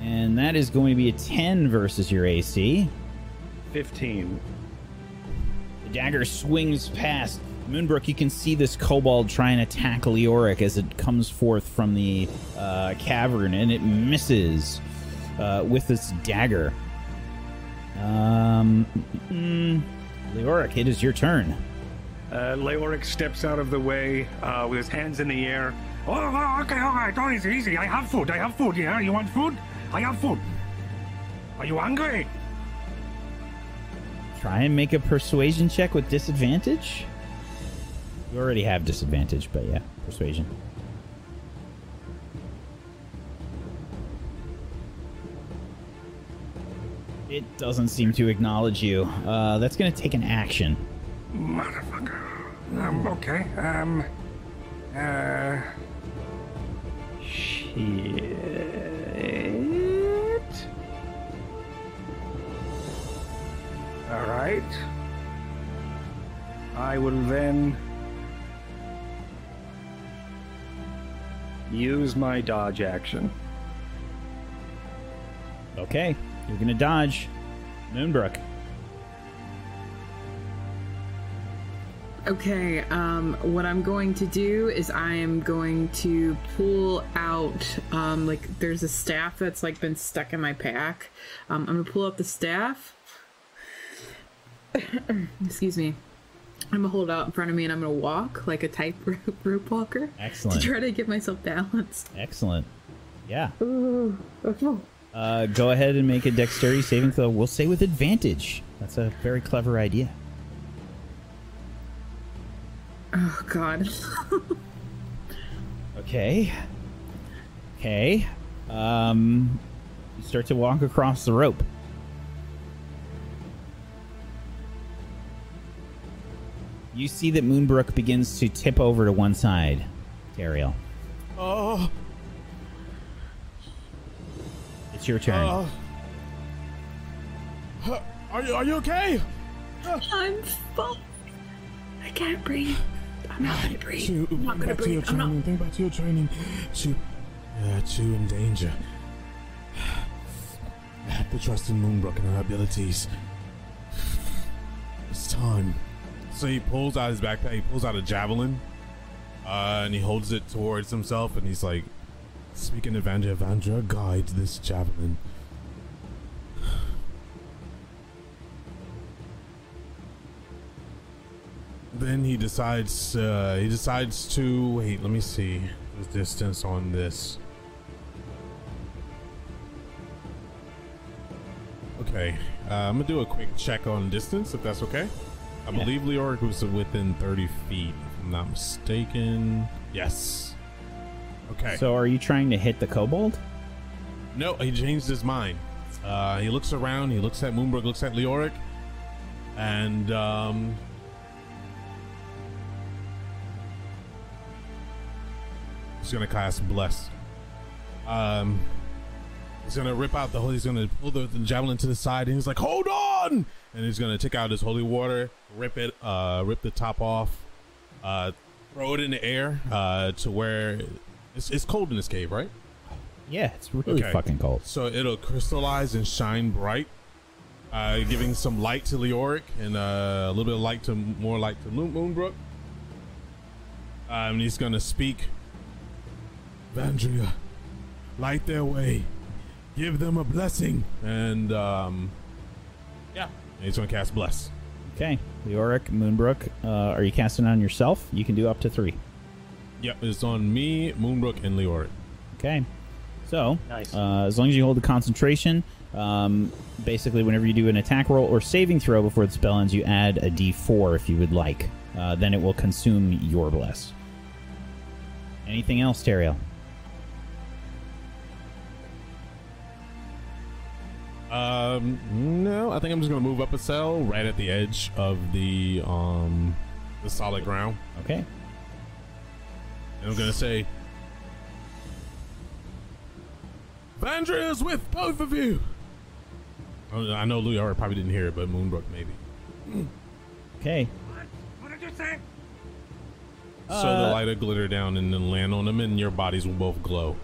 And that is going to be a 10 versus your AC. 15. The dagger swings past. Moonbrook, you can see this kobold try and attack Leoric as it comes forth from the uh, cavern, and it misses uh, with this dagger. Um, mm, Leoric, it is your turn. Uh, Leoric steps out of the way uh, with his hands in the air. Oh, oh, okay, all right, oh, easy, easy. I have food. I have food. Yeah, you want food? I have food. Are you hungry? Try and make a persuasion check with disadvantage. You already have disadvantage, but yeah, persuasion. It doesn't seem to acknowledge you. Uh, that's going to take an action. Motherfucker. Um, okay. Um. Uh. Shit. All right. I will then use my dodge action. Okay, you're going to dodge. Moonbrook. Okay, um, what I'm going to do is I am going to pull out, um, like, there's a staff that's, like, been stuck in my pack. Um, I'm gonna pull out the staff. Excuse me. I'm gonna hold it out in front of me and I'm gonna walk like a tightrope rope walker. Excellent. To try to get myself balanced. Excellent. Yeah. Ooh, okay. Uh, go ahead and make a dexterity saving throw. We'll say with advantage. That's a very clever idea. Oh God. Okay. Okay. Um, you start to walk across the rope. You see that Moonbrook begins to tip over to one side, Teriel. Oh, It's your turn. uh, are you are you okay? I'm full. I can't breathe. I'm not gonna breathe. Two, I'm not gonna back to breathe. I'm not. Think back to your training. Two, uh, two in danger. I have to trust in Moonbrook and her abilities. It's time. So he pulls out his backpack. He pulls out a javelin, uh, and he holds it towards himself, and he's like, "Speaking of Evandra, Evandra, guide this javelin." Then he decides. Uh, he decides to wait. Let me see the distance on this. Okay, uh, I'm gonna do a quick check on distance, if that's okay. I Yeah. believe Leoric was within 30 feet, if I'm not mistaken. Yes. Okay. So, are you trying to hit the kobold? No, he changed his mind. Uh, he looks around. He looks at Moonbrook. Looks at Leoric, and um, he's gonna cast bless. Um, he's gonna rip out the. Holy. He's gonna pull the, the javelin to the side, and he's like, "Hold on!" And he's gonna take out his holy water, rip it, uh, rip the top off, uh, throw it in the air, uh, to where it's, it's cold in this cave, right? Yeah, it's really fucking cold. So it'll crystallize and shine bright, uh, giving some light to Leoric and uh, a little bit of light to more light to Moon- Moonbrook. Um, and he's gonna speak. Vandria, light their way, give them a blessing, and um, yeah, and he's gonna cast bless. Okay, Leoric, Moonbrook, uh, are you casting on yourself? You can do up to three. Yep, it's on me, Moonbrook, and Leoric. Okay. So, Nice. uh, as long as you hold the concentration, um, basically, whenever you do an attack roll or saving throw before the spell ends, you add a d4 if you would like. Uh, then it will consume your bless. Anything else, Teriel? Um, no, I think I'm just gonna move up a cell right at the edge of the um the solid ground. Okay. And I'm gonna say, Vandria is with both of you. Oh, I know Leoric probably didn't hear it, but Moonbrook maybe. Okay. What did you say? so the Uh, light will glitter down and then land on them, and your bodies will both glow.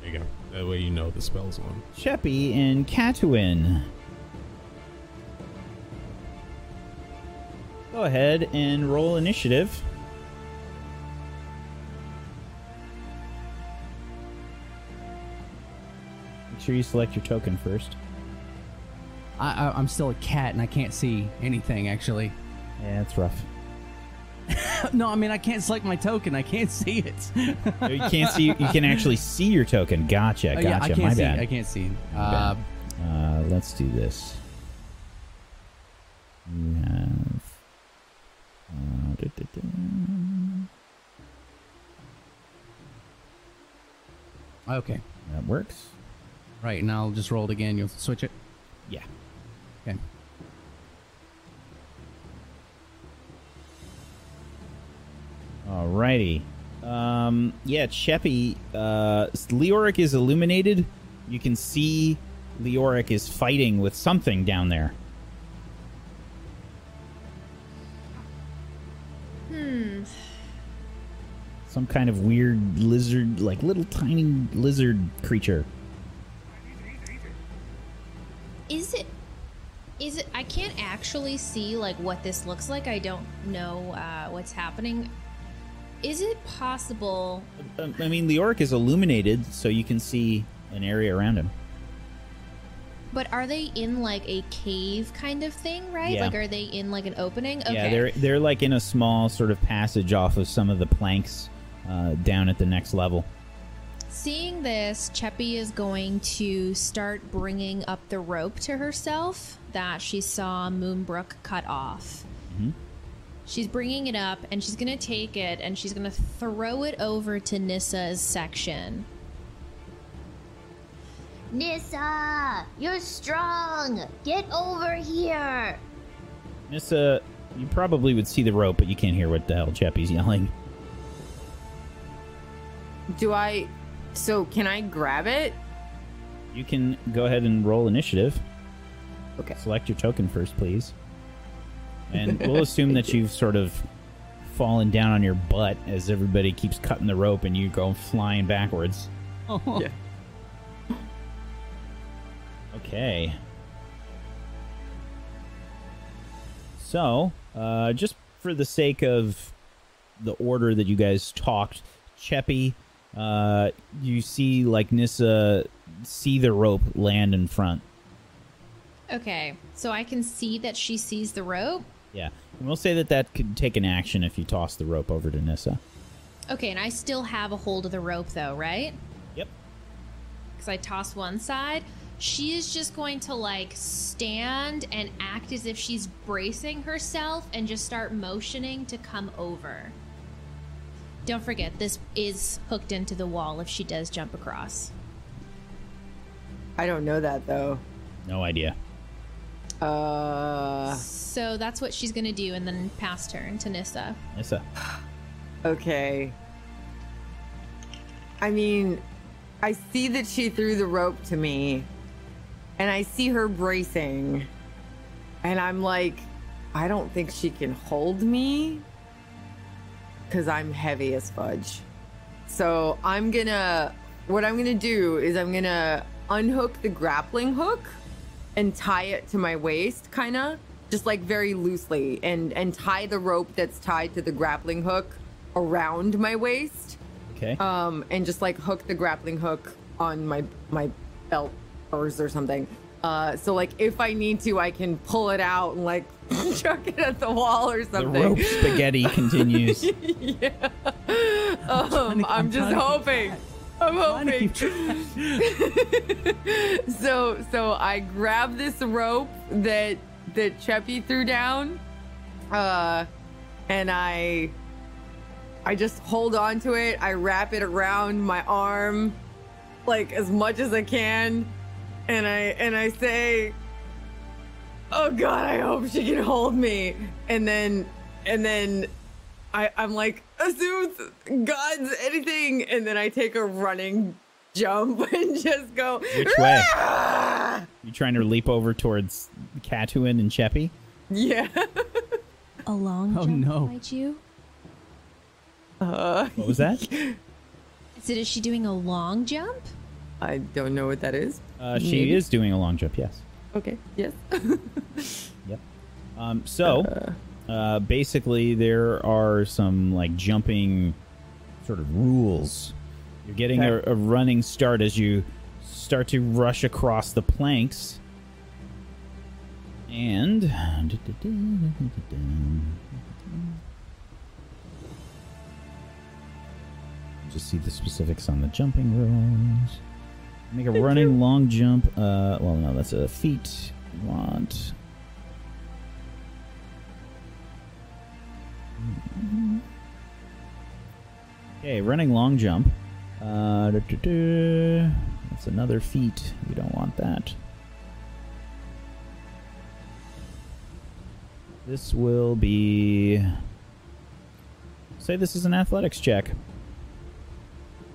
There you go. That way you know the spell's on. Cheppy and Catwin. Go ahead and roll initiative. Sure you select your token first. I, I, I'm still a cat and I can't see anything actually. Yeah, it's rough. no, I mean I can't select my token. I can't see it. You can't see. You can actually see your token. Gotcha. Oh, Gotcha. yeah, I can't My see. bad. I can't see. Uh. Uh, let's do this. You have. Uh, da, da, da. okay. That works. Right, and I'll just roll it again. You'll switch it. Yeah. Okay. Alrighty. Um, yeah, Cheppy, uh, Leoric is illuminated. You can see Leoric is fighting with something down there. Hmm. Some kind of weird lizard, like little tiny lizard creature. Is it? Is it? I can't actually see like what this looks like. I don't know uh, what's happening. Is it possible? I mean, Leoric is illuminated, so you can see an area around him. But are they in like a cave kind of thing, right? Yeah. Like, are they in like an opening? Okay. Yeah, they're they're like in a small sort of passage off of some of the planks uh, down at the next level. Seeing this, Cheppy is going to start bringing up the rope to herself that she saw Moonbrook cut off. Mhm. She's bringing it up and she's going to take it and she's going to throw it over to Nissa's section. Nissa, you're strong. Get over here. Nissa, you probably would see the rope, but you can't hear what the hell Cheppy's yelling. Do I? So can I grab it? You can go ahead and roll initiative. Okay. Select your token first, please. And we'll assume that you've sort of fallen down on your butt as everybody keeps cutting the rope and you go flying backwards. Yeah. Okay. So, uh, just for the sake of the order that you guys talked, Cheppy, uh, you see like Nissa see the rope land in front. Okay, so I can see that she sees the rope. Yeah, and we'll say that that could take an action if you toss the rope over to Nissa. Okay, and I still have a hold of the rope though, right? Yep. Because I toss one side. She is just going to like stand and act as if she's bracing herself and just start motioning to come over. Don't forget, this is hooked into the wall if she does jump across. I don't know that though. No idea. Uh. So that's what she's gonna do, and then pass turn to Nissa. Nissa. Okay. I mean, I see that she threw the rope to me, and I see her bracing, and I'm like, I don't think she can hold me because I'm heavy as fudge. So I'm gonna, what I'm gonna do is I'm gonna unhook the grappling hook and tie it to my waist, kind of just like very loosely, and and tie the rope that's tied to the grappling hook around my waist. Okay. Um, and just like hook the grappling hook on my my belt or something. Uh, so like if I need to, I can pull it out and like chuck it at the wall or something. The something. rope spaghetti continues. yeah. Um, I'm just hoping. I'm hoping. so so I grab this rope that that Cheppy threw down, uh, and I I just hold on to it. I wrap it around my arm, like as much as I can, and I and I say, "Oh God, I hope she can hold me." And then and then I I'm like, "Assume God's anything," and then I take a running jump and just go. Which way? You trying to leap over towards Catuin and Cheppy? Yeah. A long Oh, jump no. behind you? Uh, What was that? Is it? Is she doing a long jump? I don't know what that is. Uh, she Maybe. is doing a long jump, yes. Okay. Yes. Yep. Um, so, uh, basically, there are some like jumping sort of rules. You're getting a, a running start as you start to rush across the planks. And. Just see the specifics on the jumping rules. Make a running long jump. Uh, well, no, that's a feat. You want. Okay, running long jump. Uh, da, da, da. That's another feat. We don't want that. This will be. Say this is an athletics check.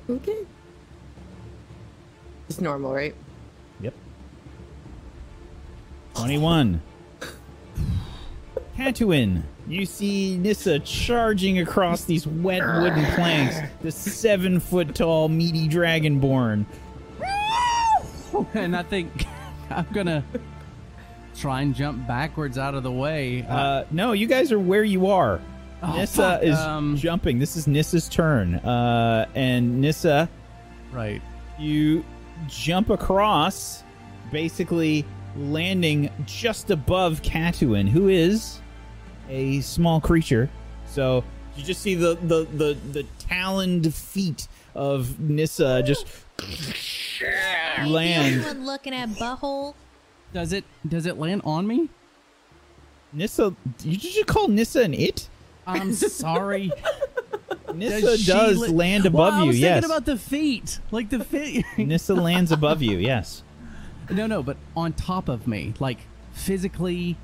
okay. Just normal, right? Yep. 21. Tatooine, you see Nissa charging across these wet wooden planks. The seven foot tall, meaty dragonborn. and I think I'm gonna try and jump backwards out of the way. Uh, no, you guys are where you are. Oh, Nissa fuck, is um, jumping. This is Nissa's turn. Uh, and Nissa, right. you jump across, basically landing just above Catuin, who is a small creature. So you just see the the the, the taloned feet of Nissa just land. Anyone looking at butthole? Does it does it land on me? Nissa, did you just call Nissa an it? I'm sorry. Nissa she does li- land Well, above I you. was Yes, thinking about the feet, like the feet. Nissa lands above you. Yes. no, no, but on top of me, like physically,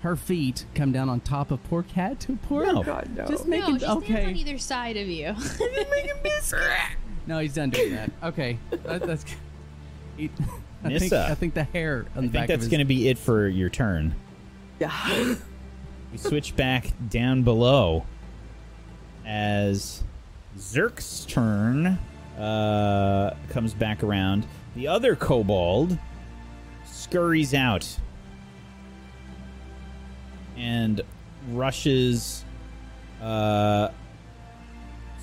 her feet come down on top of poor cat. Poor No. God, no. Just No, make she it on either side of you. No, he's done doing that. Okay, that, that's. He, I think, Nissa. I think the hair on I the back think of that's his going to be it for your turn. Yeah. We switch back down below as Zerk's turn uh, comes back around. The other kobold scurries out and rushes, uh,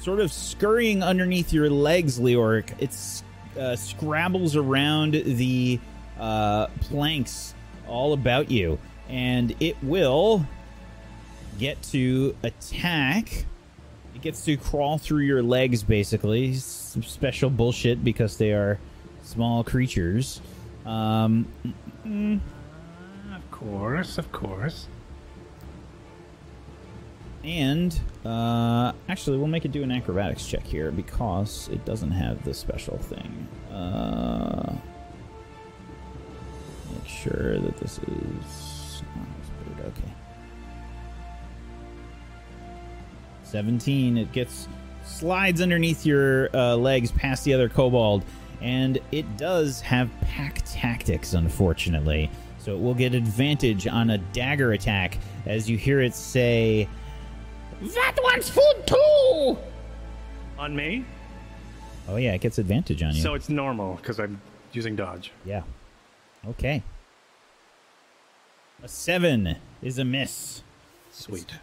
sort of scurrying underneath your legs, Leoric. It uh, scrabbles around the uh, planks all about you, and it will get to attack. Gets to crawl through your legs, basically. Some special bullshit because they are small creatures. Um, mm, Of course, of course. and uh, actually, we'll make it do an acrobatics check here because it doesn't have the special thing. Uh, make sure that this is. 17. It gets slides underneath your uh, legs past the other kobold, and it does have pack tactics, unfortunately. So it will get advantage on a dagger attack as you hear it say, That one's food too! On me? Oh, yeah, it gets advantage on you. So it's normal because I'm using dodge. yeah. Okay. A seven is a miss. Sweet.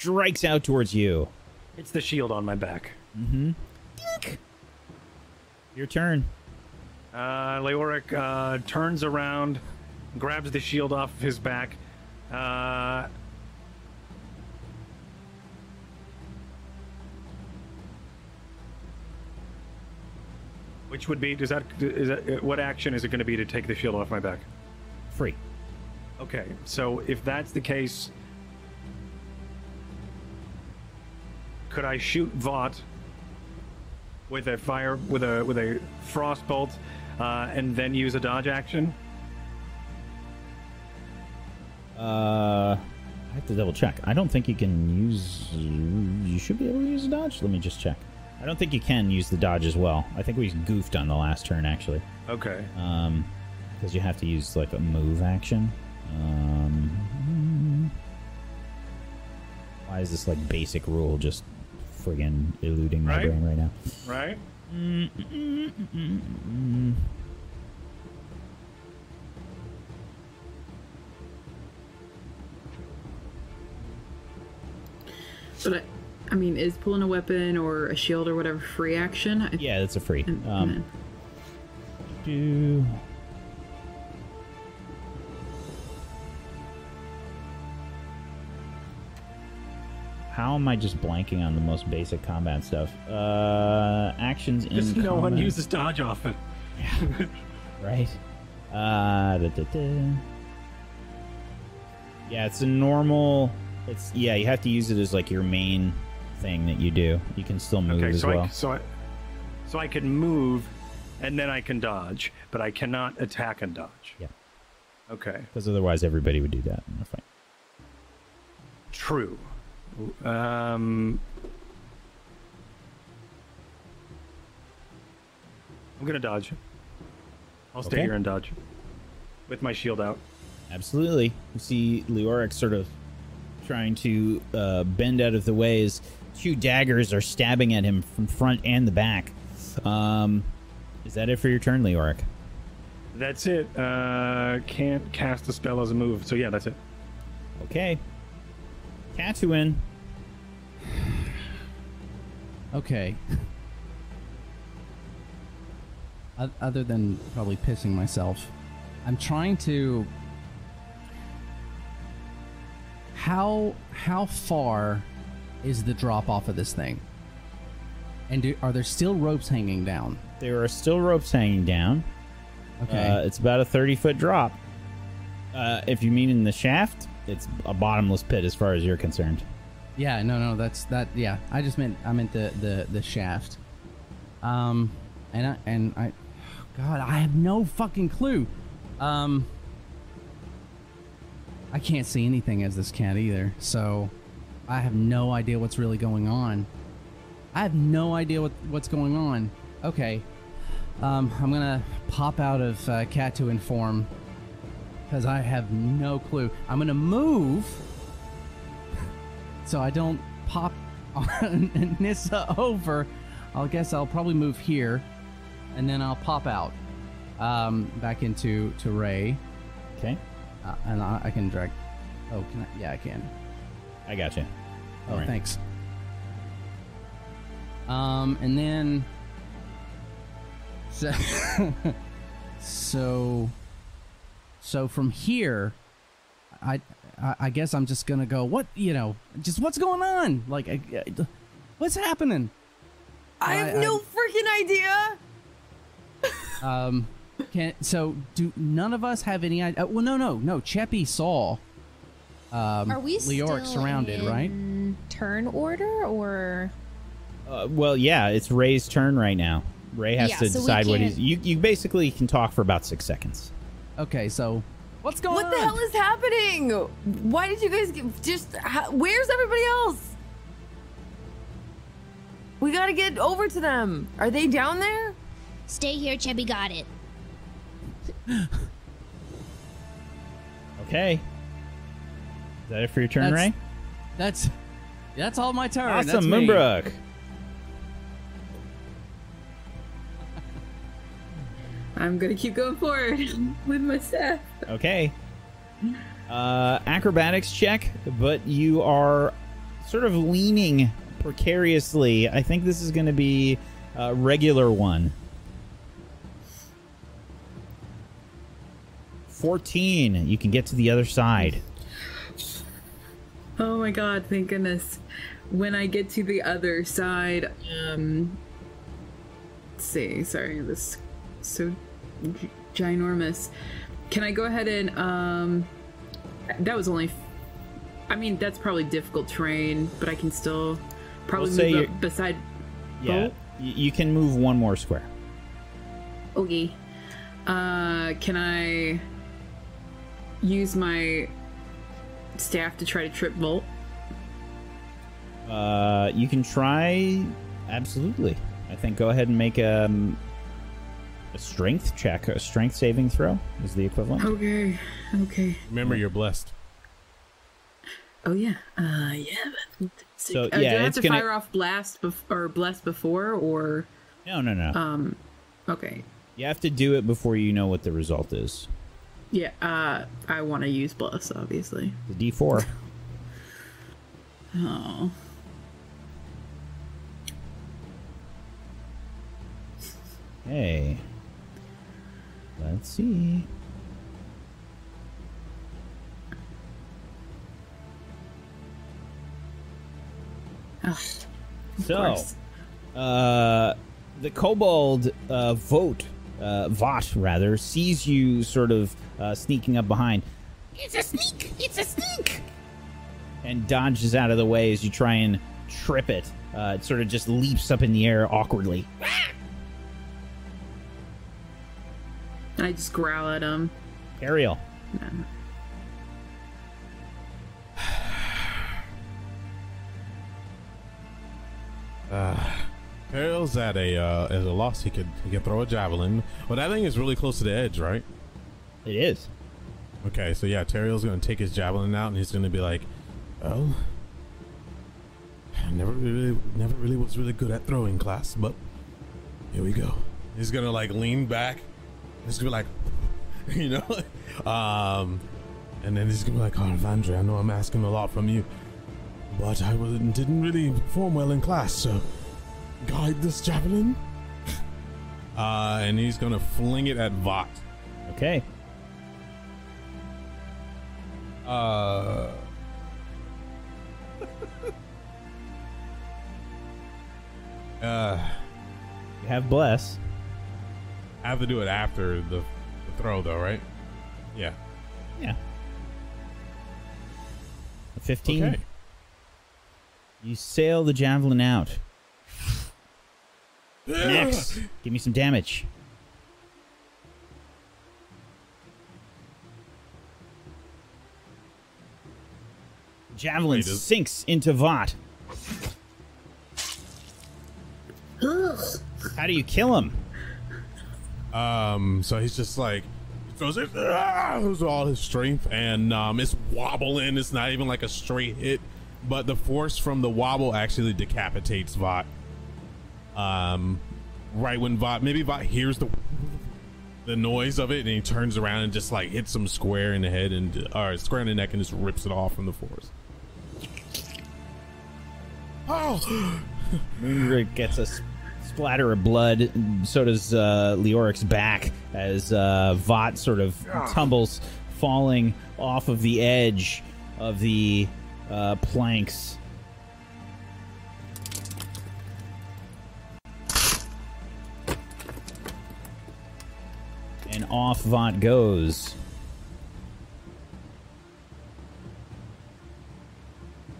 Strikes out towards you. It's the shield on my back. Mm-hmm. Your turn. Uh, Leoric uh, turns around, grabs the shield off his back. Uh, which would be does that is that what action is it going to be to take the shield off my back? Free. Okay, so if that's the case, could I shoot Vought with a fire with a with a frost bolt, uh, and then use a dodge action? Uh, I have to double check. I don't think you can use. You should be able to use a dodge. Let me just check. I don't think you can use the dodge as well. I think we goofed on the last turn actually. Okay. Um, because you have to use like a move action. Um, why is this like basic rule just friggin' eluding my Right? brain right now? Right. Mm. But I, I mean, is pulling a weapon or a shield or whatever free action? Yeah, that's a free. and- Um, do. How am I just blanking on the most basic combat stuff? Uh, actions in Because no one uses dodge often. right? Uh, da, da, da. Yeah, it's a normal. It's yeah, you have to use it as like your main thing that you do. You can still move Okay, as so well. I so I so I can move, and then I can dodge, but I cannot attack and dodge. Yeah. Okay. Because otherwise, everybody would do that in a fight. True. Um, I'm gonna dodge. I'll stay Okay. here and dodge with my shield out. Absolutely. You see Leoric sort of trying to uh, bend out of the way as two daggers are stabbing at him from front and the back. Um, is that it for your turn, Leoric? That's it. Uh, can't cast a spell as a move. So yeah, that's it. Okay. Tatooine. Okay. Other than probably pissing myself, I'm trying to. How how far is the drop off of this thing? And do, are there still ropes hanging down? There are still ropes hanging down. Okay. Uh, it's about a 30 foot drop. Uh, if you mean in the shaft, it's a bottomless pit as far as you're concerned. Yeah, no, no, that's that. Yeah, I just meant I meant the the the shaft. Um, and I and I, God, I have no fucking clue. Um, I can't see anything as this cat either, so I have no idea what's really going on. I have no idea what what's going on. Okay, um, I'm gonna pop out of uh, cat to inform because I have no clue. I'm gonna move so I don't pop Nissa over. I guess I'll probably move here, and then I'll pop out um, back into to Ray. Okay. Uh, and I, I can drag. Oh, can I? Yeah, I can. I got you. Oh, Alright. thanks. Um, and then so so so from here, I I, I guess I'm just gonna go. What you know? Just what's going on? Like, I, I- what's happening? I have no freaking idea. Um, can so do none of us have any idea? Well, no, no, no. Cheppy saw. Um, Are we Leoric still surrounded, right? in Turn order or Uh, well, yeah, it's Ray's turn right now. Ray has Yeah, to so decide what he's. You, you basically can talk for about six seconds. Okay, so what's going What on? What the hell is happening? Why did you guys get, just? How, where's everybody else? We gotta get over to them. Are they down there? Stay here, Cheppy got it. Okay. Is that it for your turn, That's- Ray? That's that's all my turn. Awesome. Moonbrook. I'm gonna keep going forward with my staff. Okay. Uh, acrobatics check, but you are sort of leaning precariously. I think this is going to be a regular one. 14. You can get to the other side. Oh my god, thank goodness. When I get to the other side, um let's see, sorry, this is so ginormous. Can I go ahead and um that was only I mean, that's probably difficult terrain, but I can still probably We'll move up beside Yeah. Bolt? You can move one more square. Okay. Uh, can I use my staff to try to trip Volt? Uh, you can try. Absolutely. I think go ahead and make um, a strength check. A strength saving throw is the equivalent. Okay. Okay. Remember, you're blessed. Oh yeah. Uh, yeah. but- So, Uh, do I yeah, have it's to gonna- fire off blast bef- or bless before or? No, no, no. Um. Okay. You have to do it before you know what the result is. Yeah. Uh, I want to use bless, obviously. The D4. Oh. Hey. Let's see. Ugh, So, course. uh, the kobold uh, vote, uh, Vot rather, sees you sort of uh, sneaking up behind It's a sneak! It's a sneak! and dodges out of the way as you try and trip it. Uh, it sort of just leaps up in the air awkwardly. I just growl at him. Teriel. Uh, Teriel's at a uh, at a loss. He could he could throw a javelin. Well, that thing is really close to the edge, right? It is. Okay, so yeah, Teriel's gonna take his javelin out, and he's gonna be like, "Well, I never really, never really was really good at throwing class, but here we go." He's gonna like lean back. He's gonna be like, you know, um, and then he's gonna be like, "Oh, Vandre, I know I'm asking a lot from you, but I didn't really perform well in class, so guide this javelin." Uh, and he's gonna fling it at Vot. Okay. Uh. uh, You have bless. I have to do it after the, the throw, though, right? Yeah. Yeah. 15. Okay. You sail the javelin out. Next, give me some damage. Javelin Wait, sinks into Vought. How do you kill him? Um, so he's just like throws it ah, with all his strength, and um, it's wobbling. It's not even like a straight hit, but the force from the wobble actually decapitates Vought. Um, right when Vought, maybe Vought hears the the noise of it, and he turns around and just like hits him square in the head and or square in the neck, and just rips it off from the force. Oh, Moonrig gets a splatter of blood. So does uh, Leoric's back as uh, Vought sort of tumbles, falling off of the edge of the uh, planks. And off Vought goes.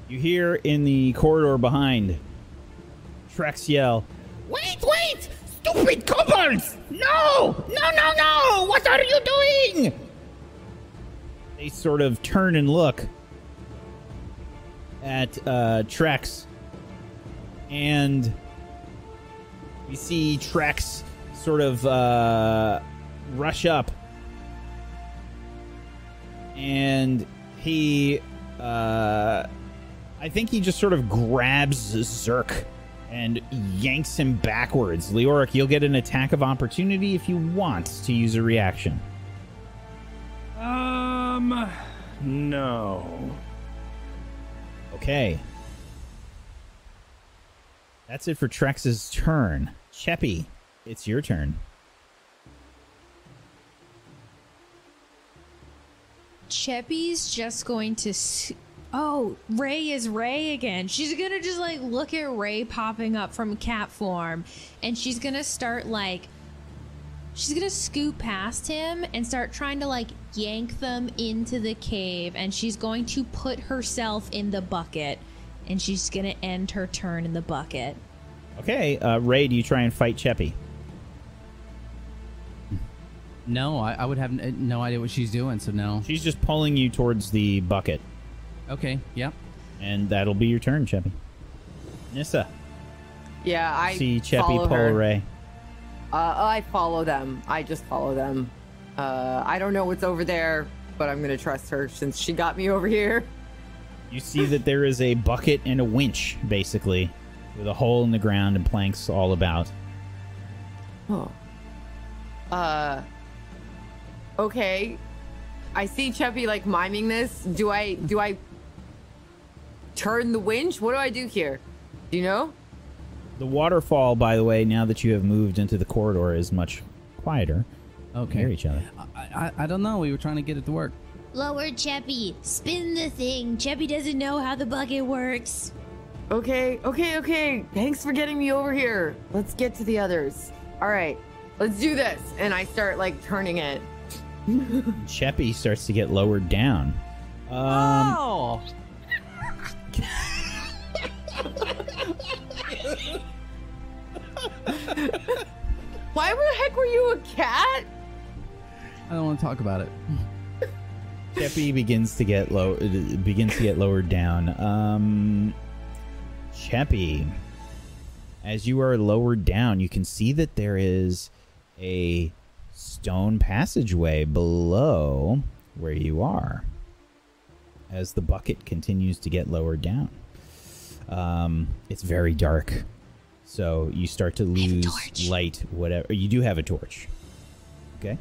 You hear in the corridor behind Trex yell, Wait, wait! Stupid kobolds! No! No, no, no! What are you doing? they sort of turn and look at uh, Trex, and we see Trex sort of uh, rush up, and he, uh, I think he just sort of grabs Zerk and yanks him backwards. Leoric, you'll get an attack of opportunity if you want to use a reaction. Um, no. Okay. That's it for Trex's turn. Cheppy, it's your turn. Cheppy's just going to. S- oh, Ray is Ray again. She's gonna just like look at Ray popping up from cat form, and she's gonna start like. She's gonna scoot past him and start trying to like yank them into the cave, and she's going to put herself in the bucket, and she's gonna end her turn in the bucket. Okay, uh, Ray, do you try and fight Cheppy? No, I, I would have no idea what she's doing, so no. She's just pulling you towards the bucket, Okay, yep. and that'll be your turn, Cheppy. Nissa, Yeah, I see Cheppy follow pull her. Ray. Uh, I follow them. I just follow them. Uh, I don't know what's over there, but I'm gonna trust her since she got me over here. You see that there is a bucket and a winch, basically, with a hole in the ground and planks all about. Oh. Uh. Okay. I see Cheppy like miming this. Do I do I turn the winch? What do I do here? Do you know? The waterfall, by the way, now that you have moved into the corridor, is much quieter. Okay. Hear each other. I, I, I don't know. We were trying to get it to work. Lower Cheppy. Spin the thing. Cheppy doesn't know how the bucket works. Okay, okay, okay. Thanks for getting me over here. Let's get to the others. All right, let's do this. And I start like turning it. Cheppy starts to get lowered down. Um, oh! Why the heck were you a cat? I don't want to talk about it. Cheppy begins to get low, uh, begins to get lowered down. Um, Cheppy, as you are lowered down, you can see that there is a stone passageway below where you are. As the bucket continues to get lowered down, um, it's very dark, so you start to lose light. Whatever you do have a torch. Okay.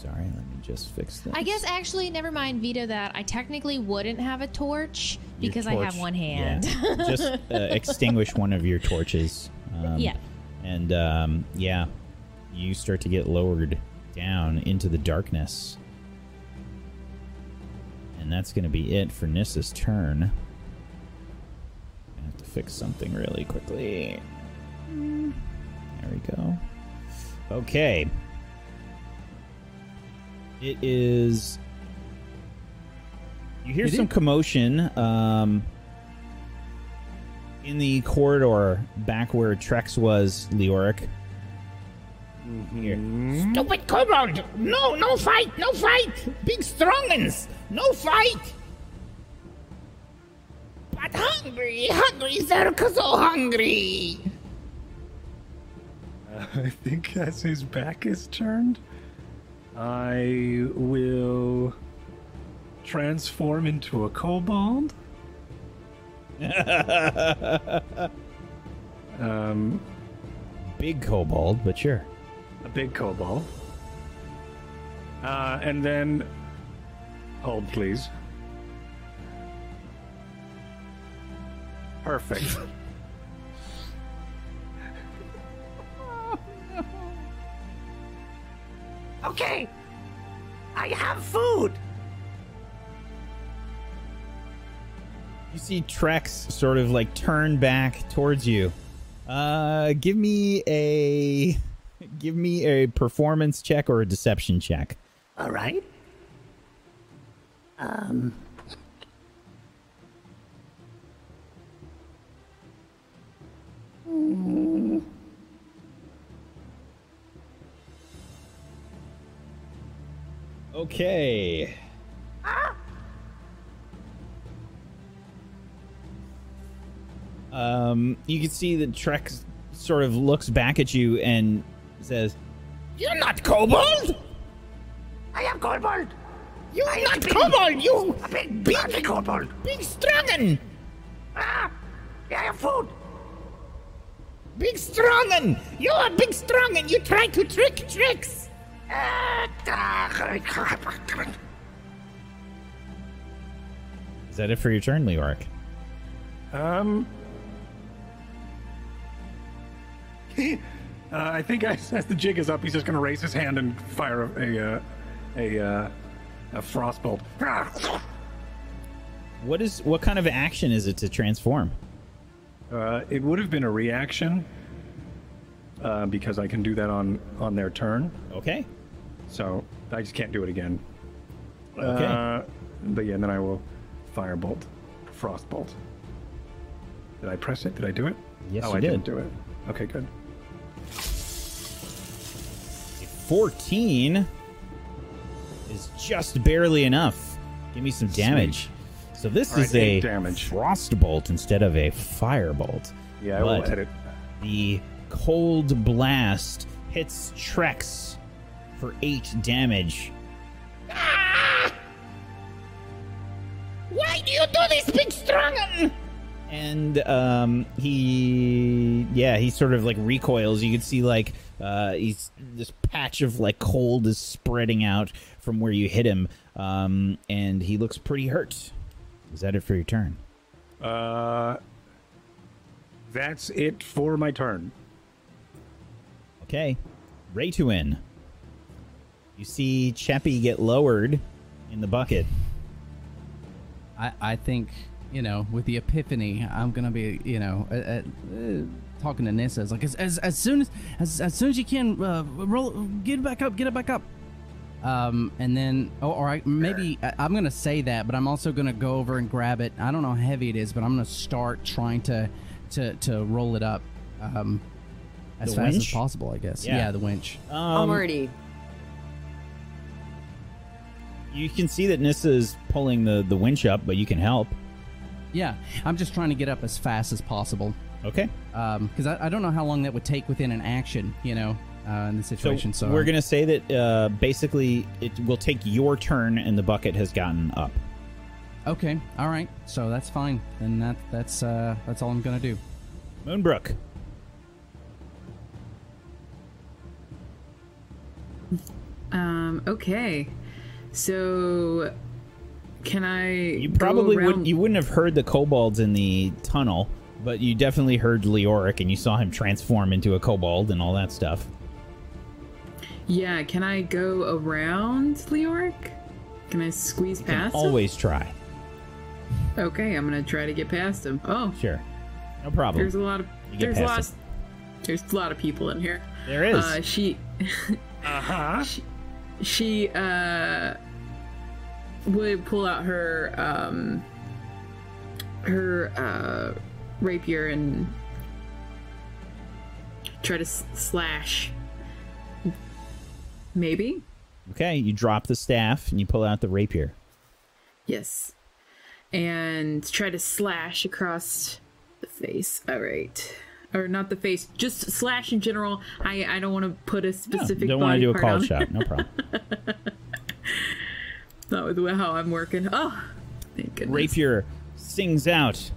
Sorry, let me just fix that. I guess actually, never mind, veto that. I technically wouldn't have a torch Your because I have one hand. yeah. just uh, extinguish one of your torches. Um, Yeah. And um, yeah, you start to get lowered down into the darkness. And that's going to be it for Nissa's turn. I have to fix something really quickly. There we go. Okay. It is You hear It some is- commotion um, in the corridor back where Trex was, Leoric. Here. Stupid kobold! No, no fight, no fight! Big strongens! No fight! But hungry, hungry, Zerka so hungry! Uh, I think as his back is turned, I will transform into a kobold. um, Big kobold, but sure. A big kobold. Uh, and then hold, please. Perfect. Okay, I have food! You see Trex sort of like turn back towards you. Uh, give me a give me a performance check or a deception check. Alright. Um. Mm. Okay. Um, you can see that Trex sort of looks back at you and says, You're not kobold! I am kobold! You're not kobold! You a big, big kobold! Big strongen! Ah! I have food! Big strongen! You're a big strongen! You try to trick tricks! "Is that it for your turn, Leoric?" Um. uh, I think as, as the jig is up, he's just going to raise his hand and fire a a, uh, a, uh, a frostbolt. What is what kind of action is it to transform? Uh, it would have been a reaction uh, because I can do that on on their turn. Okay. So I just can't do it again. Okay. Uh, but yeah, and then I will firebolt, frostbolt. Did I press it? Did I do it? Yes, oh, you I did. didn't do it. Okay, good. 14 is just barely enough. Give me some damage. So this All is right, a eight damage. frostbolt instead of a fire bolt. Yeah, I will But edit. The cold blast hits Trex for eight damage. Why do you do this, big strongen? and um he yeah he sort of like recoils you can see like uh he's this patch of like cold is spreading out from where you hit him um and he looks pretty hurt is that it for your turn Uh, that's it for my turn. okay Raytuin. you see Cheppy get lowered in the bucket I, I think you know with the epiphany i'm gonna be you know uh, talking to nissa it's like as, as, as soon as, as as soon as you can uh, roll get it back up get it back up. Um and then or, or I, maybe I, i'm gonna say that but i'm also gonna go over and grab it. I don't know how heavy it is but i'm gonna start trying to to to roll it up um as The fast winch? as possible i guess. Yeah. yeah, the winch. I'm um, already. you can see that Nissa is pulling the the winch up but you can help. Yeah i'm just trying to get up as fast as possible okay um because I, I don't know how long that would take within an action you know uh, in the situation so, we're gonna say that uh, basically it will take your turn and the bucket has gotten up. Okay, all right. So that's fine. Then that that's uh that's all I'm gonna do. Moonbrook. Um, okay. So can I You probably go around... wouldn't you wouldn't have heard the kobolds in the tunnel, but you definitely heard Leoric and you saw him transform into a kobold and all that stuff. Yeah, can I go around Leoric? Can I squeeze You can past always try. Okay, I'm gonna try to get past him. Oh, Sure. No problem. there's a lot of there's a past lot there's a lot of people in here. There is. Uh, she Uh huh. she, she uh would pull out her um her uh rapier and try to s- slash. Maybe. Okay, you drop the staff and you pull out the rapier. Yes. And try to slash across the face. All right. Or not the face, just slash in general. I I don't want to put a specific. Don't want to do a call shot. No problem. Not with how I'm working. Oh, thank goodness. rapier sings out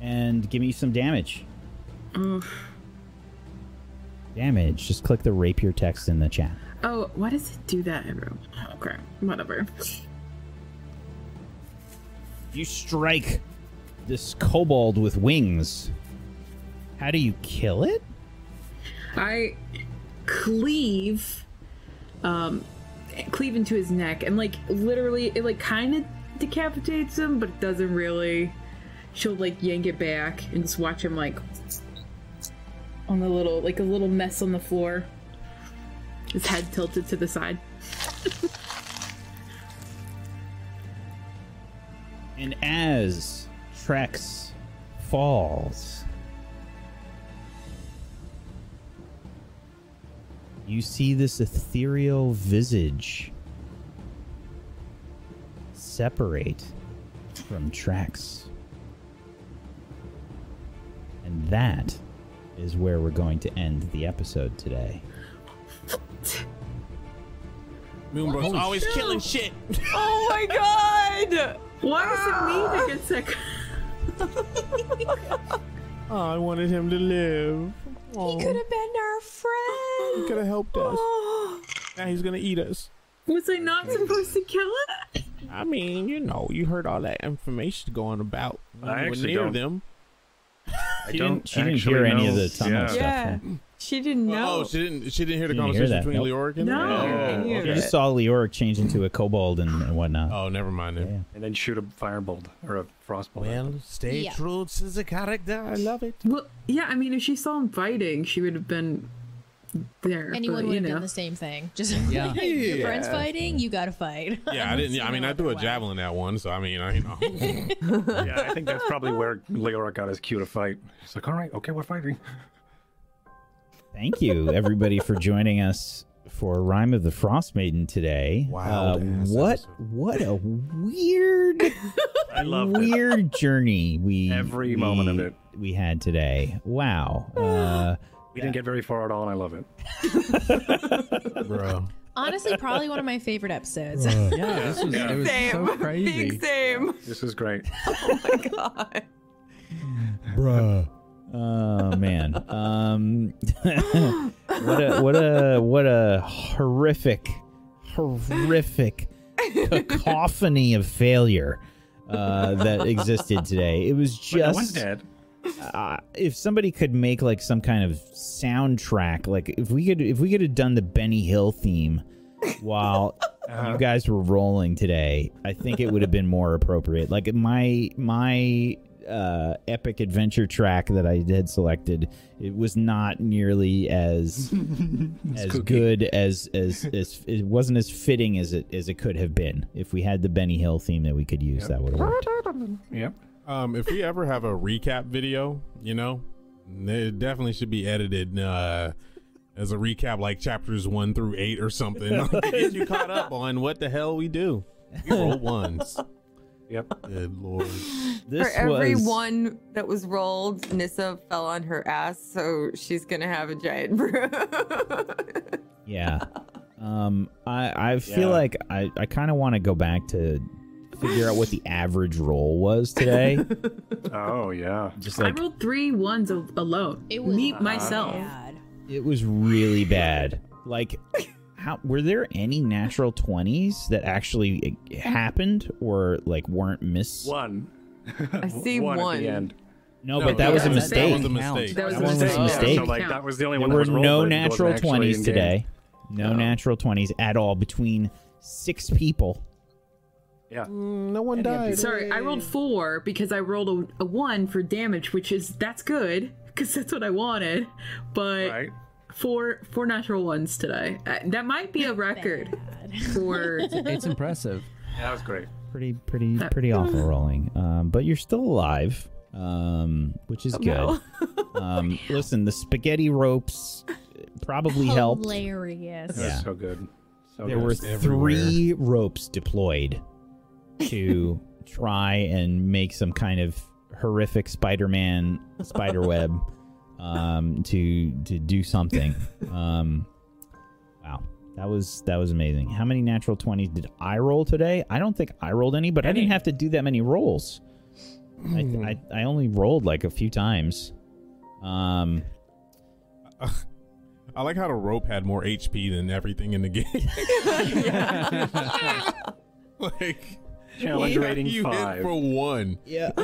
and give me some damage. Oof. Damage. Just click the rapier text in the chat. Oh, why does it do that, everyone? Okay, whatever. You strike this kobold with wings. How do you kill it? I cleave, um, cleave into his neck, and like literally, it like kind of decapitates him, but it doesn't really. She'll like yank it back and just watch him like on the little, like a little mess on the floor. His head tilted to the side. And as Trex falls, you see this ethereal visage separate from Trex. And that is where we're going to end the episode today. Moonbrook's always killing shit. Oh my god! Why does it me to get sick? Oh, I wanted him to live. He oh. could have been our friend. He could have helped us. Oh. Now he's gonna eat us. Was I not supposed to kill him? I mean, you know, you heard all that information going about. I you were actually near don't- them. I She don't didn't- she didn't actually hear any of the tunnel yeah. stuff. Yeah. She didn't oh, oh, know. Oh, she didn't. She didn't hear the didn't conversation that, between nope. Leoric and No. Oh, Any okay. You just saw Leoric change into a kobold and, and whatnot. Oh, never mind. Then. And then shoot a firebolt or a frostbolt. Well, stay Yeah. true to the character. I love it. Well, yeah, I mean, if she saw him fighting, she would have been there. Anyone but, would you have know. done the same thing. Just Yeah. your friend's fighting, you gotta fight. Yeah, I didn't. Yeah, I mean, I threw a javelin at one, so I mean, I you know. yeah, I think that's probably where Leoric got his cue to fight. He's like, all right, okay, we're fighting. Thank you, everybody, for joining us for Rime of the Frostmaiden today. Wild Uh, what episode. what a weird I love it. weird journey we Every we- moment of it. we had today. Wow. Uh, We didn't get very far at all, and I love it. Bro. Honestly, probably one of my favorite episodes. Yeah, this was, it was same. so crazy. Big same. This is great. Oh my god. Bruh. oh man. Um, what a what a what a horrific horrific cacophony of failure uh, that existed today. It was But no one's just dead. Uh, if somebody could make like some kind of soundtrack, like if we could if we could have done the Benny Hill theme while Uh-huh. you guys were rolling today, I think it would have been more appropriate. Like my my uh, epic adventure track that I had selected, it was not nearly as as good as, as as it wasn't as fitting as it as it could have been. If we had the Benny Hill theme that we could use, that would have worked. Yep. Um, if we ever have a recap video, you know, it definitely should be edited uh, as a recap, like chapters one through eight or something, like, get you caught up on what the hell we do. We roll ones. Yep. Good lord. This For every was one that was rolled, Nissa fell on her ass, so she's gonna have a giant bruise. Yeah. Um, I I feel Yeah. like I I kind of want to go back to figure out what the average roll was today. Oh yeah. Just like I rolled three ones alone. It was Me myself. bad. it was really bad. Like, how were there any natural twenties that actually eh, happened or like weren't missed? One. I see one, one. at the end. No, No, but that yeah, was a that- that mistake. was a mistake. That was That a one was a mistake. mistake. So like that was the only There one. that were no but it wasn't natural twenties today. No, No. natural twenties at all between six people. Yeah. Mm, no one died. Sorry, I rolled four because I rolled a, a one for damage, which is that's good because that's what I wanted. But Right. four four natural ones today. Uh, that might be a record for It's impressive. Yeah, That was great. Pretty, pretty, pretty awful rolling. Um, but you're still alive, um, which is good. um, listen, the spaghetti ropes probably helped. Hilarious. That was so good. So there good. were three ropes deployed to try and make some kind of horrific Spider-Man spider web um, to to do something. Um, wow, that was that was amazing. How many natural twenties did I roll today? I don't think I rolled any, but I didn't have to do that many rolls. I, I I only rolled like a few times. Um, I like how the rope had more HP than everything in the game. like Challenge you- rating you five. hit for one. Yeah.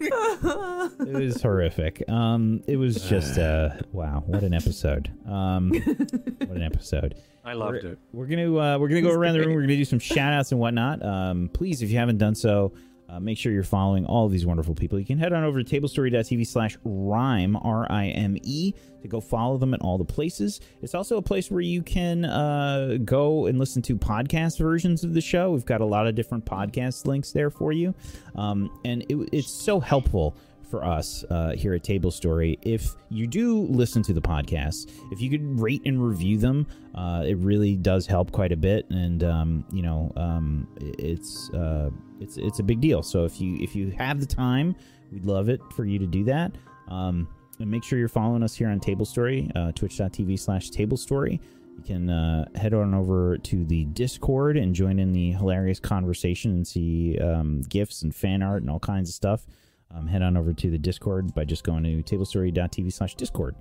it was horrific. Um, it was just uh, wow, what an episode. Um, what an episode. I loved We're- it. We're gonna uh, we're gonna go around the room. We're gonna do some shout outs and whatnot. Um, please, if you haven't done so, uh, make sure you're following all of these wonderful people. You can head on over to tablestory.tv slash rime R I M E to go follow them at all the places. It's also a place where you can uh, go and listen to podcast versions of the show. We've got a lot of different podcast links there for you, um, and it, it's so helpful for us uh, here at Table Story. If you do listen to the podcast, if you could rate and review them, uh, it really does help quite a bit. And um, you know, um, it- it's uh, it's it's a big deal. So if you if you have the time, we'd love it for you to do that. Um, and make sure you're following us here on Table Story, uh, twitch.tv slash Table Story. You can uh, head on over to the Discord and join in the hilarious conversation and see um, gifs and fan art and all kinds of stuff um, head on over to the Discord by just going to tablestory.tv slash Discord.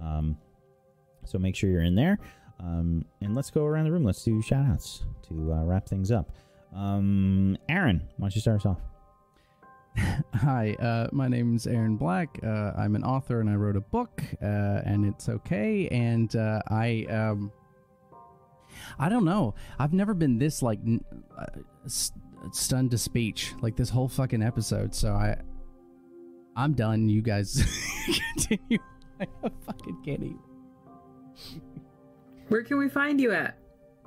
Um, so make sure you're in there. Um, and let's go around the room. Let's do shout outs to uh, wrap things up. Um, Aaron, why don't you start us off? Hi, uh, my name's Aaron Black. Uh, I'm an author and I wrote a book, uh, and it's okay. And uh, I, um, I don't know. I've never been this like n- uh, st- stunned to speech like this whole fucking episode. So I, I'm done. You guys continue. I fucking can't even. Where can we find you at?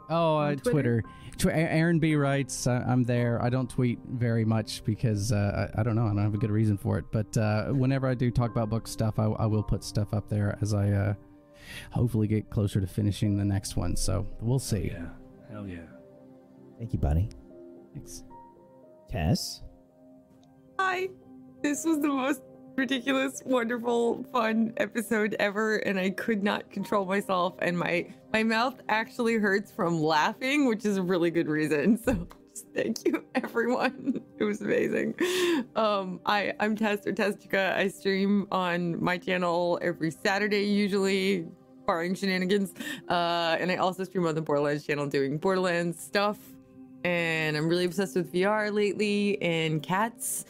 Oh, uh, Twitter? Twitter. Tw- Aaron B writes, uh, I'm there. I don't tweet very much because uh, I, I don't know. I don't have a good reason for it. But uh, whenever I do talk about book stuff, I, I will put stuff up there as I uh, hopefully get closer to finishing the next one. So we'll see. Yeah. Hell yeah. Thank you, buddy. Thanks. Tess? Hi. This was the most ridiculous, wonderful, fun episode ever, and I could not control myself, and my my mouth actually hurts from laughing, which is a really good reason. So thank you, everyone. It was amazing. Um, I I'm Tess or Testica. I stream on my channel every Saturday, usually. Barring shenanigans, uh, and I also stream on the Borderlands channel doing Borderlands stuff. And I'm really obsessed with VR lately and cats.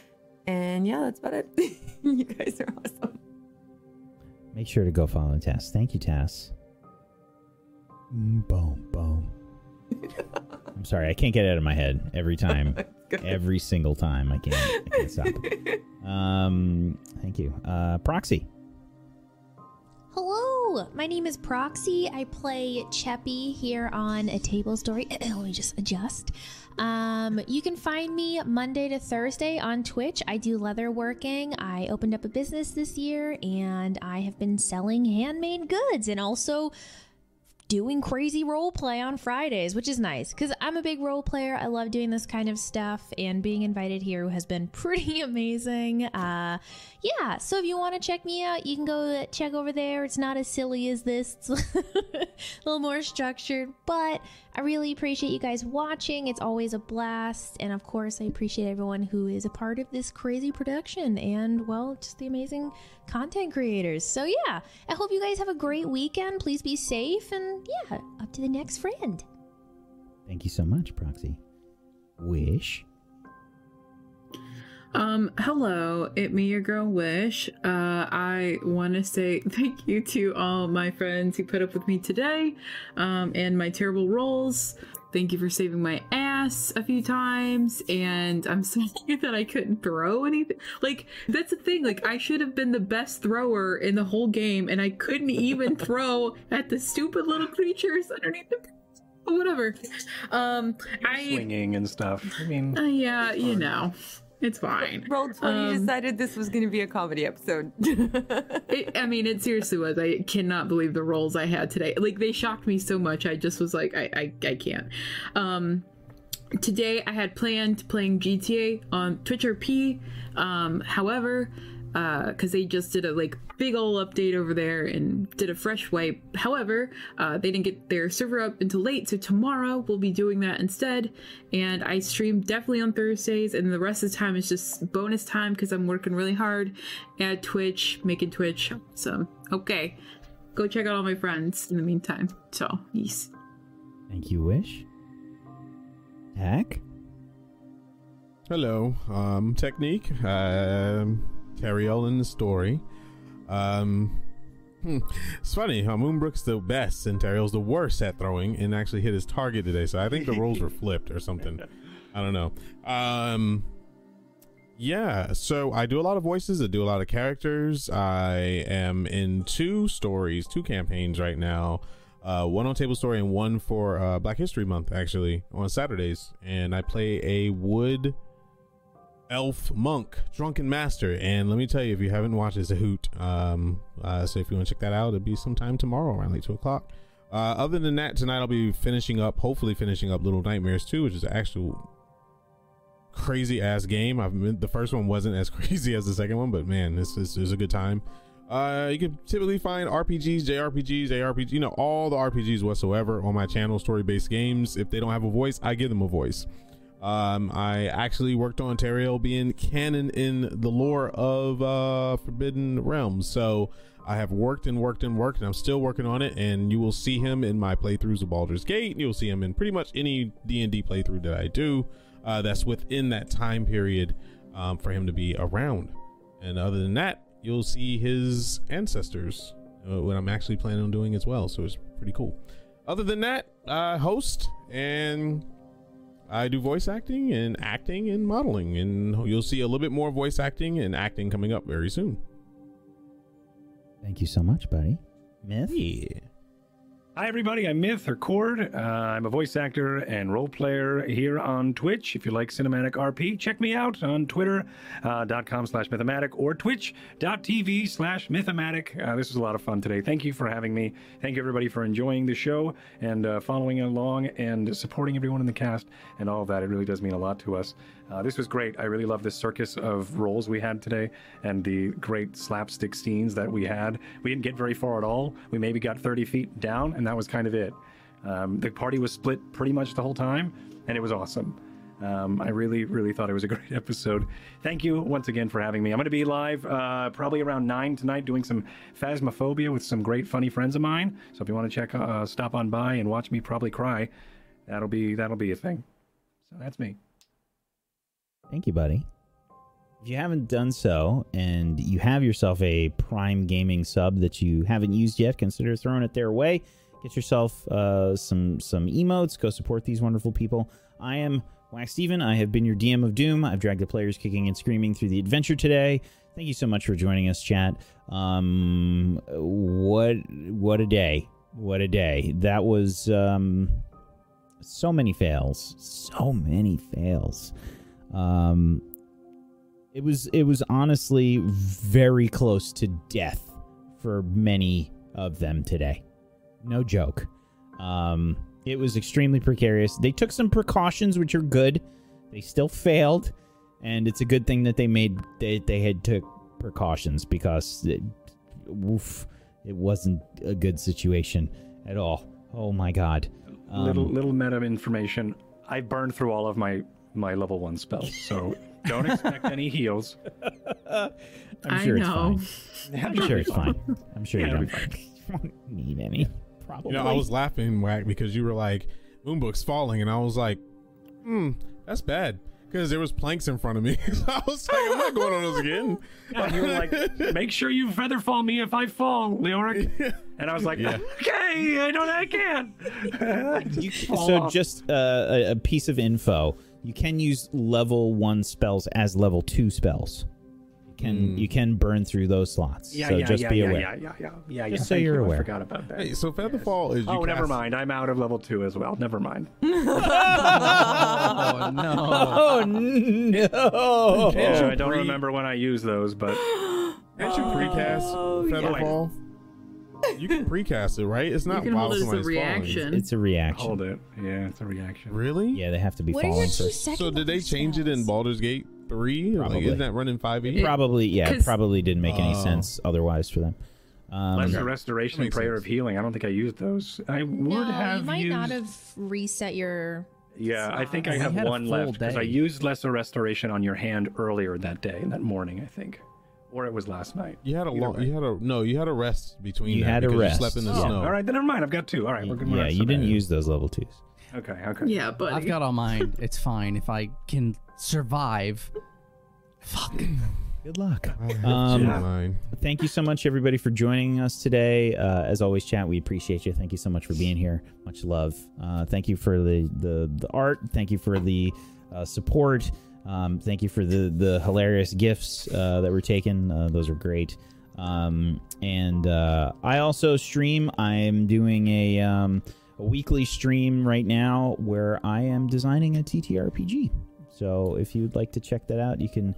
And yeah, that's about it. you guys are awesome. Make sure to go follow Tess. Thank you, Tess. Mm, boom, boom. I'm sorry, I can't get it out of my head every time. every single time. I can't, I can't stop. Um, thank you. Uh, Proxy. Hello, my name is Proxy. I play Cheppy here on a table story. Let me just adjust. Um, you can find me Monday to Thursday on Twitch. I do leather working. I opened up a business this year and I have been selling handmade goods and also doing crazy role play on Fridays, which is nice because I'm a big role player. I love doing this kind of stuff, and being invited here has been pretty amazing. Uh, yeah, so if you want to check me out, you can go check over there. It's not as silly as this, it's a little more structured, but I really appreciate you guys watching. It's always a blast, and of course, I appreciate everyone who is a part of this crazy production and, well, just the amazing content creators. So, yeah, I hope you guys have a great weekend. Please be safe, and yeah, up to the next friend. Thank you so much, Proxy. Wish. Um, hello, it me, your girl Wish. Uh, I want to say thank you to all my friends who put up with me today, um, and my terrible rolls. Thank you for saving my ass a few times, and I'm sorry that I couldn't throw anything. Like, that's the thing, like, I should have been the best thrower in the whole game, and I couldn't even throw at the stupid little creatures underneath the whatever. Um, I Swinging and stuff. I mean, uh, yeah, you know, it's fine. Roll 20 Um, decided this was going to be a comedy episode. It, I mean, it seriously was. I cannot believe the rolls I had today. Like they shocked me so much. I just was like, I, I, I can't. Um, today I had planned playing GTA on Twitch RP. Um, however, because they just did a like big ol' update over there and did a fresh wipe. However, uh, they didn't get their server up until late, so tomorrow we'll be doing that instead. And I stream definitely on Thursdays, and the rest of the time is just bonus time because I'm working really hard at Twitch, making Twitch. So okay, go check out all my friends in the meantime. So yes. Thank you, Wish. Tack? Hello, um, Technique, um, Teriel in the story. Um, hmm, it's funny how Moonbrook's the best and Teriel's the worst at throwing and actually hit his target today. So I think the roles were flipped or something. I don't know. Um, yeah, so I do a lot of voices. I do a lot of characters. I am in two stories, two campaigns right now. Uh, one on Table Story and one for uh, Black History Month, actually, on Saturdays. And I play a wood elf monk, drunken master. And let me tell you, if you haven't watched, it's a hoot. Um, uh, so if you want to check that out, it'll be sometime tomorrow around like two o'clock. Uh, other than that, tonight I'll be finishing up, hopefully finishing up Little Nightmares 2, which is an actual crazy ass game. I've been, the first one wasn't as crazy as the second one, but man, this is, a good time. Uh, you can typically find RPGs, JRPGs, ARPG, you know, all the RPGs whatsoever on my channel, story based games. If they don't have a voice, I give them a voice. Um, I actually worked on Teriel being canon in the lore of uh, Forbidden Realms. So I have worked and worked and worked, and I'm still working on it. And you will see him in my playthroughs of Baldur's Gate. You'll see him in pretty much any D and D playthrough that I do. Uh, that's within that time period um, for him to be around. And other than that, you'll see his ancestors, uh, what I'm actually planning on doing as well. So it's pretty cool. Other than that, I host and I do voice acting and acting and modeling, and you'll see a little bit more voice acting and acting coming up very soon. Thank you so much, buddy. Myth? Yeah. Hi, everybody. I'm Myth or Cord. Uh, I'm a voice actor and role player here on Twitch. If you like cinematic RP, check me out on twitter.com slash mythomatic or twitch.tv slash mythomatic. Uh, this was a lot of fun today. Thank you for having me. Thank you, everybody, for enjoying the show and uh, following along and supporting everyone in the cast and all of that. It really does mean a lot to us. Uh, this was great. I really love the circus of roles we had today and the great slapstick scenes that we had. We didn't get very far at all. We maybe got 30 feet down, and that was kind of it. Um, the party was split pretty much the whole time, and it was awesome. Um, I really, really thought it was a great episode. Thank you once again for having me. I'm going to be live uh, probably around 9 tonight doing some Phasmophobia with some great, funny friends of mine. So if you want to check, uh, stop on by and watch me probably cry, that'll be that'll be a thing. So that's me. Thank you, buddy. If you haven't done so and you have yourself a Prime Gaming sub that you haven't used yet, consider throwing it their way. Get yourself uh, some some emotes. Go support these wonderful people. I am Wax Steven. I have been your DM of Doom. I've dragged the players kicking and screaming through the adventure today. Thank you so much for joining us, chat. Um, what what a day! What a day! That was um, so many fails. So many fails. Um, it was it was honestly very close to death for many of them today. No joke. Um, it was extremely precarious. They took some precautions, which are good. They still failed, and it's a good thing that they made they they had took precautions because it, oof, it wasn't a good situation at all. Oh my god. Um, little little meta information. I burned through all of my my level one spells, so don't expect any heals. I'm I sure know. it's fine. I'm sure it's fine. I'm sure Yeah, you don't, be won't need any. Probably. You know, I was laughing, Whack, because you were like, Moonbrook's falling, and I was like, hmm, that's bad. Because there was planks in front of me. so I was like, I'm not going on those again. Yeah, you were like, make sure you feather fall me if I fall, Leoric. And I was like, Yeah. okay, I don't, I can. You c- so off. just uh, a, a piece of info: you can use level one spells as level two spells. You can mm. you can burn through those slots. Yeah, so yeah, just yeah, be yeah, aware. yeah, yeah, yeah, yeah, Just yeah. so you're you. aware. I forgot about that. Hey, so Featherfall is you Oh, never mind. I'm out of level two as well. Never mind. Oh no. Oh no! Yeah, I don't remember when I used those, but Can't you precast Oh, yeah. Featherfall? You can precast it, right? It's not can while hold a somebody's falling. reaction. It's a reaction. hold it. Yeah, it's a reaction. Really? Yeah, they have to be What are your falling two first. So did they level change it in? Baldur's Gate three? Like, Probably. isn't that running five E? Probably, yeah, it 'Cause- probably didn't make any Oh. sense otherwise for them. Um, Lesser restoration and prayer sense. of healing. I don't think I used those. I would no, have you might used. not have reset your. Yeah, I think I have one left because I used lesser restoration on your hand earlier that day, that morning, I think, or it was last night. You had a Either long. way. You had a no. You had a rest between. You had a rest. You slept in the Oh, snow. All right, then never mind. I've got two. All right, we're good. yeah, you didn't use those level twos. Okay, okay. Yeah, but I've got all mine. It's fine if I can survive. Fuck. Good luck. Um, thank you so much, everybody, for joining us today. Uh, as always, chat, we appreciate you. Thank you so much for being here. Much love. Uh, thank you for the, the, the art. Thank you for the uh, support. Um, thank you for the, the hilarious gifts uh, that were taken. Uh, those are great. Um, and uh, I also stream. I am doing a, um, a weekly stream right now where I am designing a TTRPG. So if you'd like to check that out, you can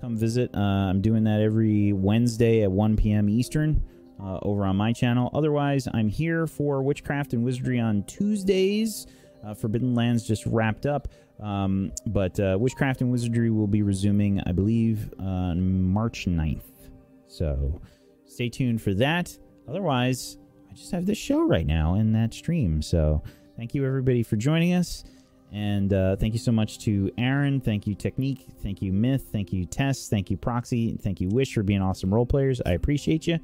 come visit. Uh, I'm doing that every Wednesday at 1 p.m. Eastern uh, over on my channel. Otherwise, I'm here for Witchcraft and Wizardry on Tuesdays. Uh, Forbidden Lands just wrapped up. Um, but uh, Witchcraft and Wizardry will be resuming, I believe, on March 9th. So stay tuned for that. Otherwise, I just have this show right now in that stream. So thank you, everybody, for joining us. And uh, thank you so much to Aaron. Thank you, Technique. Thank you, Myth. Thank you, Tess. Thank you, Proxy. Thank you, Wish, for being awesome role players. I appreciate you.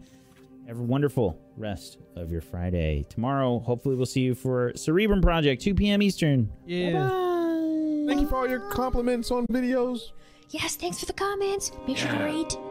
Have a wonderful rest of your Friday. Tomorrow, hopefully, we'll see you for Cerebrum Project, 2 p.m. Eastern. Yeah. Thank you for all your compliments on videos. Yes, thanks for the comments. Make sure to rate, rate.